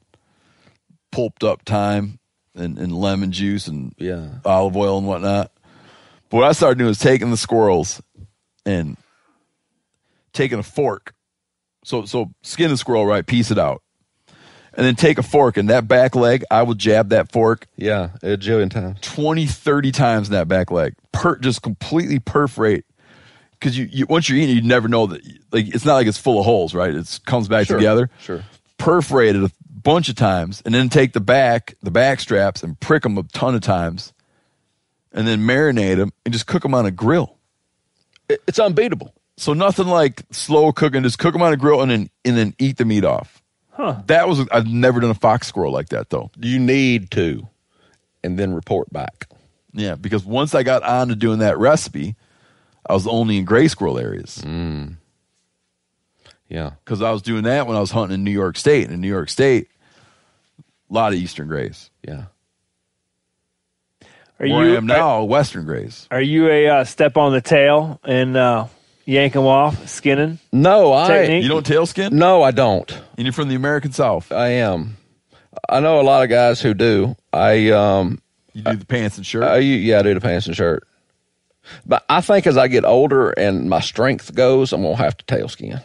Speaker 2: pulped up thyme and, and lemon juice and
Speaker 6: Yeah.
Speaker 2: olive oil and whatnot. But what I started doing was taking the squirrels and taking a fork. So so skin the squirrel right, piece it out. And then take a fork and that back leg, I will jab that fork
Speaker 6: Yeah, a jillion times.
Speaker 2: 20, 30 times in that back leg. Per, just completely perforate. Because you, you, once you're eating, you never know that. Like it's not like it's full of holes, right? It comes back
Speaker 6: Sure,
Speaker 2: together.
Speaker 6: sure.
Speaker 2: Perforate it a bunch of times, and then take the back, the back straps, and prick them a ton of times, and then marinate them and just cook them on a grill.
Speaker 6: It- it's unbeatable.
Speaker 2: So nothing like slow cooking. Just cook them on a grill and then and then eat the meat off. Huh. That was I've never done a fox squirrel like that though.
Speaker 6: You need to, and then report back.
Speaker 2: Yeah, because once I got on to doing that recipe, I was only in gray squirrel areas
Speaker 6: Yeah.
Speaker 2: because I was doing that when I was hunting in New York State. And in New York State, a lot of eastern grays.
Speaker 6: Yeah.
Speaker 5: Are
Speaker 2: Where
Speaker 5: you
Speaker 2: I am now, western grays.
Speaker 5: Are you a uh, step on the tail and uh, yank them off, skinning?
Speaker 6: No, I
Speaker 5: Technique?
Speaker 2: You don't tail skin?
Speaker 6: no, I don't.
Speaker 2: And you're from the American South.
Speaker 6: I am. I know a lot of guys who do. I um
Speaker 2: You do the pants and shirt.
Speaker 6: I, yeah, I do the pants and shirt. But I think as I get older and my strength goes, I'm gonna have to tail skin.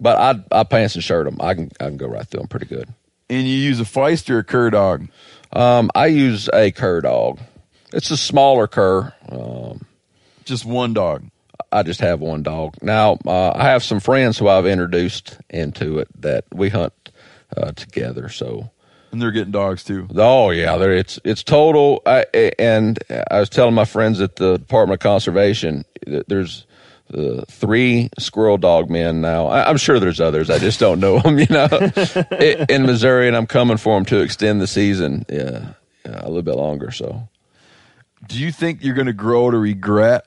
Speaker 6: But I I pants and shirt them. I can I can go right through them pretty good.
Speaker 2: and you use a feist or a cur dog.
Speaker 6: Um, I use a cur dog. It's a smaller cur. Um,
Speaker 2: Just one dog.
Speaker 6: I just have one dog. Now, uh, I have some friends who I've introduced into it that we hunt uh, together. So,
Speaker 2: And they're getting dogs too.
Speaker 6: oh yeah, there it's it's total. I, and I was telling my friends at the Department of Conservation that there's uh, three squirrel dog men now. I, I'm sure there's others. I just don't know them. You know, in Missouri, and I'm coming for them to extend the season. Yeah, yeah a little bit longer. So.
Speaker 2: Do you think you're going to grow to regret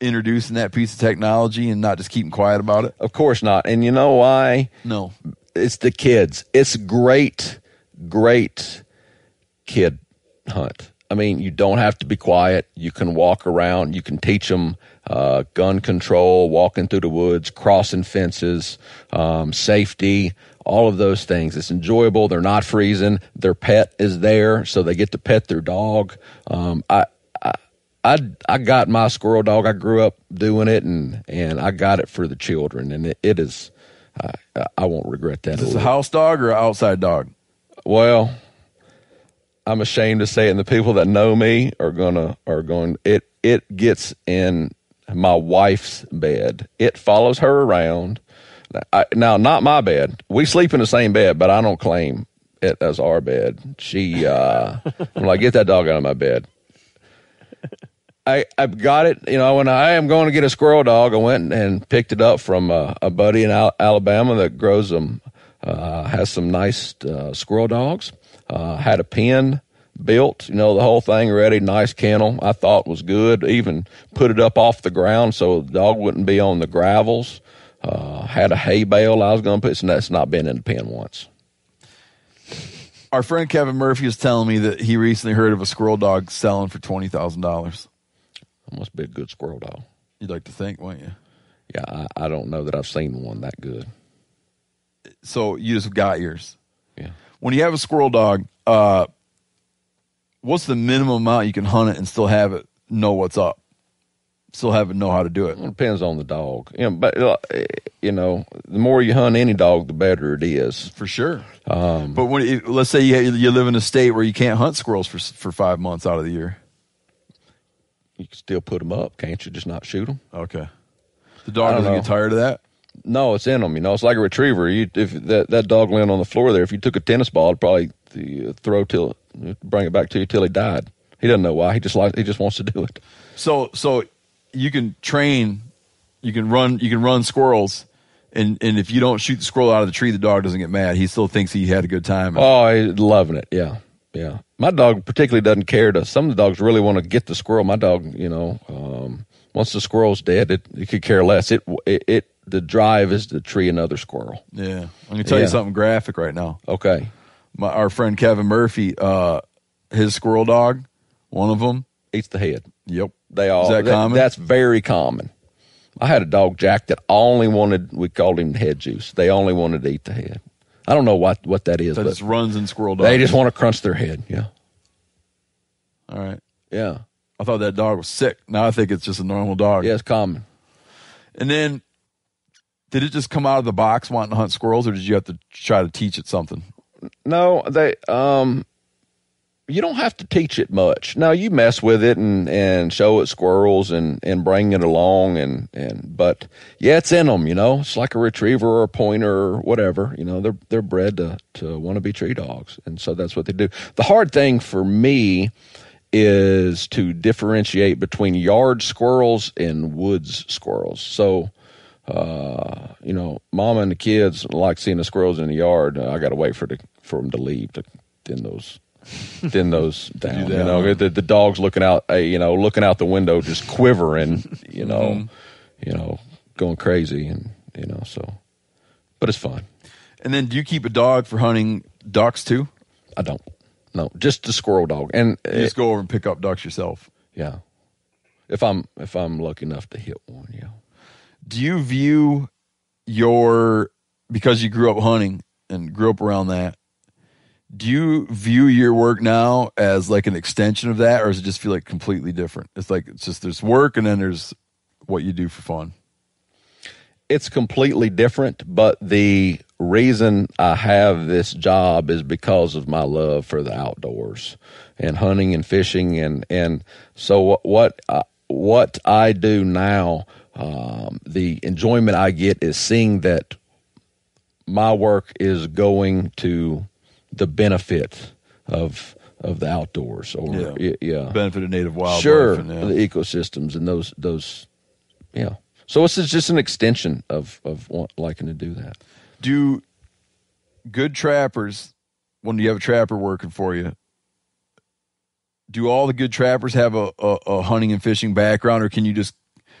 Speaker 2: introducing that piece of technology and not just keeping quiet about it?
Speaker 6: Of course not. And you know why?
Speaker 2: No.
Speaker 6: It's the kids. It's great, great kid hunt. I mean, you don't have to be quiet. You can walk around. You can teach them uh, gun control, walking through the woods, crossing fences, um, safety, all of those things. It's enjoyable. They're not freezing. Their pet is there, so they get to pet their dog. Um, I, I, I, got my squirrel dog. I grew up doing it, and and I got it for the children, and it, it is. I, I won't regret that.
Speaker 2: Is
Speaker 6: a
Speaker 2: this a house dog or an outside dog?
Speaker 6: Well, I'm ashamed to say it, and the people that know me are gonna are going. It it gets in my wife's bed. It follows her around. I, now, not my bed. We sleep in the same bed, but I don't claim it as our bed. She, uh, I'm like, get that dog out of my bed. I I've got it. You know, when I am going to get a squirrel dog, I went and picked it up from uh, a buddy in Al- Alabama that grows them. Uh, has some nice uh, squirrel dogs. Uh, had a pen built, you know, the whole thing ready. Nice kennel. I thought was good. Even put it up off the ground so the dog wouldn't be on the gravels. Uh, had a hay bale I was going to put. So that's not been in the pen once.
Speaker 2: Our friend Kevin Murphy was telling me that he recently heard of a squirrel dog selling for twenty thousand dollars.
Speaker 6: Must be a good squirrel dog.
Speaker 2: You'd like to think, wouldn't you?
Speaker 6: Yeah, I, I don't know that I've seen one that good.
Speaker 2: So you just got yours.
Speaker 6: Yeah.
Speaker 2: When you have a squirrel dog, uh, what's the minimum amount you can hunt it and still have it know what's up? Still have it know how to do it.
Speaker 6: It depends on the dog. You know, but uh, you know, the more you hunt any dog, the better it is.
Speaker 2: For sure. Um, but when it, let's say you, you live in a state where you can't hunt squirrels for for five months out of the year,
Speaker 6: You can still put them up, can't you? Just not shoot them.
Speaker 2: okay. The dog doesn't
Speaker 6: know.
Speaker 2: get tired of that.
Speaker 6: No, it's in them. You know, it's like a retriever. You if that that dog laying on the floor there, if you took a tennis ball, it'd probably uh, throw till bring it back to you till he died. He doesn't know why. He just like he just wants to do it.
Speaker 2: So so you can train, you can run, you can run squirrels, and and if you don't shoot the squirrel out of the tree, the dog doesn't get mad. He still thinks he had a good time.
Speaker 6: Oh, he's loving it. Yeah, yeah. My dog particularly doesn't care to. Some of the dogs really want to get the squirrel. My dog, you know, um, once the squirrel's dead, it, it could care less. It, it it the drive is to tree another squirrel.
Speaker 2: yeah, I'm gonna tell you something graphic right now.
Speaker 6: Okay.
Speaker 2: My, our friend Kevin Murphy, uh, his squirrel dog, one of them.
Speaker 6: Eats the head.
Speaker 2: Yep.
Speaker 6: They all
Speaker 2: Is that common?
Speaker 6: That's very common. I had a dog Jack that only wanted. We called him head juice. They only wanted to eat the head. I don't know what what that is,
Speaker 2: that
Speaker 6: but
Speaker 2: just runs and squirrel dogs.
Speaker 6: they just want to crunch their head. Yeah,
Speaker 2: All right.
Speaker 6: yeah,
Speaker 2: I thought that dog was sick. Now I think it's just a normal dog.
Speaker 6: yeah. It's common.
Speaker 2: And then, did it just come out of the box wanting to hunt squirrels, or did you have to try to teach it something?
Speaker 6: No, they um you don't have to teach it much. Now you mess with it and and show it squirrels and and bring it along and and but yeah, it's in them, you know. It's like a retriever or a pointer or whatever, you know. They're they're bred to to want to be tree dogs. And so that's what they do. The hard thing for me is to differentiate between yard squirrels and woods squirrels. So uh, you know, mama and the kids like seeing the squirrels in the yard. I got to wait for the for them to leave to thin those thin those down. you know, the, the dog's looking out, you know, looking out the window, just quivering. You know, mm-hmm. you know, going crazy, and you know, so. But it's fun.
Speaker 2: And then, do you keep a dog for hunting ducks too?
Speaker 6: I don't. No, just the squirrel dog, and
Speaker 2: You just go over and pick up ducks yourself.
Speaker 6: yeah. If I'm if I'm lucky enough to hit one, yeah.
Speaker 2: Do you view your because you grew up hunting and grew up around that? Do you view your work now as like an extension of that, or does it just feel like completely different? It's like it's just there's work and then there's what you do for fun.
Speaker 6: it's completely different, but the reason I have this job is because of my love for the outdoors and hunting and fishing and and so what what I, what I do now, um, the enjoyment I get is seeing that my work is going to the benefit of of the outdoors or
Speaker 2: Yeah.
Speaker 6: yeah.
Speaker 2: Benefit of native wildlife.
Speaker 6: sure
Speaker 2: and, yeah.
Speaker 6: the ecosystems and those those yeah so it's just an extension of of want, liking to do that
Speaker 2: do good trappers when you have a trapper working for you do all the good trappers have a, a, a hunting and fishing background or can you just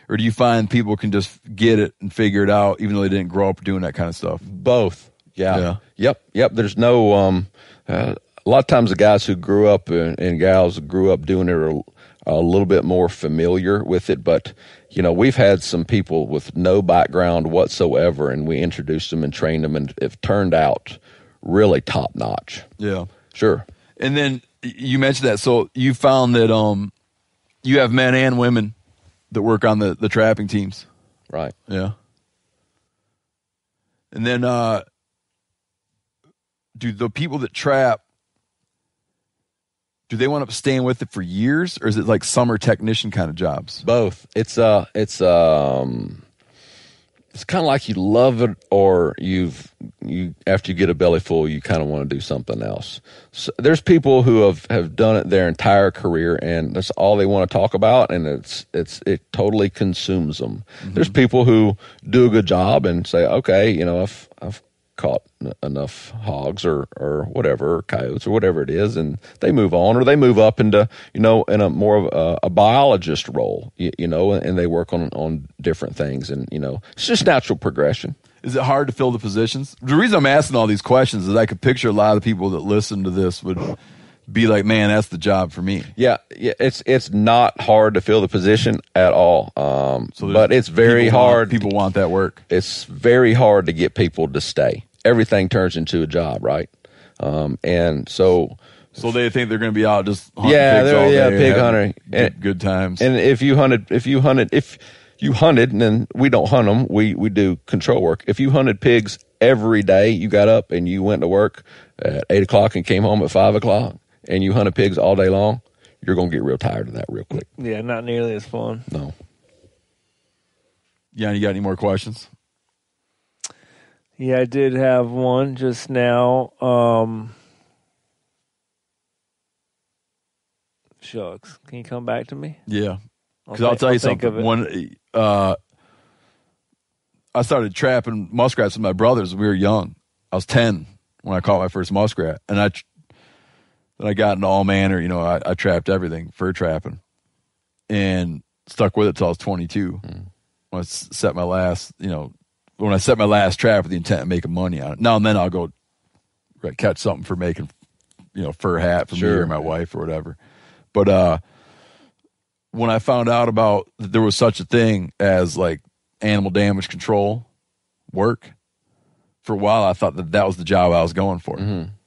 Speaker 2: or do you find people can just get it and figure it out even though they didn't grow up doing that kind of stuff
Speaker 6: both yeah,
Speaker 2: Yeah.
Speaker 6: yep yep there's no um uh, a lot of times the guys who grew up and, and gals grew up doing it are a little bit more familiar with it but you know we've had some people with no background whatsoever and we introduced them and trained them and it turned out really top notch
Speaker 2: yeah.
Speaker 6: Sure.
Speaker 2: And then you mentioned that. So you found that um you have men and women that work on the the trapping teams.
Speaker 6: Right.
Speaker 2: Yeah. And then uh do the people that trap do they wind up staying with it for years or is it like summer technician kind of jobs?
Speaker 6: both. It's uh it's um it's kind of like you love it or you've you after you get a belly full you kind of want to do something else. So there's people who have have done it their entire career and that's all they want to talk about and it's it's it totally consumes them there's people who do a good job and say okay you know i've i've caught enough hogs or or whatever or coyotes or whatever it is and they move on or they move up into you know in a more of a, a biologist role you, you know and they work on on different things and you know it's just natural progression
Speaker 2: Is it hard to fill the positions? The reason I'm asking all these questions is I could picture a lot of people that listen to this would be like, "Man, that's the job for me."
Speaker 6: yeah yeah it's it's not hard to fill the position at all um
Speaker 2: So
Speaker 6: but it's very
Speaker 2: people want-
Speaker 6: hard
Speaker 2: people want that work.
Speaker 6: it's very hard to get people to stay. Everything turns into a job, right? Um, and so
Speaker 2: So they think they're going to be out just hunting
Speaker 6: Yeah,
Speaker 2: pigs
Speaker 6: they're-
Speaker 2: all
Speaker 6: yeah,
Speaker 2: day,
Speaker 6: pig
Speaker 2: hunting,
Speaker 6: hunter.
Speaker 2: good, good times.
Speaker 6: And if you hunted, if you hunted, if you hunted, and then we don't hunt them, we we do control work. If you hunted pigs every day, you got up and you went to work at eight o'clock and came home at five o'clock, and you hunted pigs all day long, you're gonna get real tired of that real quick.
Speaker 5: Yeah, not nearly as fun.
Speaker 6: No,
Speaker 2: yeah, you got any more questions?
Speaker 5: Yeah, I did have one just now. Um, shucks, can you come back to me?
Speaker 2: Yeah,
Speaker 5: I'll
Speaker 2: because I'll, tell you
Speaker 5: think of
Speaker 2: something. One, uh, I started trapping muskrats with my brothers, when we were young. I was ten when I caught my first muskrat, and I then I got into all manner. You know, I, I trapped everything, fur trapping, and stuck with it till I was twenty-two. When I set my last, you know, when I set my last trap with the intent of making money on it. Now and then I'll go right, catch something for making, you know, fur hat for me or my wife or whatever. But uh, when I found out about that there was such a thing as like animal damage control work, for a while I thought that that was the job I was going for.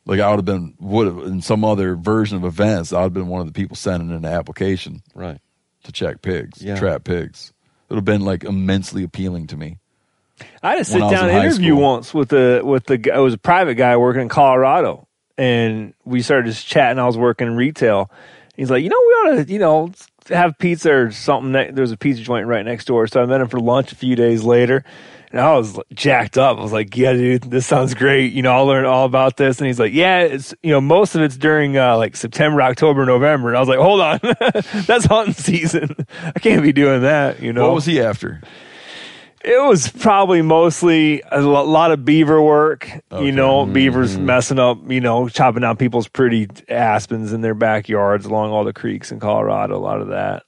Speaker 2: Like I would have been would have in some other version of events, I would have been one of the people sending in an application
Speaker 6: right.
Speaker 2: to check pigs,
Speaker 6: Yeah.
Speaker 2: trap pigs. It would have been like immensely appealing to me.
Speaker 5: I had a sit down
Speaker 2: in
Speaker 5: interview once with the with the guy. It was a private guy working in Colorado, and we started just chatting. I was working in retail. He's like, you know, we ought to, you know, have pizza or something. There's a pizza joint right next door, so I met him for lunch a few days later. And I was jacked up. I was like, "Yeah, dude, this sounds great. You know, I'll learn all about this." And he's like, "Yeah, it's you know, most of it's during uh, like September, October, November." And I was like, "Hold on, that's hunting season. I can't be doing that." You know,
Speaker 2: What was he after?
Speaker 5: It was probably mostly a lot of beaver work.
Speaker 2: Okay.
Speaker 5: You know, beavers messing up, you know, chopping down people's pretty aspens in their backyards along all the creeks in Colorado. A lot of that.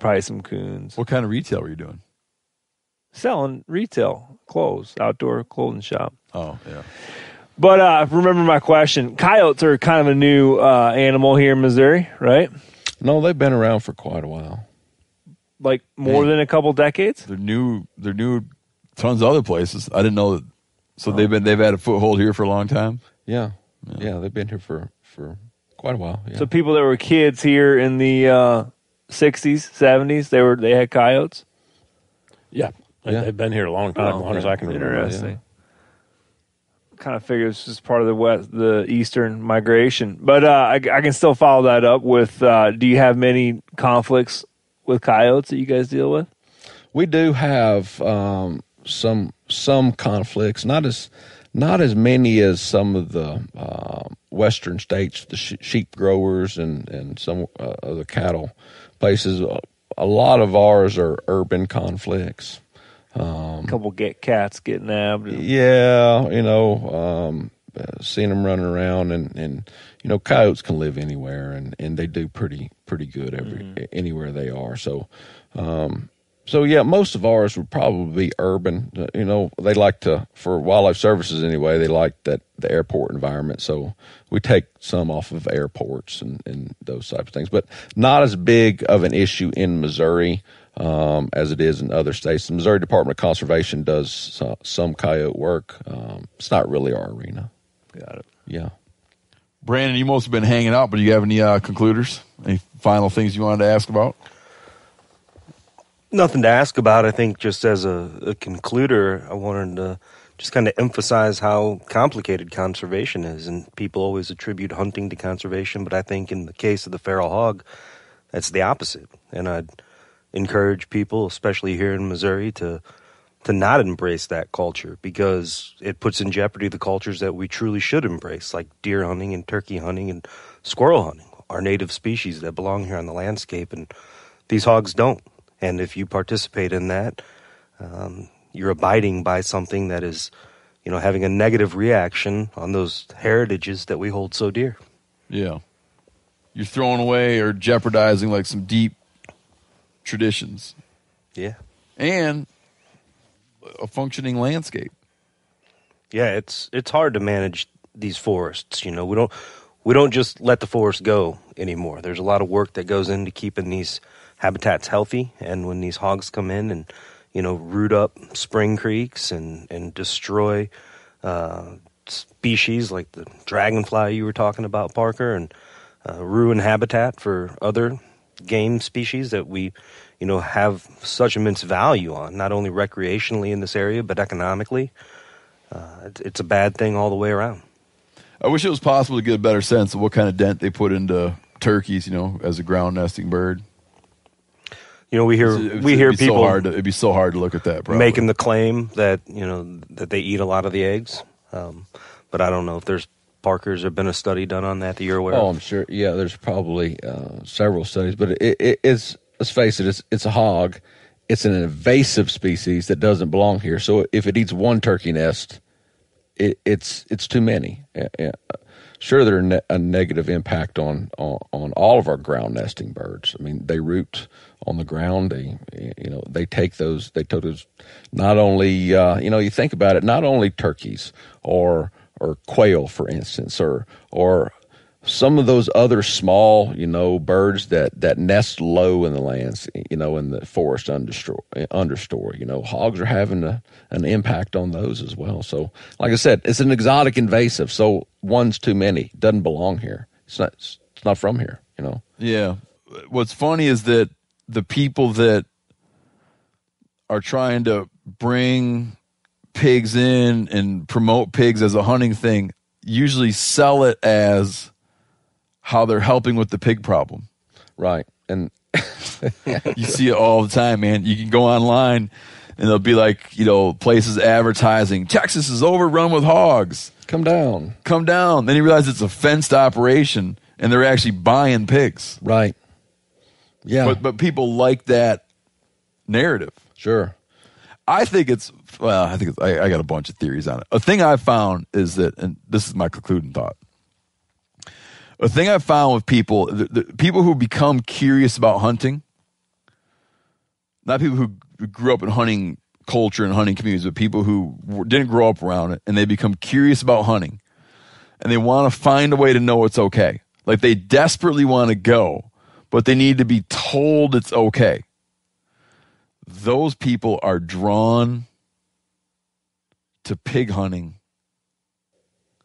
Speaker 5: Probably some coons.
Speaker 2: What kind of retail were you doing?
Speaker 5: Selling retail clothes, outdoor clothing shop.
Speaker 2: Oh, yeah.
Speaker 5: But uh, remember my question. Coyotes are kind of a new uh, animal here in Missouri, right?
Speaker 6: No, they've been around for quite a while.
Speaker 5: Like more
Speaker 2: Hey.
Speaker 5: than a couple decades.
Speaker 2: They're new. They're new. Tons of other places. I didn't know that. So they've been they've had a foothold here for a long time.
Speaker 6: Yeah, yeah, they've been here for for quite a while. Yeah.
Speaker 5: So people that were kids here in the uh, '60s, '70s, they were they had coyotes.
Speaker 9: Yeah. They-
Speaker 6: Yeah.
Speaker 9: They've been here a long time, as long as I can remember.
Speaker 5: Interesting. Kind of figure it's just part of the west, the eastern migration. But uh, I, I can still follow that up with. Uh, do you have many conflicts with coyotes that you guys deal with?
Speaker 6: we do have um, some some conflicts, not as not as many as some of the uh, western states, the sh- sheep growers and and some uh, other cattle places. A, lot of ours are urban conflicts.
Speaker 5: A couple get cats getting nabbed.
Speaker 6: Yeah, you know, um, uh, seeing them running around, and, and you know, coyotes can live anywhere, and, and they do pretty pretty good every anywhere they are. So, um, so yeah, most of ours would probably be urban. Uh, You know, they like to for wildlife services anyway. They like that the airport environment. So we take some off of airports and, and those types of things, but not as big of an issue in Missouri um, as it is in other states. The Missouri Department of Conservation does so, some coyote work. Um, it's not really our arena.
Speaker 5: Got it.
Speaker 6: Yeah.
Speaker 2: Brandon, you must have been hanging out, but do you have any uh, concluders? Any final things you wanted to ask about?
Speaker 7: Nothing to ask about. I think just as a, a concluder, I wanted to just kind of emphasize how complicated conservation is. And people always attribute hunting to conservation, but I think in the case of the feral hog, that's the opposite. And I'd encourage people, especially here in Missouri, to to not embrace that culture because it puts in jeopardy the cultures that we truly should embrace, like deer hunting and turkey hunting and squirrel hunting, our native species that belong here on the landscape. And these hogs don't. And if you participate in that, um, you're abiding by something that is, you know, having a negative reaction on those heritages that we hold so dear.
Speaker 2: Yeah. You're throwing away or jeopardizing like some deep traditions
Speaker 7: Yeah.
Speaker 2: and a functioning landscape.
Speaker 7: Yeah, it's it's hard to manage these forests. You know, we don't we don't just let the forest go anymore. There's a lot of work that goes into keeping these habitats healthy. And when these hogs come in and you know root up spring creeks and and destroy uh, species like the dragonfly you were talking about, Parker, and uh, ruin habitat for other game species that we, you know, have such immense value on, not only recreationally in this area but economically. Uh, it's, it's a bad thing all the way around.
Speaker 2: I wish it was possible to get a better sense of what kind of dent they put into turkeys, you know, as a ground nesting bird.
Speaker 7: You know, we hear
Speaker 2: It'd-
Speaker 7: we
Speaker 2: it'd
Speaker 7: hear
Speaker 2: be
Speaker 7: people
Speaker 2: So hard to, it'd be so hard to look at that. Probably.
Speaker 7: making the claim that you know that they eat a lot of the eggs, um, but I don't know if there's Parker's. There been a study done on that that you're aware
Speaker 6: Oh,
Speaker 7: of?
Speaker 6: I'm sure. Yeah, there's probably uh, several studies, but it, it, it's let's face it, it's it's a hog. It's an invasive species that doesn't belong here. So if it eats one turkey nest, it, it's it's too many. Sure, there's ne- a negative impact on, on on all of our ground nesting birds. I mean, they root on the ground. They you know they take those they take those. Not only uh, you know you think about it, not only turkeys or or quail, for instance, or or some of those other small, you know, birds that, that nest low in the lands, you know, in the forest understory, you know, hogs are having a, an impact on those as well. So, like I said, it's an exotic invasive. So one's too many. Doesn't belong here. It's not. It's not from here. You know.
Speaker 2: Yeah. What's funny is that the people that are trying to bring pigs in and promote pigs as a hunting thing usually sell it as how they're helping with the pig problem.
Speaker 6: Right. And
Speaker 2: you see it all the time, man. You can go online and they'll be like, you know, places advertising Texas is overrun with hogs.
Speaker 6: come down.
Speaker 2: Come down. Then you realize it's a fenced operation and they're actually buying pigs.
Speaker 6: Right. Yeah.
Speaker 2: But but people like that narrative.
Speaker 6: sure.
Speaker 2: I think it's well. I think it's, I, I got a bunch of theories on it. A thing I found is that, and this is my concluding thought. A thing I've found with people, the, the people who become curious about hunting, not people who grew up in hunting culture and hunting communities, but people who didn't grow up around it and they become curious about hunting, and they want to find a way to know it's okay. Like they desperately want to go, but they need to be told it's okay those people are drawn to pig hunting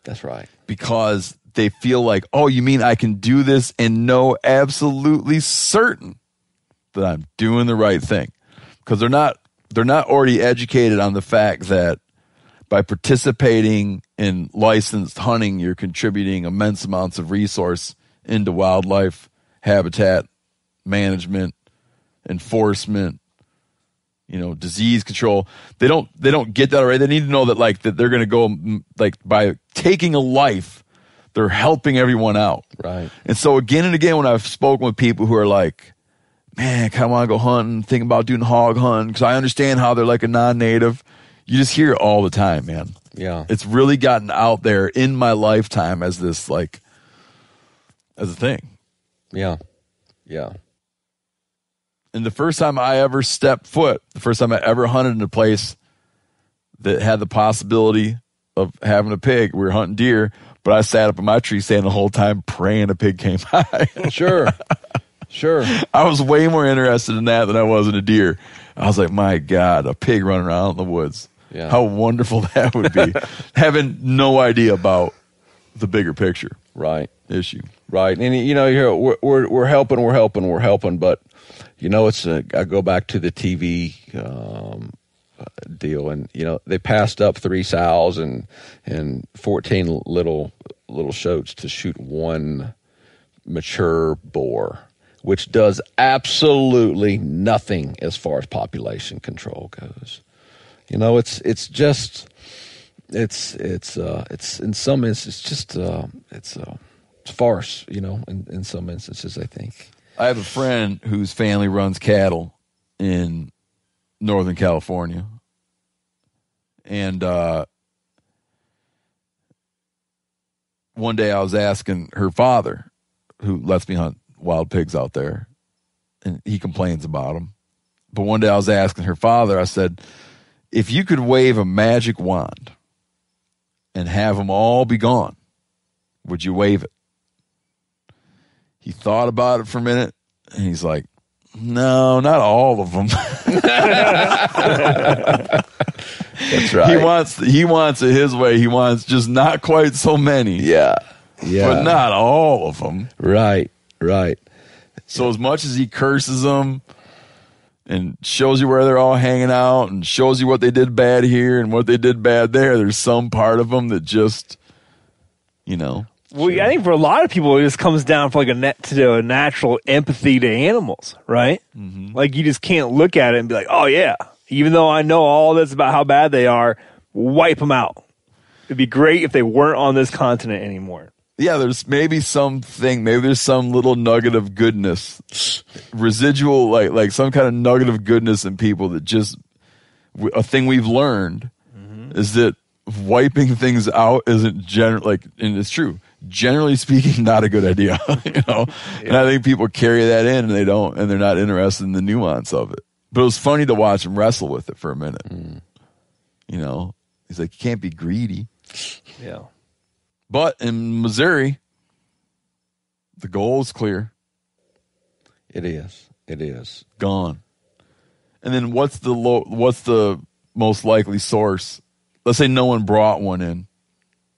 Speaker 6: That's right.
Speaker 2: because they feel like, oh, you mean I can do this and know absolutely certain that I'm doing the right thing? Because they're not they're not already educated on the fact that by participating in licensed hunting, you're contributing immense amounts of resource into wildlife habitat management, enforcement, you know, disease control. They don't they don't get that right They need to know that like that they're going to go mm, like by taking a life, they're helping everyone out.
Speaker 6: Right.
Speaker 2: And so again and again, when I've spoken with people who are like, "Man, I kind of want to go hunting, thinking about doing hog hunting because I understand how they're like a non-native." You just hear it all the time, man.
Speaker 6: Yeah.
Speaker 2: It's really gotten out there in my lifetime as this like as a thing.
Speaker 6: Yeah. Yeah.
Speaker 2: And the first time I ever stepped foot, the first time I ever hunted in a place that had the possibility of having a pig, we were hunting deer, but I sat up in my tree stand the whole time praying a pig came by.
Speaker 6: Sure. sure.
Speaker 2: I was way more interested in that than I was in a deer. I was like, my God, a pig running around in the woods.
Speaker 6: Yeah.
Speaker 2: How wonderful that would be. Having no idea about the bigger picture
Speaker 6: Right.
Speaker 2: issue.
Speaker 6: Right, and you know, you're, we're we're we're helping, we're helping, we're helping, but you know, it's a, I go back to the TV um, deal, and you know, they passed up three sows and and fourteen little little shoats to shoot one mature boar, which does absolutely nothing as far as population control goes. You know, it's it's just it's it's uh it's in some instances just uh it's it's farce you know in, in some instances i think
Speaker 2: I have a friend whose family runs cattle in Northern California. And uh, one day I was asking her father, who lets me hunt wild pigs out there, and he complains about them. But one day I was asking her father, I said, if you could wave a magic wand and have them all be gone, would you wave it? He thought about it for a minute and he's like, no, not all of them.
Speaker 6: That's right.
Speaker 2: He wants he wants it his way. He wants just not quite so many,
Speaker 6: yeah, yeah,
Speaker 2: but not all of them.
Speaker 6: right, right.
Speaker 2: So as much as he curses them and shows you where they're all hanging out and shows you what they did bad here and what they did bad there, there's some part of them that just, you know,
Speaker 5: Well, I think for a lot of people, it just comes down for like a net to a natural empathy to animals, right?
Speaker 2: Mm-hmm.
Speaker 5: Like you just can't look at it and be like, "Oh yeah," even though I know all this about how bad they are, wipe them out. It'd be great if they weren't on this continent anymore.
Speaker 2: yeah, there's maybe something, maybe there's some little nugget of goodness, residual, like like some kind of nugget of goodness in people that just a thing we've learned is that wiping things out isn't general like, and it's true. Generally speaking, not a good idea, you know. And I think people carry that in and they don't, and they're not interested in the nuance of it. But it was funny to watch him wrestle with it for a minute. Hmm. You know, he's like, you can't be greedy.
Speaker 5: Yeah.
Speaker 2: But in Missouri, the goal is clear,
Speaker 6: It is. It is.
Speaker 2: gone. And then what's the low, what's the most likely source? Let's say no one brought one in.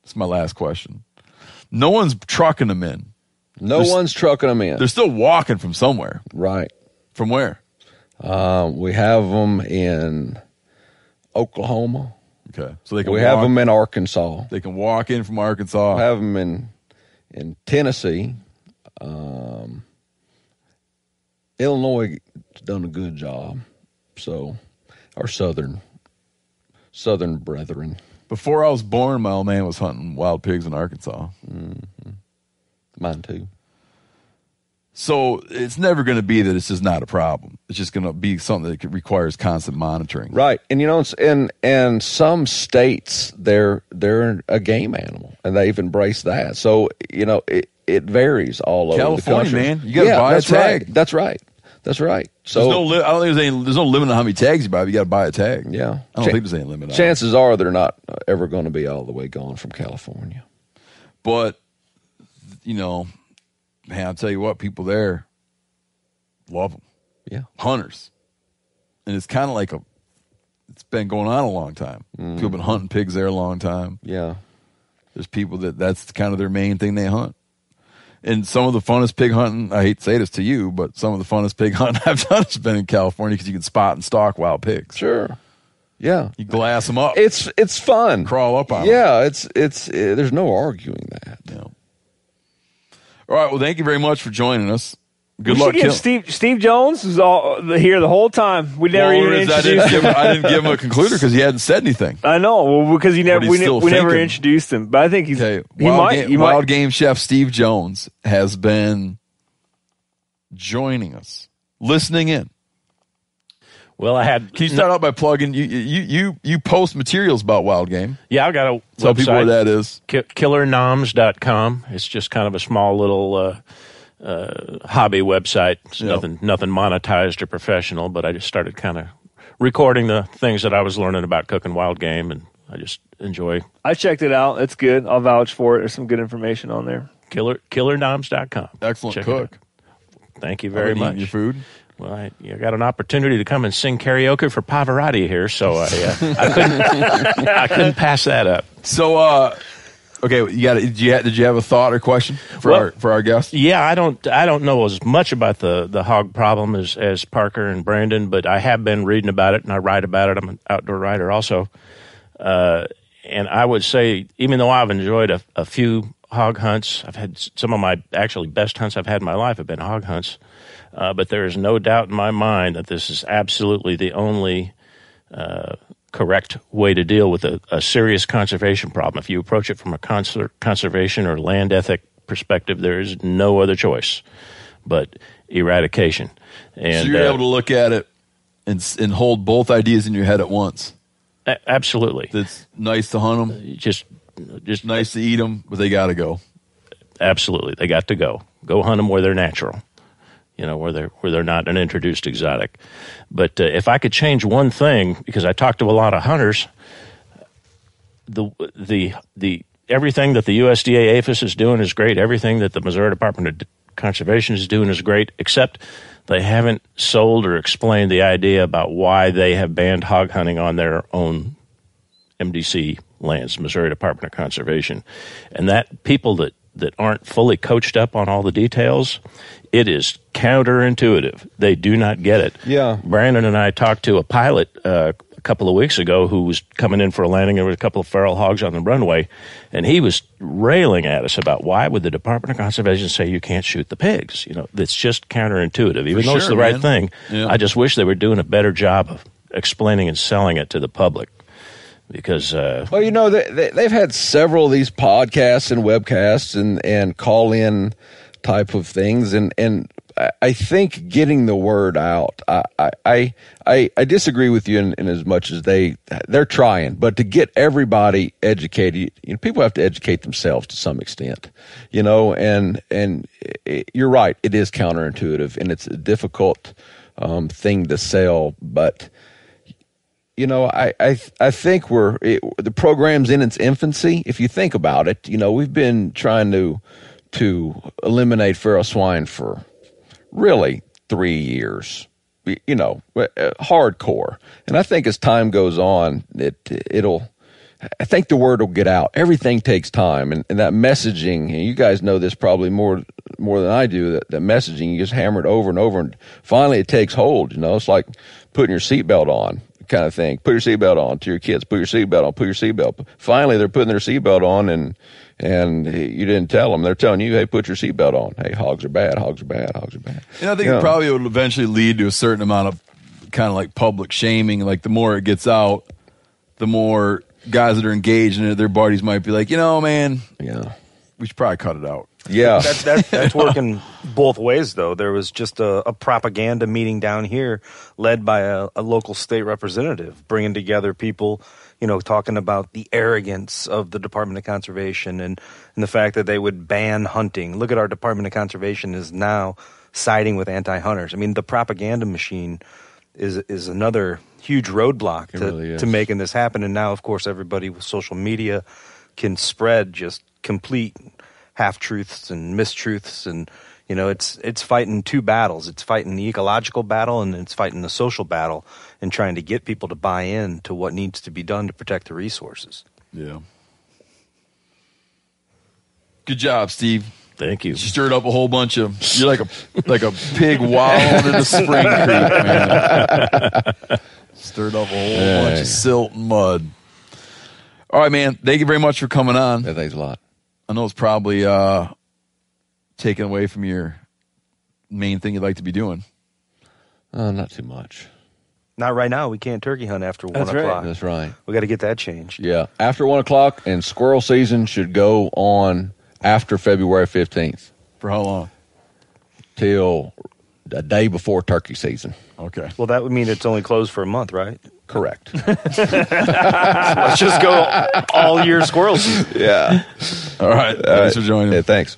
Speaker 2: it's my last question. No one's trucking them in.
Speaker 6: No
Speaker 2: There's-
Speaker 6: one's trucking them in.
Speaker 2: They're still walking from somewhere.
Speaker 6: Right.
Speaker 2: From where?
Speaker 6: Um, we have them in Oklahoma.
Speaker 2: Okay, so they can
Speaker 6: We
Speaker 2: walk,
Speaker 6: have them in Arkansas.
Speaker 2: They can walk in from Arkansas.
Speaker 6: We have them in in Tennessee. Um, Illinois done a good job. So our southern southern brethren.
Speaker 2: Before I was born, my old man was hunting wild pigs in Arkansas. Mm-hmm.
Speaker 6: Mine too.
Speaker 2: So it's never going to be that it's just not a problem. It's just going to be something that requires constant monitoring.
Speaker 6: Right, and you know, it's in and some states they're they're a game animal, and they've embraced that. So you know, it it varies all over the
Speaker 2: California, man. You gotta
Speaker 6: yeah,
Speaker 2: buy a
Speaker 6: that's right.
Speaker 2: tag.
Speaker 6: That's right. That's right. So
Speaker 2: there's no li- I don't think there's any. There's no limit on how many tags you buy. But you got to buy a tag.
Speaker 6: yeah,
Speaker 2: I don't
Speaker 6: Cha-
Speaker 2: think there's any limit. on.
Speaker 6: Chances are they're not ever going to be all the way gone from California.
Speaker 2: But you know, man, I'll tell you what, people there love them.
Speaker 6: Yeah,
Speaker 2: Hunters, and it's kind of like a. It's been going on a long time.
Speaker 6: Mm-hmm.
Speaker 2: People been hunting pigs there a long time.
Speaker 6: yeah,
Speaker 2: There's people that that's kind of their main thing they hunt. And some of the funnest pig hunting, I hate to say this to you, but some of the funnest pig hunting I've done has been in California because you can spot and stalk wild pigs.
Speaker 6: sure. Yeah,
Speaker 2: You glass them up,
Speaker 6: it's it's fun.
Speaker 2: crawl up on them.
Speaker 6: Yeah, it's it's uh, there's no arguing that.
Speaker 2: Yeah. All right. Well, thank you very much for joining us. Good
Speaker 5: we
Speaker 2: luck.
Speaker 5: give Steve Steve Jones was all here the whole time. We never
Speaker 2: Well,
Speaker 5: even
Speaker 2: I
Speaker 5: introduced
Speaker 2: didn't,
Speaker 5: him.
Speaker 2: give, I didn't give him a concluder because he hadn't said anything.
Speaker 5: I know, well, because he never we, ne- we never introduced him. But I think he's
Speaker 2: Okay.
Speaker 5: he
Speaker 2: Wild,
Speaker 5: might
Speaker 2: game,
Speaker 5: he
Speaker 2: Wild Game Chef Steve Jones has been joining us, listening in.
Speaker 9: Well, I had.
Speaker 2: Can you start out by plugging? You you you you post materials about Wild Game.
Speaker 9: Yeah, I've got a
Speaker 2: Tell
Speaker 9: website.
Speaker 2: people what that is.
Speaker 9: Ki- killernoms.com. It's just kind of a small little uh, uh, hobby website. It's
Speaker 2: Yeah.
Speaker 9: nothing nothing monetized or professional, but I just started kind of recording the things that I was learning about cooking wild game, and I just enjoy
Speaker 5: I checked it out. It's good. I'll vouch for it. There's some good information on there.
Speaker 9: killer killernoms.com.
Speaker 2: Excellent
Speaker 9: Check
Speaker 2: cook.
Speaker 9: Thank you very much.
Speaker 2: Your food.
Speaker 9: Well, I, you got an opportunity to come and sing karaoke for Pavarotti here, so I, uh, I couldn't I couldn't pass that up.
Speaker 2: So, uh, okay, you got. Did you ha- did you have a thought or question for
Speaker 9: Well-
Speaker 2: our for our guest?
Speaker 9: Yeah, I don't I don't know as much about the the hog problem as as Parker and Brandon, but I have been reading about it and I write about it. I'm an outdoor writer also, uh, and I would say even though I've enjoyed a, a few hog hunts, I've had some of my actually best hunts I've had in my life have been hog hunts, uh, but there is no doubt in my mind that this is absolutely the only uh, correct way to deal with a, a serious conservation problem. If you approach it from a conser- conservation or land ethic perspective, there is no other choice but eradication. And
Speaker 2: so you're
Speaker 9: uh,
Speaker 2: able to look at it and and hold both ideas in your head at once.
Speaker 9: a- absolutely,
Speaker 2: It's nice to hunt them,
Speaker 9: just just
Speaker 2: nice to eat them, but they got to go.
Speaker 9: absolutely, they got to go. Go hunt them where they're natural. You know where they're where they're not an introduced exotic. But uh, if I could change one thing, because I talked to a lot of hunters, the the the everything that the USDA APHIS is doing is great. Everything that the Missouri Department of Conservation is doing is great, except they haven't sold or explained the idea about why they have banned hog hunting on their own MDC lands, Missouri Department of Conservation, and that people that that aren't fully coached up on all the details, it is counterintuitive. They do not get it.
Speaker 6: Yeah.
Speaker 9: Brandon and I talked to a pilot uh, a couple of weeks ago who was coming in for a landing. There were a couple of feral hogs on the runway, and he was railing at us about why would the Department of Conservation say you can't shoot the pigs? You know, it's just counterintuitive. Even though it's
Speaker 10: sure,
Speaker 9: the right thing,
Speaker 10: Yeah.
Speaker 9: I just wish they were doing a better job of explaining and selling it to the public. Because uh,
Speaker 6: Well, you know, they, they, they've had several of these podcasts and webcasts and, and call in type of things. And, and I- think getting the word out, I, I, I, I, I disagree with you in, in as much as they, they're trying, but to get everybody educated, you know, people have to educate themselves to some extent, you know, and, and it, you're right. It is counterintuitive and it's a difficult, um, thing to sell, but, you know, I I I think we're it, the program's in its infancy. If you think about it, you know, we've been trying to to eliminate feral swine for really three years. You know, uh, hardcore. And I think as time goes on, it it'll. I think the word will get out. Everything takes time, and, and that messaging. And you guys know this probably more more than I do. That, that messaging, you just hammer it over and over, and finally it takes hold. You know, it's like putting your seatbelt on, kind of thing. Put your seatbelt on to your kids. Put your seatbelt on. Put your seatbelt. Finally, they're putting their seatbelt on, and and you didn't tell them. They're telling you, hey, put your seatbelt on. Hey, hogs are bad. Hogs are bad. Hogs are bad.
Speaker 10: And I think
Speaker 6: Yeah.
Speaker 10: it probably would eventually lead to a certain amount of kind of like public shaming. Like the more it gets out, the more guys that are engaged in it, their buddies might be like, you know, man,
Speaker 6: Yeah.
Speaker 10: we should probably cut it out.
Speaker 6: Yeah.
Speaker 7: That, that, that's working both ways, though. There was just a, a propaganda meeting down here led by a, a local state representative, bringing together people, you know, talking about the arrogance of the Department of Conservation and, and the fact that they would ban hunting. Look at our Department of Conservation is now siding with anti hunters. I mean, the propaganda machine is is another huge roadblock to,
Speaker 6: really
Speaker 7: to making this happen. And now, of course, everybody with social media can spread just complete half truths and mistruths and you know it's it's fighting two battles it's fighting the ecological battle and it's fighting the social battle and trying to get people to buy in to what needs to be done to protect the resources
Speaker 10: Yeah. Good job, Steve.
Speaker 9: thank you.
Speaker 10: You stirred up a whole bunch of. You're like a like a pig wallowing in a spring creek, man. Stirred up a whole bunch of silt and mud. All right, man. Thank you very much for coming on.
Speaker 6: Yeah, thanks a lot.
Speaker 10: I know it's probably uh, taken away from your main thing you'd like to be doing.
Speaker 6: Uh, not too much.
Speaker 7: not right now we can't turkey hunt after
Speaker 5: That's
Speaker 7: one
Speaker 5: right.
Speaker 7: o'clock
Speaker 6: That's right.
Speaker 7: we got to get that changed
Speaker 6: Yeah. After one o'clock, and squirrel season should go on after February 15th
Speaker 10: For how long?
Speaker 6: till a day before turkey season.
Speaker 10: Okay.
Speaker 7: well that would mean it's only closed for a month right
Speaker 6: Correct.
Speaker 7: let's just go all year squirrel season
Speaker 6: yeah.
Speaker 10: All right. Thanks for joining.
Speaker 6: Yeah, thanks.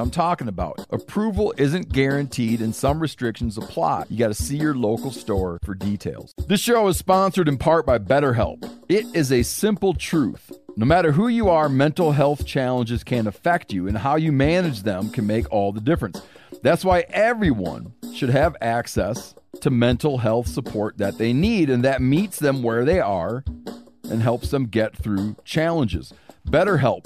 Speaker 2: I'm talking about. Approval isn't guaranteed and some restrictions apply. You got to see your local store for details. This show is sponsored in part by BetterHelp. It is a simple truth. No matter who you are, mental health challenges can affect you, and how you manage them can make all the difference. That's why everyone should have access to mental health support that they need and that meets them where they are and helps them get through challenges. BetterHelp